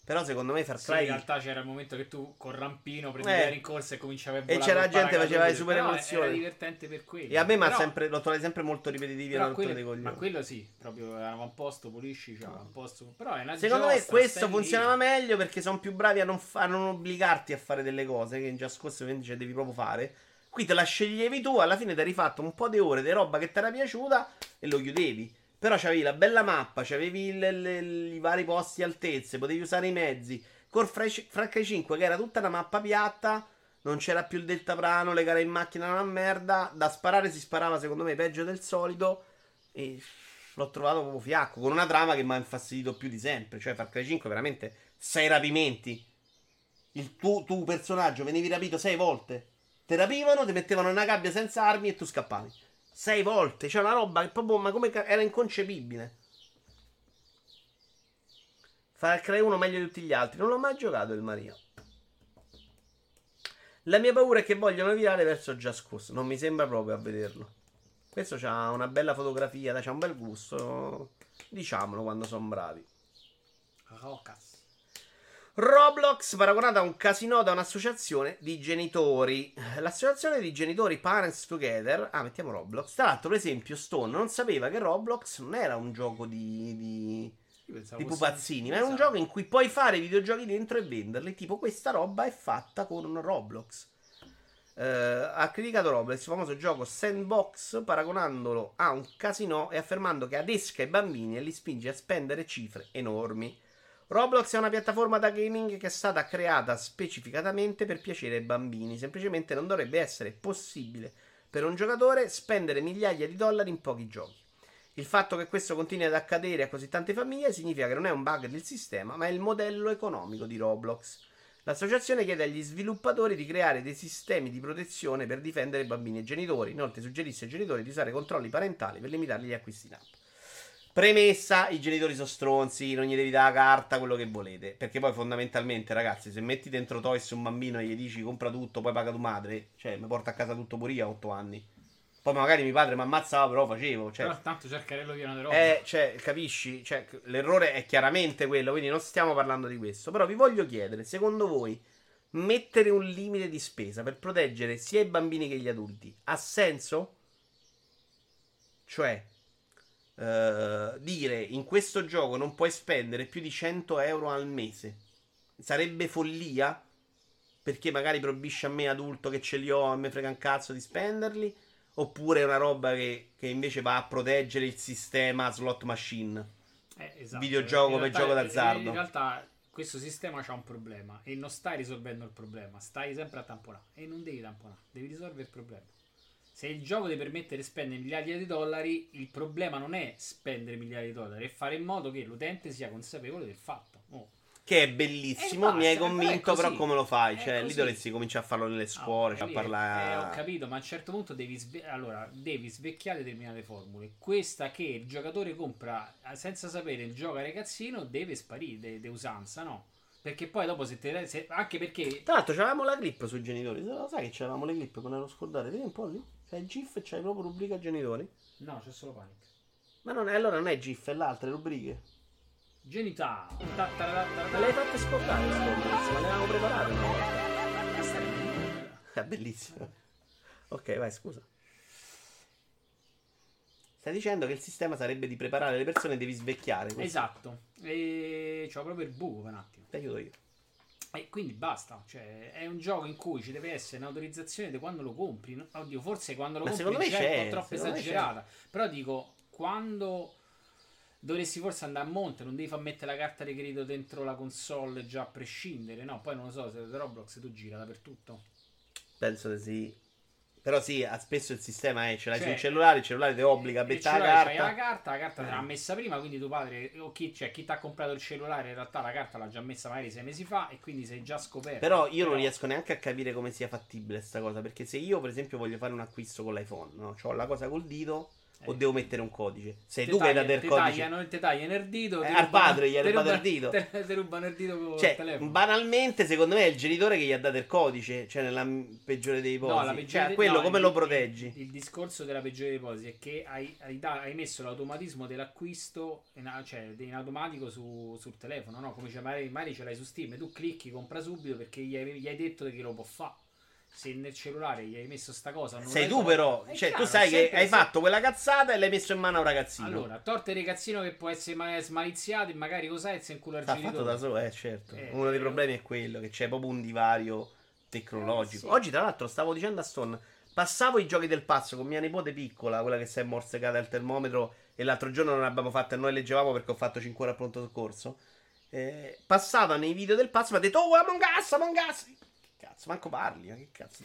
Però secondo me Far Sì, Cry in realtà c'era il momento che tu col rampino Eh. prendevi in corsa e cominciavi a volare. c'era col gente che faceva le super emozioni. Era divertente per quello. E a me mi ha sempre, l'ho trovato sempre molto e una rottura quello- dei ma coglioni. quello sì, proprio eravamo a posto, pulisci, cioè, a posto. Però è una Secondo me giostra, questo stai lì. funzionava meglio perché sono più bravi a non, fa- a non obbligarti a fare delle cose che in Just Cause invece devi proprio fare. Qui te la sceglievi tu, alla fine ti hai rifatto un po' di ore di roba che ti era piaciuta e lo chiudevi. Però c'avevi la bella mappa, c'avevi il- il- i vari posti e altezze, potevi usare i mezzi. Far Cry 5 che era tutta una mappa piatta, non c'era più il deltaplano, le gare in macchina era una merda, da sparare si sparava secondo me peggio del solito e l'ho trovato proprio fiacco, con una trama che mi ha infastidito più di sempre, cioè Far Cry 5 veramente sei rapimenti. Il tuo, tuo personaggio venivi rapito sei volte. Ti rapivano, ti mettevano in una gabbia senza armi e tu scappavi. Sei volte, c'è una roba che proprio, ma come era inconcepibile. Far Cry 1 meglio di tutti gli altri, non l'ho mai giocato il Maria. La mia paura è che vogliono virare verso Just Cause, non mi sembra proprio a vederlo. Questo c'ha una bella fotografia, c'ha un bel gusto. Diciamolo quando sono bravi. Rocas. Roblox paragonata a un casino da un'associazione di genitori. L'associazione di genitori Parents Together. Ah, mettiamo Roblox. Tra l'altro, per esempio, Stone non sapeva che Roblox non era un gioco di. di... Di pupazzini, ma è un Esatto. gioco in cui puoi fare videogiochi dentro e venderli. Tipo, questa roba è fatta con Roblox. Eh, ha criticato Roblox, il famoso gioco Sandbox, paragonandolo a un casino e affermando che adesca i bambini e li spinge a spendere cifre enormi. Roblox è una piattaforma da gaming che è stata creata specificatamente per piacere ai bambini. Semplicemente non dovrebbe essere possibile per un giocatore spendere migliaia di dollari in pochi giochi. Il fatto che questo continui ad accadere a così tante famiglie significa che non è un bug del sistema, ma è il modello economico di Roblox. L'associazione chiede agli sviluppatori di creare dei sistemi di protezione per difendere bambini e genitori. Inoltre suggerisce ai genitori di usare controlli parentali per limitare gli acquisti in app. Premessa, i genitori sono stronzi, non gli devi dare la carta, quello che volete. Perché poi fondamentalmente, ragazzi, se metti dentro Toys un bambino e gli dici compra tutto, poi paga tu madre, cioè mi porta a casa tutto pure io a 8 anni. Poi magari mio padre mi ammazzava, però facevo. Cioè, Però tanto cercherello pieno di roba. eh, cioè, capisci? Cioè, l'errore è chiaramente quello, quindi non stiamo parlando di questo. Però vi voglio chiedere, secondo voi, mettere un limite di spesa per proteggere sia i bambini che gli adulti ha senso? Cioè, eh, dire in questo gioco non puoi spendere più di 100 euro al mese sarebbe follia? Perché magari proibisce a me adulto che ce li ho, a me frega un cazzo di spenderli? Oppure è una roba che, che invece va a proteggere il sistema slot machine? Eh, esatto. videogioco In per realtà- gioco d'azzardo. In realtà questo sistema ha un problema e non stai risolvendo il problema, stai sempre a tamponare e non devi tamponare, devi risolvere il problema. Se il gioco ti permette di spendere migliaia di dollari, il problema non è spendere migliaia di dollari, è fare in modo che l'utente sia consapevole del fatto. Oh, Che è bellissimo, Eh, mi hai basta, convinto, però però come lo fai? È Cioè, lì così. dovresti cominciare a farlo nelle scuole, Ah, cioè a lì, parlare... eh, ho capito, ma a un certo punto devi, sve- allora, devi svecchiare determinate formule. Questa che il giocatore compra eh, senza sapere il gioco a ragazzino deve sparire, de, de usanza, no? Perché poi dopo se te se- anche perché Tra l'altro, c'avevamo la clip sui genitori. Lo sai che c'avevamo le clip, me ne ero scordate. Vedi un po' lì. C'è il GIF c'hai proprio rubrica genitori. no, c'è solo panic. Ma non è, allora non è GIF, è l'altra, rubriche. Genità. Ma le hai fatte scordare ma le avevamo preparate una volta. È bellissimo. Ok, vai, scusa. Stai dicendo che il sistema sarebbe di preparare le persone e devi svecchiare. questo. Esatto. E c'ho proprio il buco per un attimo. Ti aiuto io. E quindi basta. Cioè, è un gioco in cui ci deve essere un'autorizzazione di quando lo compri. Oddio, forse quando lo Ma compri già è un po' troppo esagerata. Però dico, quando dovresti forse andare a monte, non devi far mettere la carta di credito dentro la console già a prescindere. No, poi non lo so, se Roblox tu gira dappertutto. Penso di sì. Però sì, spesso il sistema è, ce l'hai Cioè, sul cellulare, il cellulare ti obbliga a bettare la l'hai, c'hai carta. la carta, la carta te l'ha Eh. messa prima, quindi tuo padre o chi, cioè, chi ti ha comprato il cellulare in realtà la carta l'ha già messa magari sei mesi fa e quindi sei già scoperto. Però io non riesco neanche a capire come sia fattibile sta cosa. Perché se io, per esempio, voglio fare un acquisto con l'iPhone, no? Ho la cosa col dito o devo mettere un codice? Sei Te tu che hai dato il codice. tagliano, te tagliano il dito. Eh, al padre gli te rubato il dito. Te, te rubano il dito con il Cioè, telefono. banalmente, secondo me è il genitore che gli ha dato il codice. Cioè, nella peggiore dei No, ipotesi. la peggiore cioè, quello no, come il- lo il- proteggi? Il, discorso della peggiore dei ipotesi è che hai, hai da- hai messo l'automatismo dell'acquisto in, cioè, in automatico su- sul telefono, no? Come cioè, magari, magari ce l'hai su Steam, tu clicchi, compra subito perché gli hai, gli hai detto che lo può fare. Se nel cellulare gli hai messo sta cosa, Sei tu, fatto, però. è Cioè, chiaro, tu sai che hai se- fatto quella cazzata e l'hai messo in mano a un ragazzino. Allora, torte il ragazzino che può essere ma- smaliziato e magari cos'è e se inculo il L'ha fatto genitore. da solo, eh, certo. Eh, Uno dei eh, problemi è quello, che c'è proprio un divario tecnologico. Eh, sì. Oggi, tra l'altro, stavo dicendo a Stone, passavo i giochi del pazzo con mia nipote piccola, quella che si è morsecata al termometro, e l'altro giorno non abbiamo fatto e noi leggevamo perché ho fatto 5 ore a pronto soccorso. Eh, passava nei video del pazzo, mi ha detto, oh, Among Us, Among Us! Cazzo, manco parli, ma che cazzo...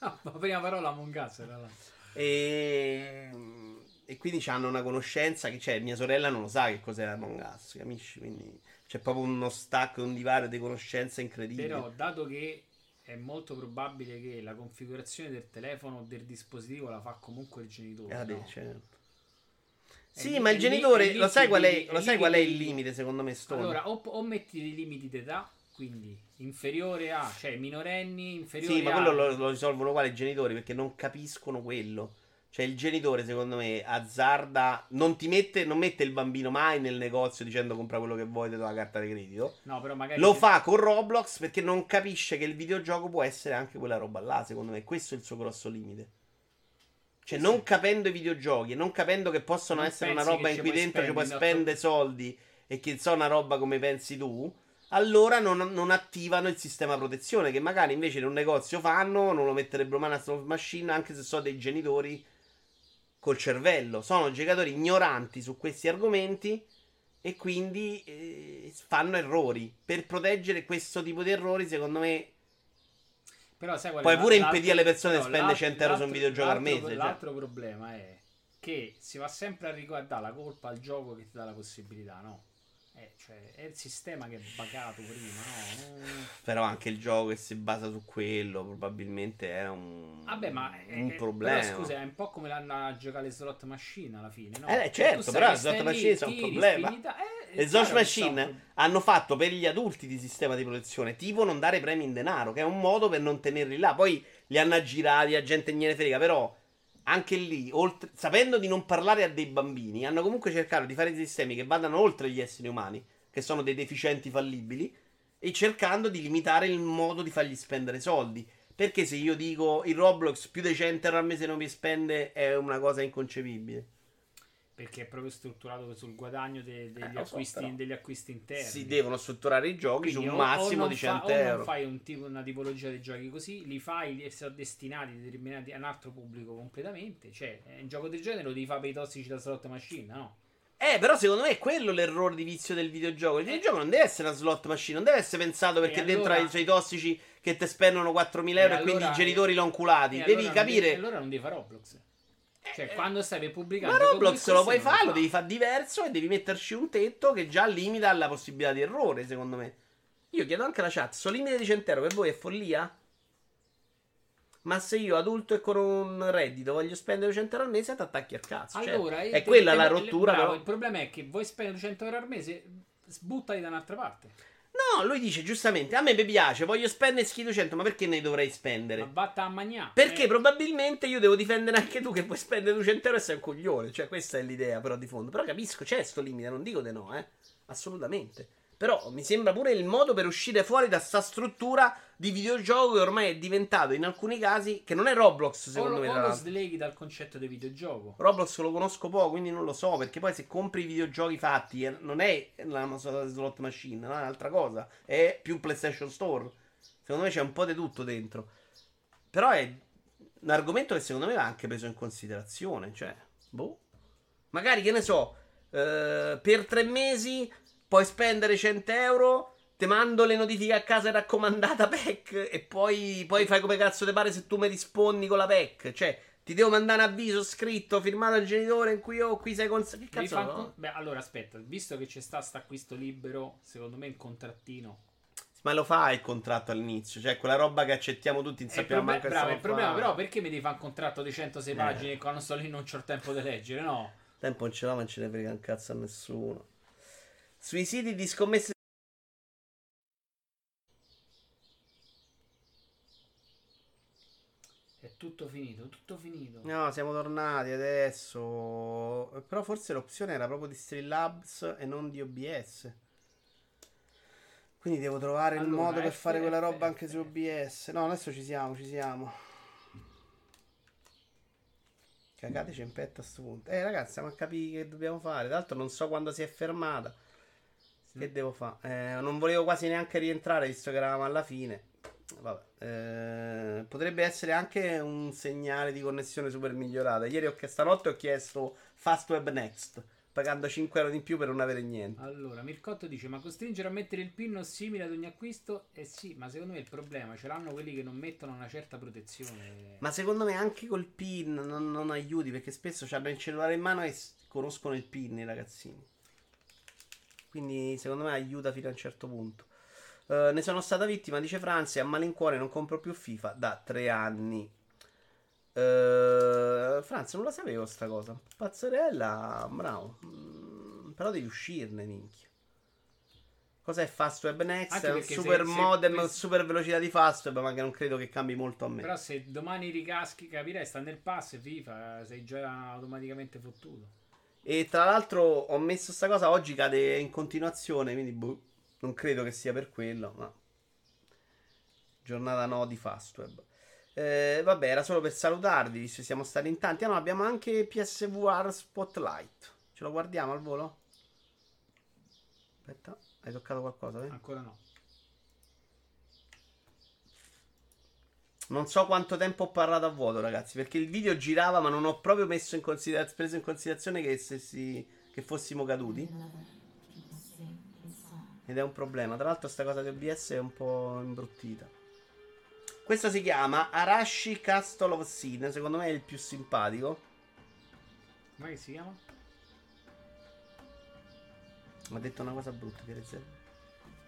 No, ma prima parola Among Us, tra l'altro. E, e quindi hanno una conoscenza che c'è. Mia sorella non lo sa che cos'è Among Us, capisci? Quindi c'è proprio uno stacco, un divario di conoscenza incredibile. Però, dato che è molto probabile che la configurazione del telefono o del dispositivo la fa comunque il genitore. Eh, no? certo. Sì, ma il genitore lì lo sai qual è, lo sai qual il limite secondo me Stone? Allora, o, o metti dei limiti d'età, quindi inferiore a, cioè minorenni, inferiore sì, ma a... quello lo, lo risolvono uguale i genitori perché non capiscono quello. Cioè il genitore secondo me azzarda, non ti mette, non mette il bambino mai nel negozio dicendo compra quello che vuoi, ti do la carta di credito. No, però magari... Lo se- fa con Roblox perché non capisce che il videogioco può essere anche quella roba là, secondo me. Questo è il suo grosso limite. Cioè, Sì, non capendo i videogiochi, non capendo che possono Non essere una roba in cui dentro ci puoi spendere spendere soldi e che so una roba come pensi tu, allora non, non attivano il sistema protezione, che magari invece in un negozio fanno, non lo metterebbero mai a slot machine, anche se so dei genitori col cervello. Sono giocatori ignoranti su questi argomenti e quindi eh, fanno errori. Per proteggere questo tipo di errori, secondo me, Però sai Puoi pure impedire alle persone di spendere l'altro- 100 euro su un videogioco al l'altro- mese, cioè. L'altro problema è che si va sempre a riguardare la colpa al gioco che ti dà la possibilità, no? Eh, cioè, è il sistema che è bagato prima, no? Però anche il gioco che si basa su quello probabilmente era un, Vabbè, ma è, un è- problema. Però, scusa, è un po' come l'hanno a giocare le slot machine alla fine, no? Eh, Cioè, certo, però le slot machine sono un problema. spinita- eh, Le slot sono machine un hanno fatto per gli adulti di sistema di protezione, tipo non dare premi in denaro, che è un modo per non tenerli là. Poi li hanno aggirati, la gente gliene frega, però anche lì, oltre- sapendo di non parlare a dei bambini, hanno comunque cercato di fare dei sistemi che vadano oltre gli esseri umani, che sono dei deficienti fallibili, e cercando di limitare il modo di fargli spendere soldi. Perché se io dico il Roblox più di 100 euro al mese non mi spende, è una cosa inconcepibile. Perché è proprio strutturato sul guadagno de- degli, Eh, lo so, acquisti, però. degli acquisti interni. Si devono strutturare i giochi su Quindi un o- o massimo non di fa- 100 o euro. non fai un tipo, una tipologia di giochi così, li fai e sono destinati a determinati- a un altro pubblico completamente. Cioè, è un gioco del genere lo devi fare per i tossici da slot machine, no? Eh, però secondo me è quello l'errore di vizio del videogioco. Il videogioco non deve essere una slot machine, non deve essere pensato perché E dentro allora- hai i tossici che ti spendono 4.000 euro e, E quindi i allora- genitori l'hanno culati. E Devi allora non capire. devi- allora non devi fare Roblox. Cioè, quando stai per pubblicare Ma Roblox lo puoi fare, lo devi fare diverso e devi metterci un tetto che già limita la possibilità di errore, secondo me. Io chiedo anche alla chat, sto limite di 100 euro per voi è follia? Ma se io adulto e con un reddito voglio spendere 100 euro al mese, ti attacchi al cazzo. Cioè, Allora, è te- quella te- la le- rottura. bravo, però. Il problema è che vuoi spendere 100 euro al mese, sbuttali da un'altra parte. No, lui dice giustamente: A me mi piace, voglio spendere ski 200, ma perché ne dovrei spendere? Ma batta a magnà. Perché Eh, probabilmente io devo difendere anche tu che puoi spendere 200 euro e sei un coglione. Cioè, questa è l'idea, però, di fondo. Però capisco, c'è sto limite, non dico di no, eh. Assolutamente. Però mi sembra pure il modo per uscire fuori da sta struttura di videogioco che ormai è diventato in alcuni casi. Che non è Roblox, o secondo lo, me. o lo sleghi dal concetto di videogioco. Roblox lo conosco poco, quindi non lo so. Perché poi se compri i videogiochi fatti, eh, non è la slot machine, è un'altra cosa. È più PlayStation Store. Secondo me c'è un po' di tutto dentro. Però è un argomento che secondo me va anche preso in considerazione. Cioè, boh. Magari, che ne so, eh, per tre mesi puoi spendere 100 euro. Ti mando le notifiche a casa raccomandata PEC e poi, poi fai come cazzo ti pare se tu mi rispondi con la PEC. Cioè, ti devo mandare un avviso scritto, firmato al genitore in cui io qui sei con... Che cazzo no? con- Beh, allora aspetta, visto che c'è sta sta acquisto libero, secondo me un contrattino. Ma lo fa il contratto all'inizio, cioè quella roba che accettiamo tutti, il sappiamo proble- manco bravo, il problema, però, perché mi devi fare un contratto di 106 Eh. pagine e quando sto lì non c'ho il tempo di leggere? No. Tempo non ce l'ho, ma non ce ne frega un cazzo a nessuno. Sui siti di scommesse. È tutto finito, tutto finito. No, siamo tornati adesso. Però forse l'opzione era proprio di Streamlabs e non di OBS. Quindi devo trovare il Allora, modo per F- fare quella F- roba anche F- su OBS. No, adesso ci siamo, ci siamo. Cagateci in petto a sto punto. Eh, ragazzi, stiamo a capire che dobbiamo fare. Tra l'altro non so quando si è fermata. Che devo fare? Eh, non volevo quasi neanche rientrare visto che eravamo alla fine. Vabbè. Eh, potrebbe essere anche un segnale di connessione super migliorata. Ieri ho chiesto, stanotte ho chiesto Fast Web Next. Pagando 5 euro in più per non avere niente. Allora, Mircotto dice: Ma costringere a mettere il pin simile ad ogni acquisto? Eh sì, ma secondo me il problema ce l'hanno quelli che non mettono una certa protezione. Ma secondo me anche col PIN non, non aiuti perché spesso hanno il cellulare in mano e conoscono il PIN i ragazzini. Quindi secondo me aiuta fino a un certo punto. Eh, ne sono stata vittima, dice Franzi, a malincuore non compro più FIFA da tre anni. Eh, Franz, non la sapevo sta cosa. Pazzerella, bravo. Mm, però devi uscirne, minchia. Cos'è Fast Web Next? È un super se- se modem, questi- super velocità di Fast Web, ma che non credo che cambi molto a me. Però se domani ricaschi, capirei, sta nel pass e FIFA, sei già automaticamente fottuto. E tra l'altro ho messo sta cosa oggi cade in continuazione, quindi boh, non credo che sia per quello, ma giornata no di Fastweb. Eh, vabbè, era solo per salutarvi, visto che siamo stati in tanti. Ah no, abbiamo anche PSVR Spotlight. Ce lo guardiamo al volo? Aspetta, hai toccato qualcosa? eh? Ancora no. Non so quanto tempo ho parlato a vuoto, ragazzi, perché il video girava, ma non ho proprio messo in considera- preso in considerazione che, stessi- che fossimo caduti. Ed è un problema. Tra l'altro, sta cosa di OBS è un po' imbruttita. Questo si chiama Arashi Castle of Sin. Secondo me è il più simpatico. Ma che si chiama? Mi ha detto una cosa brutta, Pierezze.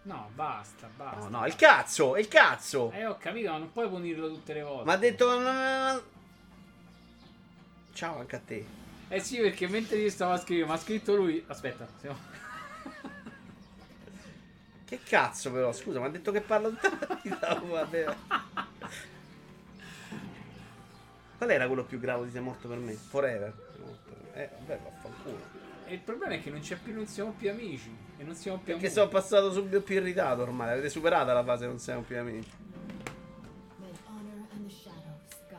No, basta, basta. No, no, il cazzo! È il cazzo! Eh, ho capito, ma non puoi punirlo tutte le volte. Mi ha detto. no, no, no, no. Ciao anche a te. Eh sì, perché mentre io stavo a scrivere, ma ha scritto lui. Aspetta, siamo... Che cazzo, però? Scusa, mi ha detto che parlo tutta la. Qual era quello più grave di sei morto per me? Forever. Eh, vabbè, vaffanculo. E il problema è che non c'è più, non siamo più amici. E non siamo più Perché sono passato subito più irritato ormai. Avete superato la fase, non siamo più amici.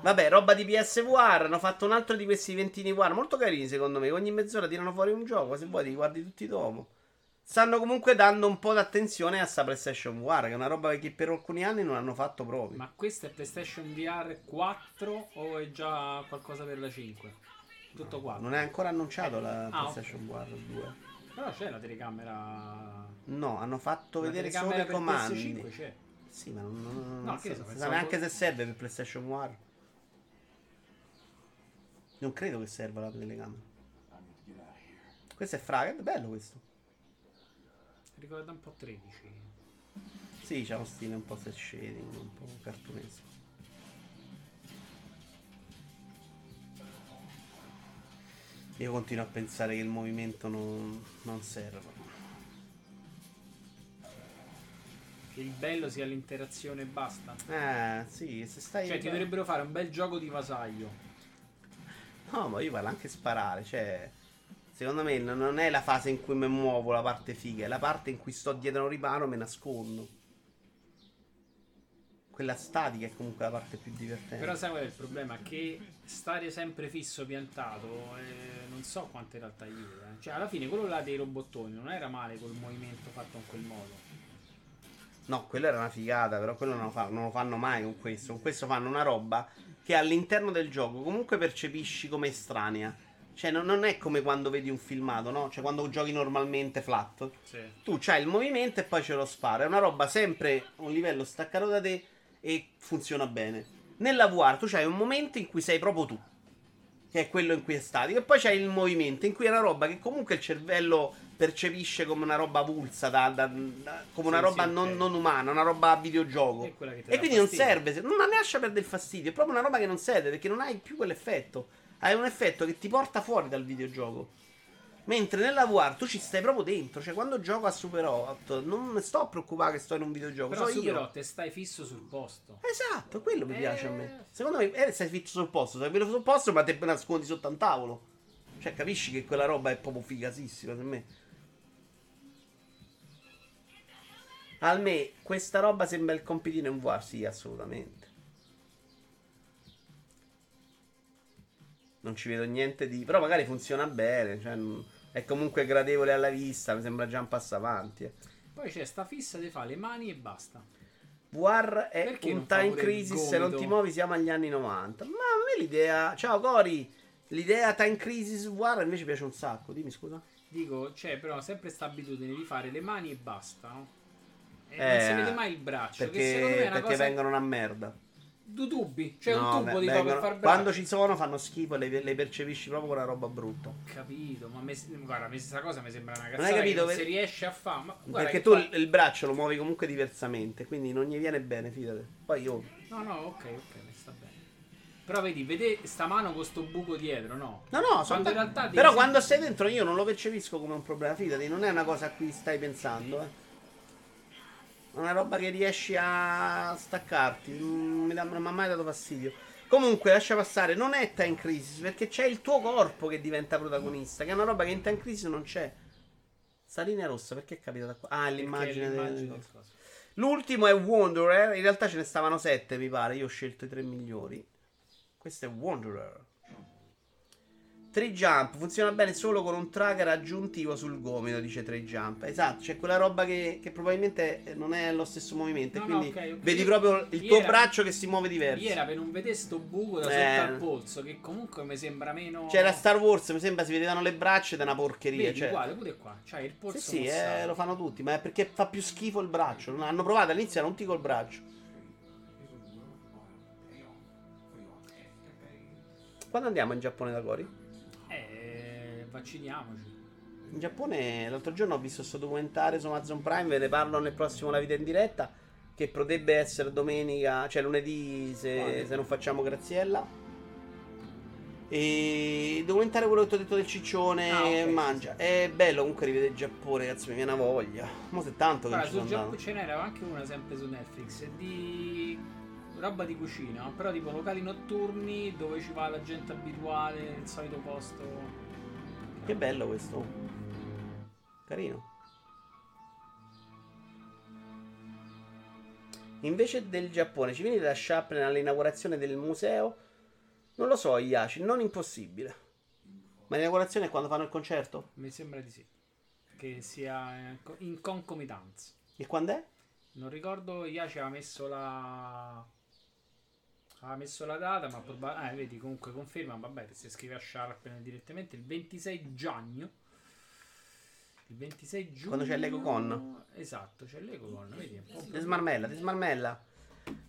Vabbè, roba di PSVR. Hanno fatto un altro di questi ventini VR. Molto carini, secondo me. Ogni mezz'ora tirano fuori un gioco. Se vuoi, ti guardi tutti dopo. Stanno comunque dando un po' d'attenzione a sta PlayStation VR. Che è una roba che per alcuni anni non hanno fatto proprio. Ma questo è PlayStation VR 4 o è già qualcosa per la 5? Tutto 4. Non è ancora annunciato la Ah, PlayStation VR 2. Però c'è la telecamera. No, hanno fatto la vedere solo i comandi. PS5 c'è. Sì, ma non, non, No, non so, sa neanche se serve per PlayStation VR. Non credo che serva la telecamera. Questo è Fraga, è bello questo. Ricorda un po' 13. Sì, c'ha uno stile un po' cel shading, un po' cartunesco. Io continuo a pensare che il movimento non, non serva. Che il bello sia l'interazione e basta. Eh, sì, se stai... Cioè, ti dovrebbero fare un bel gioco di vasaglio. No, ma io parlo anche sparare, cioè... Secondo me non- è la fase in cui mi muovo la parte figa, è la parte in cui sto dietro un riparo e me nascondo. Quella statica è comunque la parte più divertente. Però sai qual è il problema? Che stare sempre fisso piantato, eh, non so quanto in realtà aiuta. eh. Cioè, alla fine quello là dei robottoni non era male col movimento fatto in quel modo. No, quello era una figata, però quello non lo, fa- non lo fanno mai con questo. Con questo fanno una roba che all'interno del gioco comunque percepisci come estranea. Cioè, non, non è come quando vedi un filmato, no? Cioè, quando giochi normalmente flat. Sì. Tu c'hai il movimento e poi ce lo sparo. È una roba sempre a un livello staccato da te e funziona bene. Nella VR tu c'hai un momento in cui sei proprio tu, che è quello in cui è statico, e poi c'hai il movimento in cui è una roba che comunque il cervello percepisce come una roba pulsa, da- da- da- come una Sì, roba sì, non, non umana, una roba a videogioco. E quindi non fastidio. serve, se- non ne lascia perdere il fastidio, è proprio una roba che non serve perché non hai più quell'effetto. Hai un effetto che ti porta fuori dal videogioco. Mentre nella VR tu ci stai proprio dentro. Cioè, quando gioco a Super 8, non sto a preoccupare che sto in un videogioco. Però so Super io. 8 stai fisso sul posto. Esatto, quello mi Eh. piace a me. Secondo me, eh, stai fisso sul posto. Stai fisso sul posto, ma te nascondi sotto un tavolo. Cioè, capisci che quella roba è proprio figasissima per me. A me, questa roba sembra il compitino in VR, sì, assolutamente. Non ci vedo niente di. Però magari funziona bene. Cioè, mm, è comunque gradevole alla vista. Mi sembra già un passo avanti. eh. Poi c'è sta fissa di fa le mani e basta. VR è Perché un time crisis se non ti muovi siamo agli anni 90. Ma a me l'idea... Ciao Cori! L'idea time crisis VR invece piace un sacco. Dimmi scusa. Dico, c'è però sempre sta abitudine di fare le mani e basta. no? E Eh, non si vede mai il braccio. Perché, perché cosa. vengono una merda. Due tubi. Cioè No, un tubo beh, di fa per vengono- far braccio. Quando ci sono fanno schifo e le, le percepisci proprio con una roba brutta. Capito, ma me- guarda, me- questa cosa mi sembra una hai cazzata capito, che non per- si riesce a fare. Ma guarda perché tu fa- il, braccio lo muovi comunque diversamente. Quindi non gli viene bene, fidate. Poi io... No, no, ok, ok, mi sta bene. Però vedi, vede sta mano con sto buco dietro, no? No, no, sono Quando da- Però sem- quando sei dentro io non lo percepisco come un problema, fidati, non è una cosa a cui stai pensando, eh. Una roba che riesci a staccarti, non mi, non mi ha mai dato fastidio. Comunque, lascia passare, non è Time Crisis, perché c'è il tuo corpo che diventa protagonista, che è una roba che in Time Crisis non c'è. Sta linea rossa, perché è capitata qua? Ah, l'immagine l'immagine del. L'ultimo è Wanderer. In realtà ce ne stavano sette, mi pare. Io ho scelto i tre migliori. Questo è Wanderer. Tree Jump funziona bene solo con un tracker aggiuntivo sul gomito, dice Tree Jump. Esatto, c'è quella roba che, che probabilmente non è lo stesso movimento. No, e no, quindi ok, ok. vedi proprio il tuo era- braccio che si muove diverso. Ieri era per non vedere sto buco da sotto Eh. al polso, che comunque mi sembra meno. C'era Star Wars, mi sembra si vedevano le braccia ed è una porcheria. Vedi, cioè. uguale, pure qua. C'hai il polso Sì, sì, eh, lo fanno tutti, ma è perché fa più schifo il braccio. Non hanno provato all'inizio non ti col braccio. Quando andiamo in Giappone da Cori? Vacciniamoci. In Giappone l'altro giorno ho visto questo documentario su Amazon Prime, ve ne parlo nel prossimo La vita in diretta, che potrebbe essere domenica, cioè lunedì se, se non facciamo Graziella. E il documentario quello che ti ho detto del ciccione Ah, ok, sì, mangia. È bello comunque rivedere il Giappone, cazzo mi viene una voglia. Mo' è tanto che Guarda, ci su sono Giappone ce n'era anche una sempre su Netflix di roba di cucina, però tipo locali notturni dove ci va la gente abituale nel solito posto. Che bello questo. Carino. Invece del Giappone, ci vieni da Chaplin all'inaugurazione del museo? Non lo so, Iaci, non impossibile. Ma l'inaugurazione è quando fanno il concerto? Mi sembra di sì. Che sia in co- in concomitanza. E quando è? Non ricordo, Iaci aveva messo la. Aveva messo la data, ma probabilmente. Eh, vedi, comunque conferma. Vabbè, se scrive a Sharpen direttamente il 26 giugno. Il 26 giugno. Quando c'è l'EcoCon. Esatto, c'è l'EcoCon. Vedi, è Ti smarmella, ti smarmella.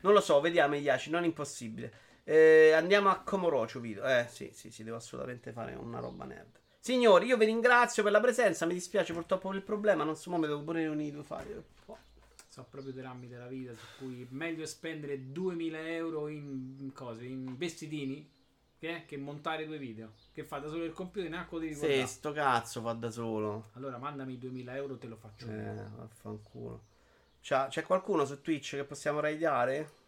Non lo so, vediamo Iaci, non impossibile. Eh, andiamo a Komorocho video. Eh, sì, sì, sì, devo assolutamente fare una roba nerd. Signori, io vi ringrazio per la presenza. Mi dispiace purtroppo per il problema. Non so, mo mi devo pure riunire fare. Sono proprio dei rami della vita su cui è meglio spendere 2000 euro in, in cose, in vestitini, che, che montare due video. Che fa da solo il computer, neanche lo devi Sì, guardare. sto cazzo fa da solo. Allora mandami 2000 euro, te lo faccio. Eh, vaffanculo. C'ha- c'è qualcuno su Twitch che possiamo raidare?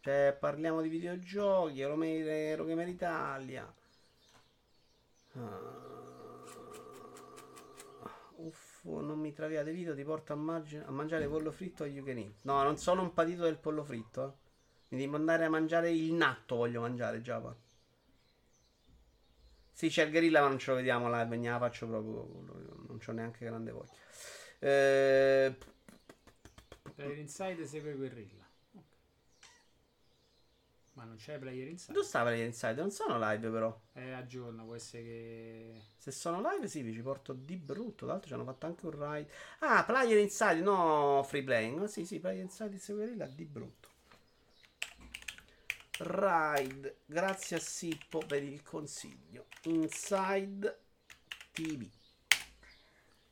Cioè, parliamo di videogiochi, Eurogamer Italia. Ah. Non mi traviate video, ti porto a, mangi- a mangiare pollo fritto a Eat. No, non sono un patito del pollo fritto. eh. Mi devo andare a mangiare il natto, voglio mangiare, Giapa. Sì, c'è il gorilla, ma non ce lo vediamo live, ne la faccio proprio. Non c'ho neanche grande voglia. Eh, Player Inside segue Guerrilla. Ma non c'è Player Inside? dove sta Player Inside? Non sono live, però. Eh, aggiorna, può essere che... Se sono live, sì, vi ci porto di brutto. Tra l'altro ci hanno fatto anche un ride. Ah, Player Inside, no free playing. No, sì, sì, Player Inside segue gorilla di brutto. Ride, grazie a Sippo per il consiglio. Inside TV.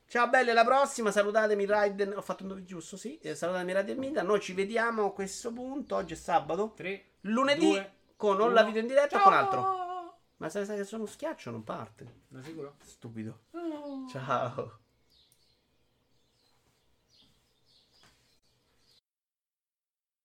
Ciao belli, alla prossima. Salutatemi Raiden. Ho fatto un dove giusto, sì. Eh, salutatemi Raiden Mida. Noi ci vediamo a questo punto. Oggi è sabato. 3, Lunedì Due, con uno. la video in diretta o con altro. Ciao! Ma sai, sai che sono schiaccio, non parte. Non sicuro? Stupido. Ciao.